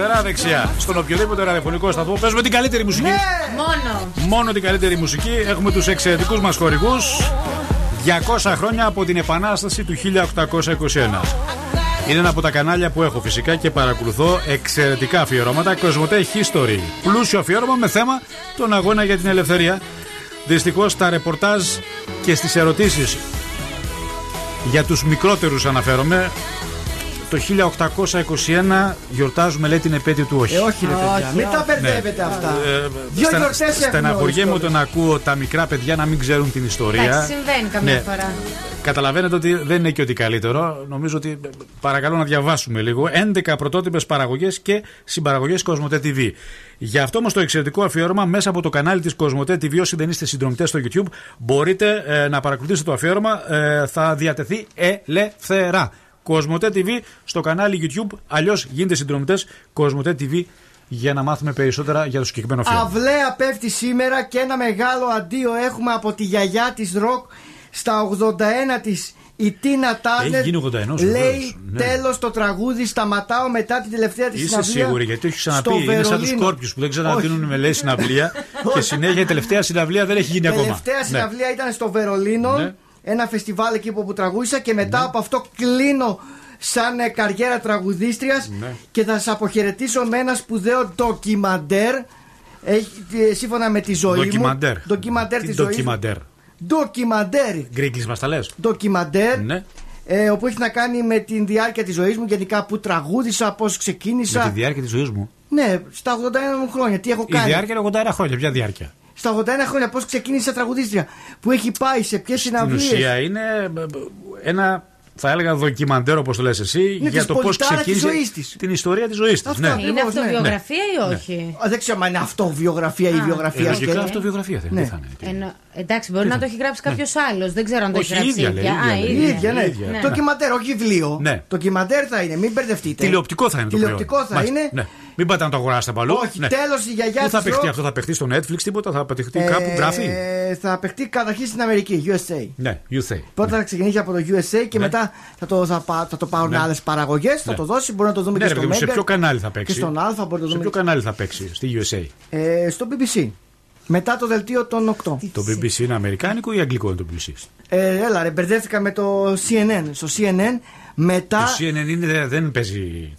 Αριστερά, δεξιά. Στον οποιοδήποτε ραδιοφωνικό σταθμό παίζουμε την καλύτερη μουσική. Μόνο. Μόνο την καλύτερη μουσική. Έχουμε τους εξαιρετικούς μας χορηγούς. 200 χρόνια από την Επανάσταση του 1821. Είναι ένα από τα κανάλια που έχω φυσικά και παρακολουθώ εξαιρετικά αφιερώματα. Κοσμοτέ History. Πλούσιο αφιέρωμα με θέμα τον αγώνα για την ελευθερία. Δυστυχώς στα ρεπορτάζ και στις ερωτήσεις για τους μικρότερους αναφέρομαι. Το 1821 γιορτάζουμε λέει την επέτειο του όχι. Ε, όχι, ρε παιδιά. Όχι, Μην τα όχι. μπερδεύετε αυτά. Ε, Δύο στα- γιορτές έχουμε Στεναχωριέμαι όλοι όταν ακούω τα μικρά παιδιά να μην ξέρουν την ιστορία. Εντάξει, συμβαίνει καμιά Ναι. φορά. Καταλαβαίνετε ότι δεν είναι και ότι καλύτερο. Νομίζω ότι ε, παρακαλώ να διαβάσουμε λίγο. 11 πρωτότυπες παραγωγές και συμπαραγωγές Κοσμοτέ TV. Για αυτό όμω το εξαιρετικό αφιέρωμα, μέσα από το κανάλι της Κοσμοτέ TV, όσοι δεν είστε συνδρομητέ στο YouTube, μπορείτε ε, να παρακολουθήσετε το αφιέρωμα. Ε, θα διατεθεί ελεύθερα. Κοσμοτέ TV στο κανάλι YouTube. Αλλιώς γίνετε συνδρομητέ Κοσμοτέ TV για να μάθουμε περισσότερα για το συγκεκριμένο αφιέρωμα. Αυλαία πέφτει σήμερα και ένα μεγάλο αντίο έχουμε από τη γιαγιά της Ροκ στα 81 της η Τίνα Τάρνερ γίνει 81, βεβαίως, λέει ναι. τέλος το τραγούδι σταματάω μετά την τελευταία της Είσαι συναυλία σίγουρη, γιατί έχεις στο ξαναπεί. Είναι σαν τους Βερολίνο. Σκόρπιους που δεν ξαναδίνουν με λέει συναυλία και Όχι. συνέχεια η τελευταία συναυλία δεν έχει γίνει ακόμα. τελευταία Ναι. συναυλία ήταν στο Βερολίνο Ναι. Ένα φεστιβάλ εκεί που τραγούδισα και μετά από αυτό κλείνω σαν ε, καριέρα τραγουδίστριας Ναι. και θα σας αποχαιρετήσω με ένα σπουδαίο ντοκιμαντέρ. Έχει, ε, σύμφωνα με τη ζωή Ντοκιμαντέρ. μου. Ντοκιμαντέρ Τι της ζωής. ντοκιμαντέρ; Ντοκιμαντέρ. Γκρίγκλι μας τα λες; Ντοκιμαντέρ. Ναι. Ε, όπου έχει να κάνει με τη διάρκεια της ζωής μου, γενικά που τραγούδισα, πώς ξεκίνησα. Με τη διάρκεια της ζωής μου; Ναι, στα 81 μου χρόνια, τι έχω Η κάνει; διάρκεια είναι 81 χρόνια. Ποια διάρκεια; Στα 81 χρόνια, πώς ξεκίνησα τραγουδίστρια. Που έχει πάει σε ποιες Στην συναυλίες. ουσία είναι ε, ε, ένα, θα έλεγα, δοκιμαντέρ όπως το λες εσύ, για της το πώς πολιτάρας της ξεκίνησε ζωής της. την ιστορία της ζωής της. Αυτό Ναι. ακριβώς, Είναι ναι. αυτοβιογραφία Ναι. ή όχι; Α, Δεν ξέρω αν είναι αυτοβιογραφία ή Α. βιογραφία. Ε, λογικά σκέτο. αυτοβιογραφία δεν Ναι. θα είναι. Ενώ, εντάξει, μπορεί να το έχει γράψει κάποιος άλλος. Δεν ξέρω αν το Όχι, έχει γράψει η ίδια λέει, η ίδια Α, λέει. Η ίδια, ναι. ίδια, ναι. Ντοκιμαντέρ, όχι βιβλίο. Ναι. Ντοκιμαντέρ θα είναι, μην μπερδευτείτε. Τηλεοπτικό θα είναι το Τηλεοπτικό προϊόν. θα Μάλιστα. είναι. Ναι. Μην πάτε να το αγοράσετε παλού. Όχι, Ναι. τέλος, η γιαγιά Πού θα της παιχτεί Ρο- αυτό, θα παιχτεί στο Netflix, τίποτα, θα παιχτεί Ε, κάπου, γράφει. Θα παιχτεί καταρχήν στην Αμερική, USA. Ναι, you say. Πρώτα θα ξεκινήσει από το USA και Ναι. μετά θα το, θα, πά- θα το πάρουν Ναι. άλλες παραγωγές. Θα Ναι. το δώσει, μπορεί να το δούμε Ναι, και ρε στο παιδί μου, σε Mega ποιο κανάλι θα παίξει; Και στον Α, μπορεί να το Σε δούμε. ποιο κανάλι θα παίξει, στη USA; Ε, στο BBC. Μετά το δελτίο των 8. Το BBC είναι αμερικάνικο ή αγγλικό είναι το BBC. Ε, έλα, ρε, μπερδεύτηκα με το CNN. Στο CNN μετά. Το CNN είναι, δεν παίζει.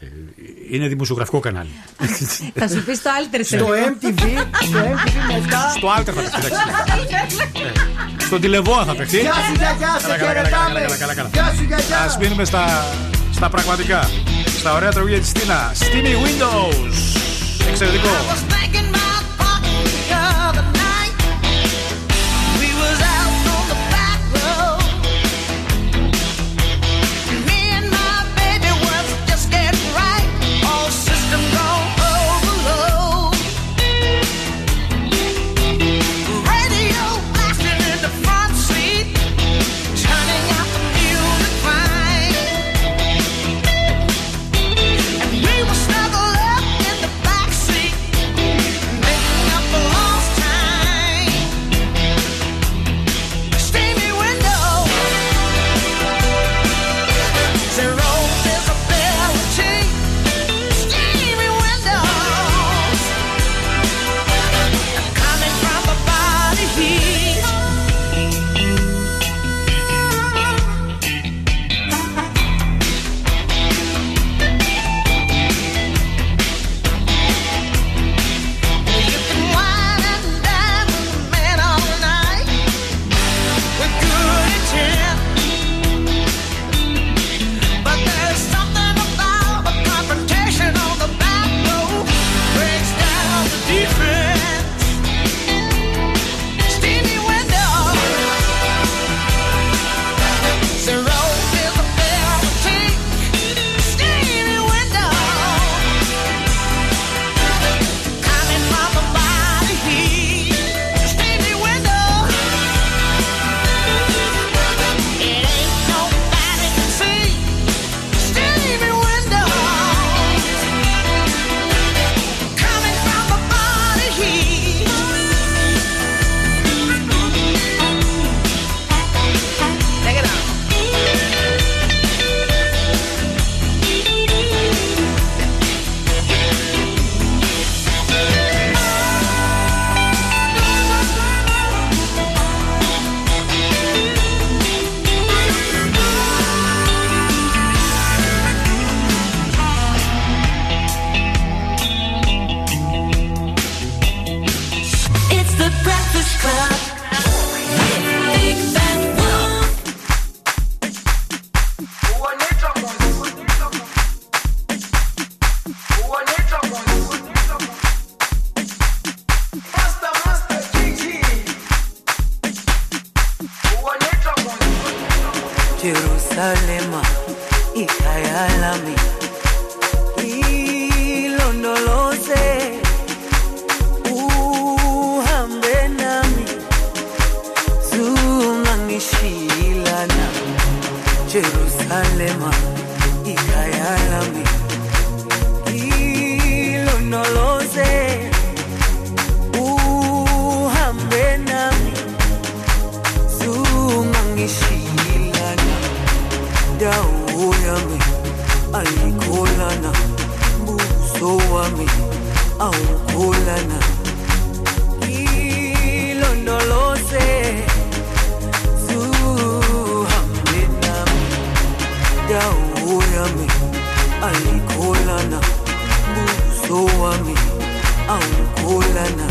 Είναι δημοσιογραφικό κανάλι. Θα σου πεις το alter Στο MTV, στο MTV μετά. Στο Alter θα παίξει. εντάξει. Στον τηλεβόα θα παιχτεί. Γεια σου, γιαγιά, σε Καλά, καλά, καλά, χαιρετάμε. καλά, καλά, καλά. Γεια σου, γιαγιά. Ας μείνουμε στα, στα πραγματικά. Στα ωραία τραγούδια της Τίνα. Steamy Windows. Εξαιρετικό. wami awukholana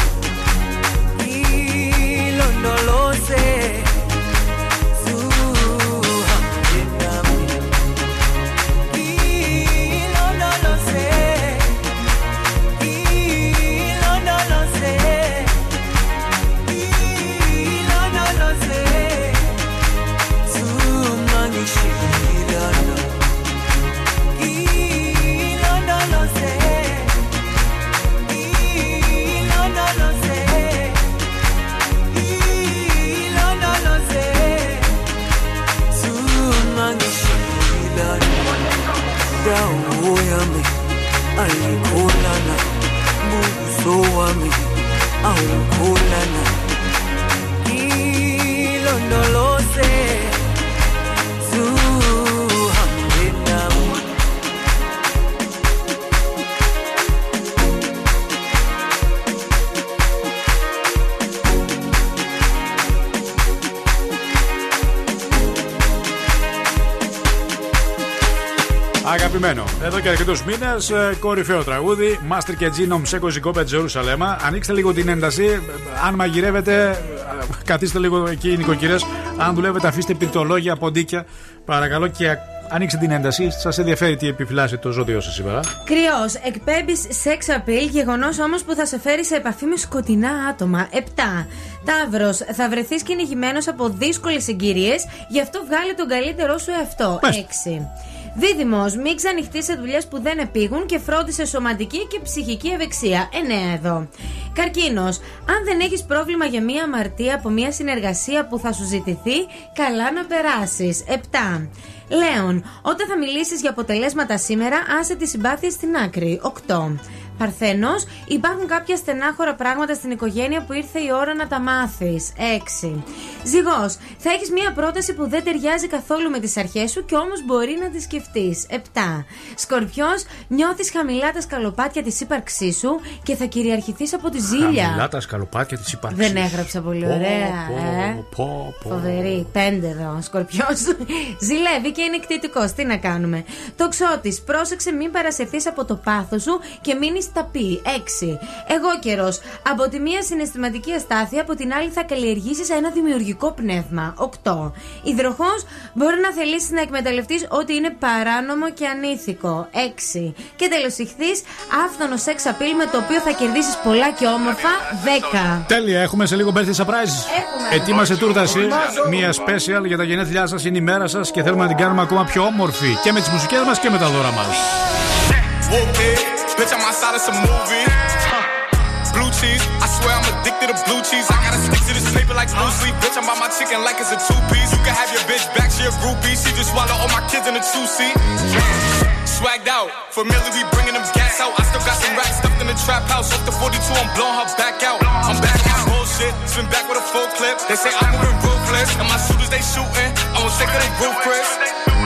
Αγαπημένο. Εδώ και αρκετούς μήνες, κορυφαίο τραγούδι. Μάστρ και Τζίνομ σε κοζικό Τζερουσαλέμα. Ανοίξτε λίγο την ένταση. Ε, Αν μαγειρεύετε, ε, καθίστε λίγο εκεί, οι νοικοκυρές. Αν δουλεύετε, αφήστε πυρτολόγια, ποντίκια. Παρακαλώ και ανοίξτε την ένταση. Σας ενδιαφέρει τι επιφυλάσσει το ζώδιο σας σήμερα. Κρυός, εκπέμπεις σεξ appeal, γεγονός όμως που θα σε φέρει σε επαφή με σκοτεινά άτομα. 7. Ταύρος, θα βρεθείς κυνηγημένος από δύσκολες συγκυρίες, γι' αυτό βγάλει τον καλύτερό σου εαυτό. 6. Δίδυμος, μην ξανοιχτεί σε δουλειές που δεν επήγουν και φρόντισε σωματική και ψυχική ευεξία. 9 εδώ. Καρκίνος, αν δεν έχεις πρόβλημα για μία αμαρτία από μία συνεργασία που θα σου ζητηθεί, καλά να περάσεις. 7. Λέων, όταν θα μιλήσεις για αποτελέσματα σήμερα, άσε τη συμπάθεια στην άκρη. 8. Παρθένος, υπάρχουν κάποια στενάχωρα πράγματα στην οικογένεια που ήρθε η ώρα να τα μάθεις. 6. Ζυγός, θα έχεις μία πρόταση που δεν ταιριάζει καθόλου με τις αρχές σου και όμως μπορεί να τη σκεφτείς. 7. Σκορπιός, νιώθεις χαμηλά τα σκαλοπάτια της ύπαρξής σου και θα κυριαρχηθείς από τη ζήλια. Χαμηλά τα σκαλοπάτια της ύπαρξη. Δεν έγραψα πολύ ωραία, ε. Πω, πω. Φοβερή. Πέντε εδώ. Σκορπιός. Ζηλεύει και είναι εκτιτικό. Τι να κάνουμε. Τοξότης. Πρόσεξε μην παρασυρθείς από το πάθος σου και μείνει ταπεί. 6. Εγώ καιρός. Από τη μία συναισθηματική αστάθεια, από την άλλη θα καλλιεργήσεις ένα δημιουργικό πνεύμα. 8. Υδροχός. Μπορεί να θελήσει να εκμεταλλευτείς ό,τι είναι παράνομο και ανήθικο. 6. Και τέλο ηχθεί. Άφθονο σεξ appeal με το οποίο θα κερδίσεις πολλά και όμορφα. 10. Τέλεια, έχουμε σε λίγο birthday surprise. Ετοίμασε τούρταση. Μία special για τα γενέθλιά σας. Είναι η μέρα σας και θέλουμε να την κάνουμε ακόμα πιο όμορφη. Και με τις μουσικές μας και με τα δώρα μας. Whoopie, bitch, I'm outside of some movie. Huh. Blue cheese, I swear I'm addicted to blue cheese. I gotta stick to this paper like blue sleep. Bitch, I'm by my chicken like it's a two piece. You can have your bitch back, she a groupie. She just swallow all my kids in a two seat. Swagged out, familiar, we bringing them gas out. I still got some racks stuffed in the trap house. Off the 42, I'm blowing her back out. I'm back on bullshit, spin back with a full clip. They say I'm moving ruthless, and my shooters they shooting. I'm gonna take her they Chris.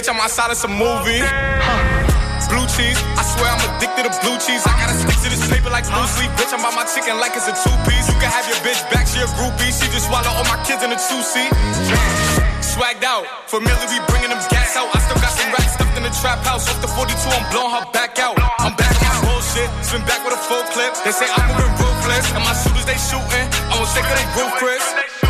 bitch, I'm outside of some movie. Blue cheese, I swear I'm addicted to blue cheese. I gotta stick to this paper like blue sleep. Bitch, I'm by my chicken like it's a two piece. You can have your bitch back, she a groupie. She just swallow all my kids in a two seat. Swagged out, familiar, we bringing them gas out. I still got some racks stuffed in the trap house. Off the 42, I'm blowing her back out. I'm back on my bullshit, spin back with a full clip. They say I'm moving ruthless, and my shooters they shooting. I won't take her they roof, Chris.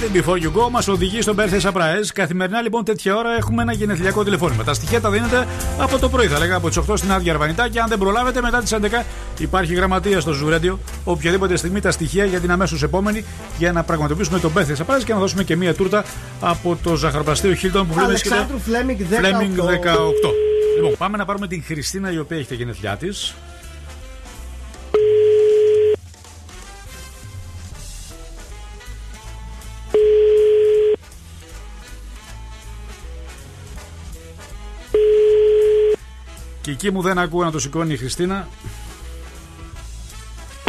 Λίσκα Καμπάτη, Before You Go, μας οδηγεί στον Birthday Surprise. Καθημερινά λοιπόν τέτοια ώρα έχουμε ένα γενεθλιακό τηλεφώνημα. Τα στοιχεία τα δίνετε από το πρωί, θα λέγαμε από τις 8 στην άδεια Αρβανιτά και αν δεν προλάβετε μετά τις 11 υπάρχει γραμματεία στο Ζουρέντιο. Οποιαδήποτε στιγμή τα στοιχεία για την αμέσως επόμενη για να πραγματοποιήσουμε τον Birthday Surprise και να δώσουμε και μία τούρτα από το ζαχαροπλαστείο Χίλτον που βρίσκεται. Αλεξάνδρου Φλέμινγκ 18. Φλέμινγκ 18. Λοιπόν, πάμε να πάρουμε την Χριστίνα η οποία έχει τα γενέθλιά της. Και εκεί μου δεν ακούω να το σηκώνει η Χριστίνα.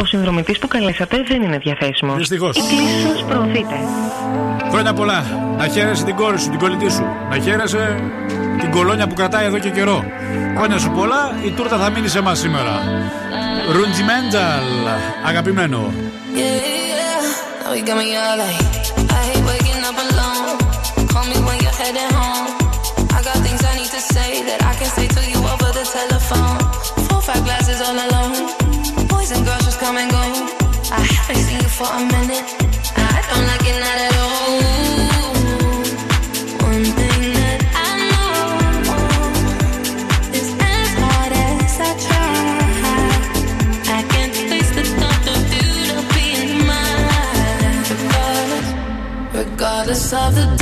Ο συνδρομητής που καλέσατε δεν είναι διαθέσιμος. Δυστυχώς. Η κλήση σας προωθείται. Χρόνια πολλά. Να χαίρεσαι την κόρη σου, την κολλητή σου. Να χαίρεσαι την κολόνια που κρατάει εδώ και καιρό. Χρόνια σου πολλά. Η τούρτα θα μείνει σε εμά σήμερα. Ρουντζιμέντζαλ. Αγαπημένο. Yeah, yeah. Now you got me all like, I hate waking up alone. Call me when you're heading home. I got things I need to say that I can say to you over the telephone. Four, five glasses all alone. Boys and girls just come and go. I haven't seen you for a minute. I don't like it not at all. One thing that I know is as hard as I try, I can't face the thought of you not being mine. Regardless, regardless of the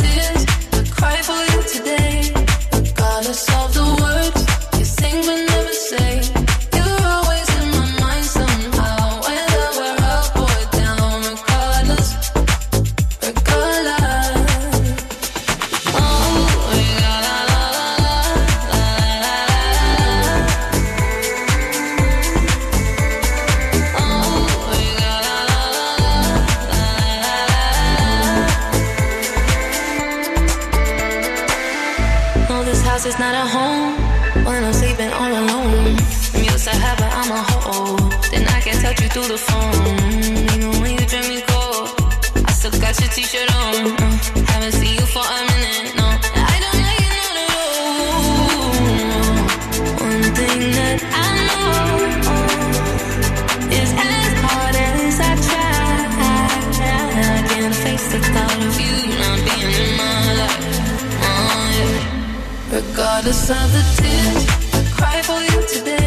the thought of you not being in my life. Oh, yeah. Regardless of the tears I cry for you today,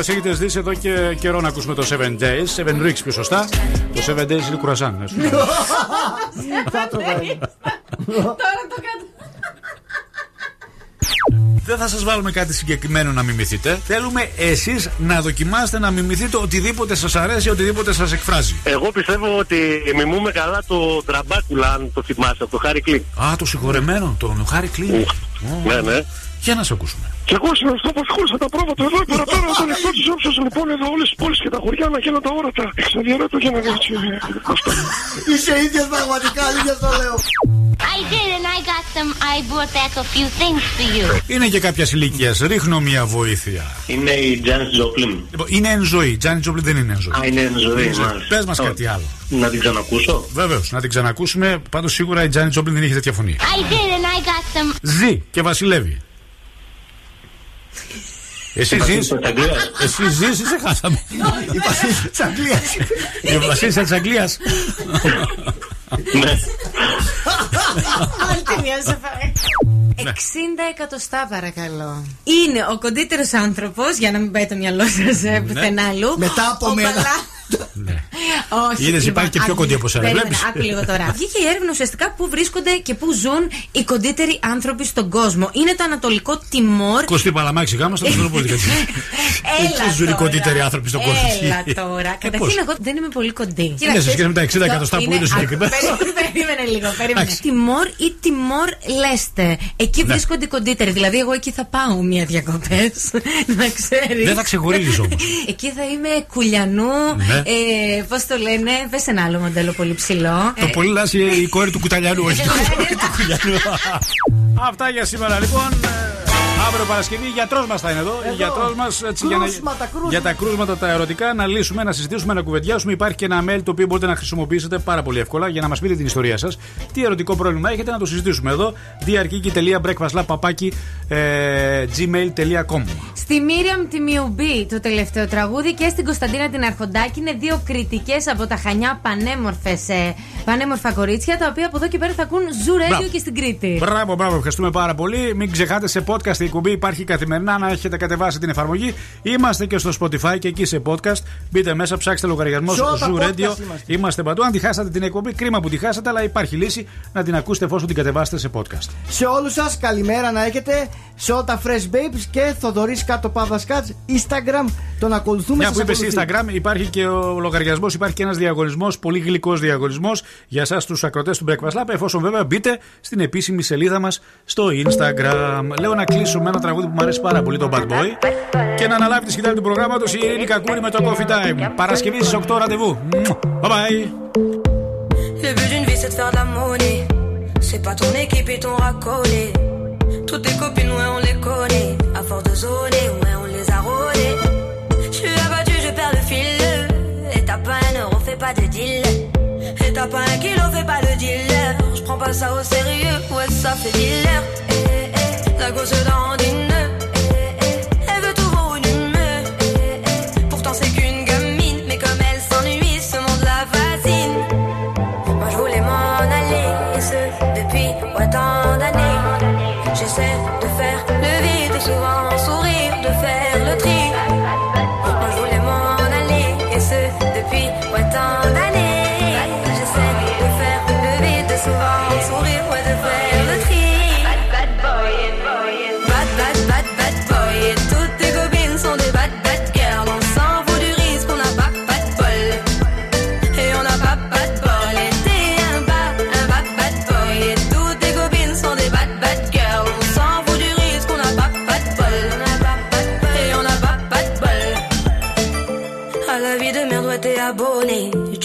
μας έχετε ζητήσει εδώ και καιρό να ακούσουμε το 7 Days. 7 Ricks πιο σωστά. Το 7 Days είναι κουρασάν. Τώρα το. Δεν θα σας βάλουμε κάτι συγκεκριμένο να μιμηθείτε. Θέλουμε εσείς να δοκιμάσετε να μιμηθείτε οτιδήποτε σας αρέσει, οτιδήποτε σας εκφράζει. Εγώ πιστεύω ότι μιμούμε καλά το τραμπάκουλα, αν το θυμάστε, το Χάρι Κλίν. Α, το συγχωρεμένο, τον Χάρι Κλίν. Ναι, ναι. Για να σε ακούσουμε. Και εγώ που προσχώρησα τα πρόβατα εδώ παραπέρα εκτό τη όψη λοιπόν εδώ όλες τι πόλεις και τα χωριά να γίνουν τα όρατα. Εξαδιαιρέτω για να έτσι. Ε, Είσαι ίδιος πραγματικά, ίδιος το λέω. I did and I got some I brought back. Είναι και κάποια ηλικία. Ρίχνω μια βοήθεια. Είναι η Janis λοιπόν, είναι εν ζωή. Τζάνι Τζόπλιν δεν είναι εν ζωή. Είναι εν ζωή. Πες μας κάτι άλλο. Να την ξανακούσω; Βεβαίως, να την ξανακούσουμε. Πάντως σίγουρα η Τζάνι Τζόπλιν δεν είχε τέτοια φωνή. Ζει και βασιλεύει. Εσύ ζει. Εσύ ζεις, σε χάσαμε. Η Βασίλισσα τη Αγγλία. Η Βασίλισσα τη Αγγλία. 60 εκατοστά παρακαλώ. Είναι ο κοντύτερος άνθρωπος, για να μην πάει το μυαλό σας ε, ναι. πουθενά αλλού. Μετά από μένα. Ναι. Όχι. Είδες, υπάρχει και πιο κοντή από σένα. Βλέπεις; Άκου λίγο τώρα. Βγήκε η έρευνα ουσιαστικά που βρίσκονται και που ζουν οι κοντύτεροι άνθρωποι στον κόσμο. Είναι το Ανατολικό Τιμόρ. Κωστή Παλαμάξη, γάμα στο Ανατολικό Τιμόρ. Εκεί ζουν οι κοντύτεροι άνθρωποι στον κόσμο. Έλα τώρα. Ε, Καταρχήν, εγώ δεν είμαι πολύ κοντή. Είναι σε σχέση με τα 60 εκατοστά που είναι συγκεκριμένα. Περίμενε λίγο, περίμενε. Τιμόρ ή Τιμόρ Λέστε. Εκεί ναι. βρίσκονται οι κοντύτεροι. Δηλαδή, εγώ εκεί θα πάω μία διακοπές. Να ξέρεις. Δεν θα ξεχωρίζεις όμως. Εκεί θα είμαι κουλιανού ναι. ε, ναι. Ε, Πώς το λένε, πε ένα άλλο μοντέλο πολύ ψηλό. Το πολύ λάση η κόρη του κουταλιανού, όχι το κόρη του κουταλιανού. Αυτά για σήμερα λοιπόν. Ε, Αύριο Παρασκευή, γιατρός μας θα είναι εδώ. Εδώ. Γιατρός μας για, να- Κρούσματα, κρούσματα. για τα κρούσματα τα ερωτικά να λύσουμε, να συζητήσουμε, να κουβεντιάσουμε. Υπάρχει και ένα mail το οποίο μπορείτε να χρησιμοποιήσετε πάρα πολύ εύκολα για να μας πείτε την ιστορία σας. Τι ερωτικό πρόβλημα έχετε να το συζητήσουμε εδώ. diarkiki.breakfastlab.papaki ε, gmail.com Στη Μίριαμ τη Μιουμπή το τελευταίο τραγούδι και στην Κωνσταντίνα την Αρχοντάκη είναι δύο κριτικές από τα Χανιά πανέμορφες, ε, πανέμορφα κορίτσια τα οποία από εδώ και πέρα θα ακούν Zoo Radio Μπράβο. και στην Κρήτη. Μπράβο, μπράβο, ευχαριστούμε πάρα πολύ. Μην ξεχνάτε σε podcast η εκπομπή υπάρχει καθημερινά να έχετε κατεβάσει την εφαρμογή. Είμαστε και στο Spotify και εκεί σε podcast. Μπείτε μέσα, ψάξτε λογαριασμός Σε όλα τα Zoo podcast Radio. είμαστε. Είμαστε παντού. Αν τη χάσατε την εκπομπή, κρίμα που τη χάσατε, αλλά υπάρχει λύση να την ακούσετε εφόσον την κατεβάσετε σε podcast. Σε όλους σας, καλημέρα να έχετε. Σε όλα τα Fresh Babes και Θοδωρής Κάτω Παύλας Κάτς, Instagram. Τον ακολουθούμε Μια σας που είπες ακολουθεί. Instagram, υπάρχει και ο λογαριασμός, υπάρχει και ένας διαγωνισμός, πολύ γλυκός διαγωνισμός για εσάς τους ακροτές του Breakfast Lab. Εφόσον βέβαια μπείτε στην επίσημη σελίδα μας στο Instagram. Λέω να κλείσω με ένα τραγούδι που μου αρέσει πάρα πολύ, το Bad Boy. Και να αναλάβει τη σκητάλη του προγράμματο η Ειρήνη Κακούρη με το Coffee Time. Παρασκευή στι 8 ραντεβού. Bye bye. Le but d'une vie c'est de faire de la monnaie. C'est pas ton équipe et ton racolé. Toutes tes copines, ouais, on les connaît. À force de zoner, ouais, on les a rôlées. Je suis abattu, je perds le fil. Et t'as pas un euro, fais pas de deal. Et t'as pas un kilo, fais pas le dealer. Je prends pas ça au sérieux, ouais, ça fait dealer. la gauche dans